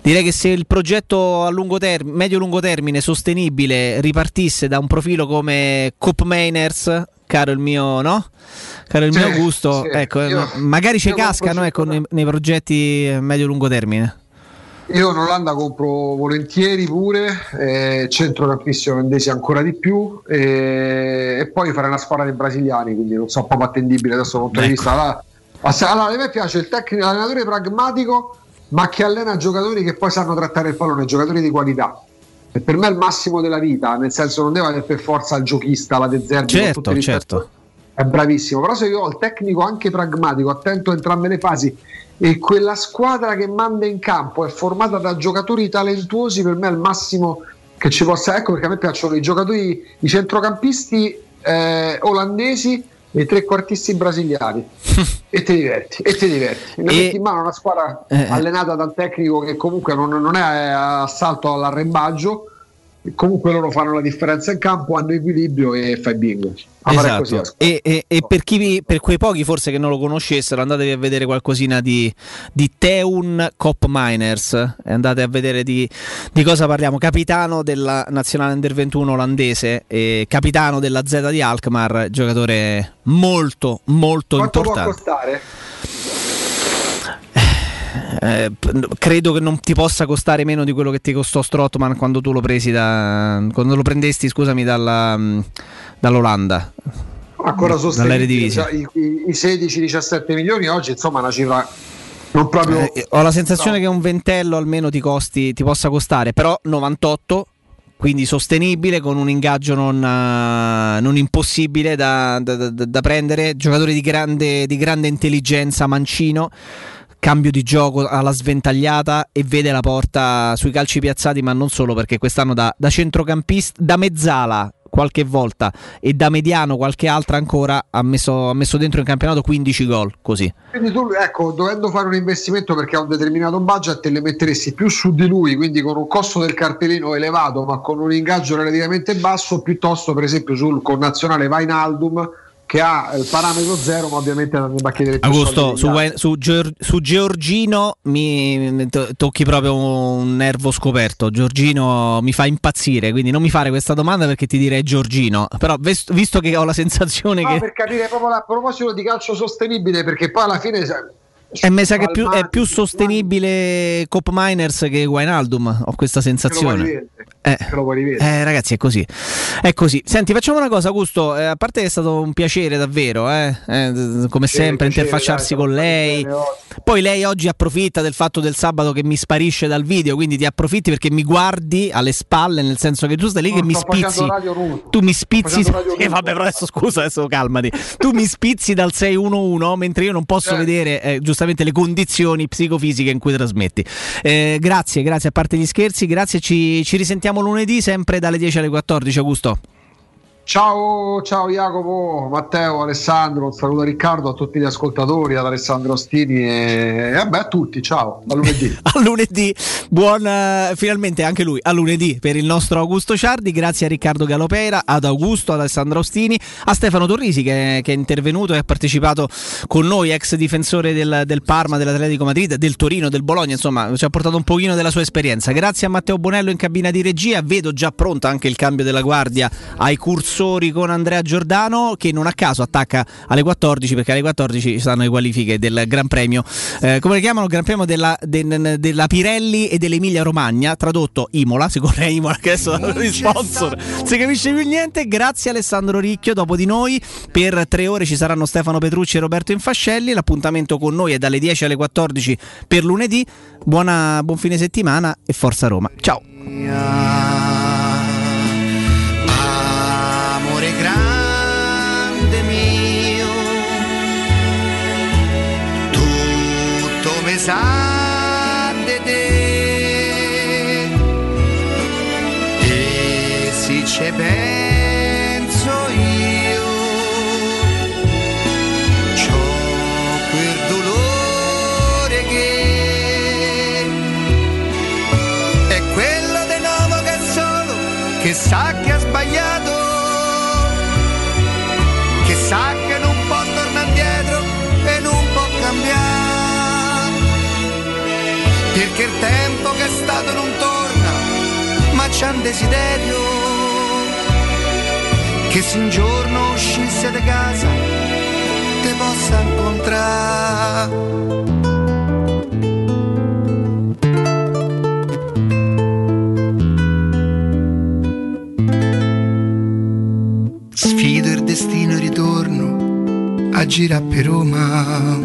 Direi che se il progetto a lungo termine, medio-lungo termine, sostenibile, ripartisse da un profilo come Cop Mainers, caro il mio, no? Caro il Sì, mio gusto, sì. ecco, Io- magari ci cascano ecco, nei, nei progetti medio-lungo termine. Io in Olanda compro volentieri pure, eh, centrocampista olandese ancora di più eh, e poi fare una squadra dei brasiliani, quindi non so, proprio attendibile adesso dal punto di Ecco. vista. Allora, allora, a me piace il tecnico, l'allenatore pragmatico, ma che allena giocatori che poi sanno trattare il pallone, giocatori di qualità. E per me è il massimo della vita, nel senso non deve avere per forza il giochista, la De Zerbi, Certo, certo. È bravissimo, però se io ho il tecnico anche pragmatico, attento a entrambe le fasi e quella squadra che manda in campo è formata da giocatori talentuosi, per me è il massimo che ci possa. Ecco perché a me piacciono i giocatori, i centrocampisti eh, olandesi i trequartisti brasiliani. e ti diverti, e ti diverti. Ne E- mano una squadra Eh, eh. allenata da un tecnico che comunque non, non è assalto all'arrembaggio. Comunque loro fanno la differenza in campo, hanno equilibrio e fai bingo. A fare così la Esatto. E, e- e per, chi, per quei pochi forse che non lo conoscessero, andatevi a vedere qualcosina di, di Teun Cop Miners e andate a vedere di, di cosa parliamo. Capitano della nazionale under 21 olandese e capitano della Z di Alkmaar, giocatore molto, molto Quanto può importante. costare? Eh, credo che non ti possa costare meno di quello che ti costò Strottman quando tu lo presi da, quando lo prendesti, scusami, dalla, dall'Olanda. ancora sostenibile cioè, i, i- i 16-17 milioni oggi insomma una cifra non proprio Eh, ho la sensazione che un ventello almeno ti costi, ti possa costare, però 98, quindi sostenibile, con un ingaggio non, eh, non impossibile da, da- da- da prendere. Giocatore di grande, di grande intelligenza, mancino. Cambio di gioco alla sventagliata e vede la porta sui calci piazzati, ma non solo perché quest'anno da, da centrocampista, da mezzala qualche volta e da mediano qualche altra ancora ha messo, ha messo dentro in campionato 15 gol così. quindi tu ecco dovendo fare un investimento perché ha un determinato budget te le metteresti più su di lui quindi con un costo del cartellino elevato ma con un ingaggio relativamente basso piuttosto per esempio sul connazionale Vainaldum che ha il parametro zero ma ovviamente non ne va a chiedere più Augusto, su, su Gior- su Giorgino mi mi to- tocchi proprio un nervo scoperto. Giorgino mi fa impazzire, quindi non mi fare questa domanda perché ti direi Giorgino. Però ves- visto che ho la sensazione No, che per capire proprio la- a proposito di calcio sostenibile perché poi alla fine e mi sa che è più, è più sostenibile Cop Miners che Wijnaldum, ho questa sensazione. Eh. Eh, ragazzi, è così. È così. Senti, facciamo una cosa, Augusto. eh, a parte che è stato un piacere, davvero, eh, eh, come sempre, piacere, interfacciarsi dai, con lei. Poi lei oggi approfitta del fatto del sabato che mi sparisce dal video, quindi ti approfitti perché mi guardi alle spalle, nel senso che tu stai lì No, che mi spizzi. Tu mi spizzi. Radio Eh, vabbè, però adesso scusa, adesso calmati. Tu mi spizzi dal 611 mentre io non posso Eh. vedere eh, giustamente le condizioni psicofisiche in cui trasmetti. Eh, grazie, grazie a parte gli scherzi, grazie. Ci, ci risentiamo lunedì sempre dalle 10 alle 14, Augusto. Ciao, ciao Jacopo, Matteo, Alessandro, un saluto a Riccardo, a tutti gli ascoltatori, ad Alessandro Ostini e, e vabbè, a tutti, ciao, a lunedì. a lunedì, buon eh, finalmente anche lui a lunedì per il nostro Augusto Ciardi. Grazie a Riccardo Galopera, ad Augusto, ad Alessandro Ostini, a Stefano Torrisi che, che è intervenuto e ha partecipato con noi, ex difensore del, del Parma, dell'Atletico Madrid, del Torino, del Bologna. Insomma, ci ha portato un pochino della sua esperienza. Grazie a Matteo Bonello in cabina di regia. Vedo già pronta anche il cambio della guardia ai cursori con Andrea Giordano che non a caso attacca alle 14 perché alle 14 ci saranno le qualifiche del Gran Premio. Eh, come le chiamano? Gran Premio della, de, della Pirelli e dell'Emilia Romagna tradotto Imola si corre Imola che adesso gli sponsor non si capisce più niente. Grazie Alessandro Ricchio dopo di noi. Per tre ore ci saranno Stefano Petrucci e Roberto Infascelli. L'appuntamento con noi è dalle 10 alle 14 per lunedì. Buona, buon fine settimana e forza Roma. Ciao di te, e se ci penso io, c'ho quel dolore che è quello di nuovo che solo, che sa Perché il tempo che è stato non torna, ma c'è un desiderio che se un giorno uscisse di casa te possa incontrare. Sfido il destino e ritorno a girare per Roma.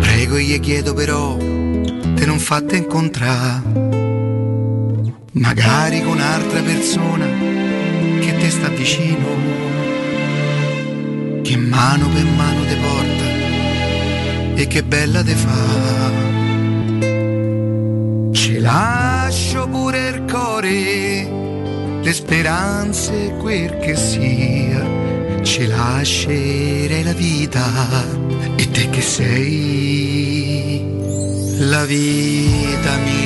Prego e chiedo però te non fatte incontrare. Magari con un'altra persona che te sta vicino. Che mano per mano te porta e che bella te fa. Ci lascio pure il cuore le speranze quel che sia, ci lascerei la vita e te che sei la vita mia.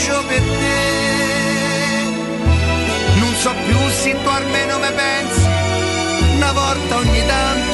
brucio per te. Non so più se tu almeno me pensi, una volta ogni tanto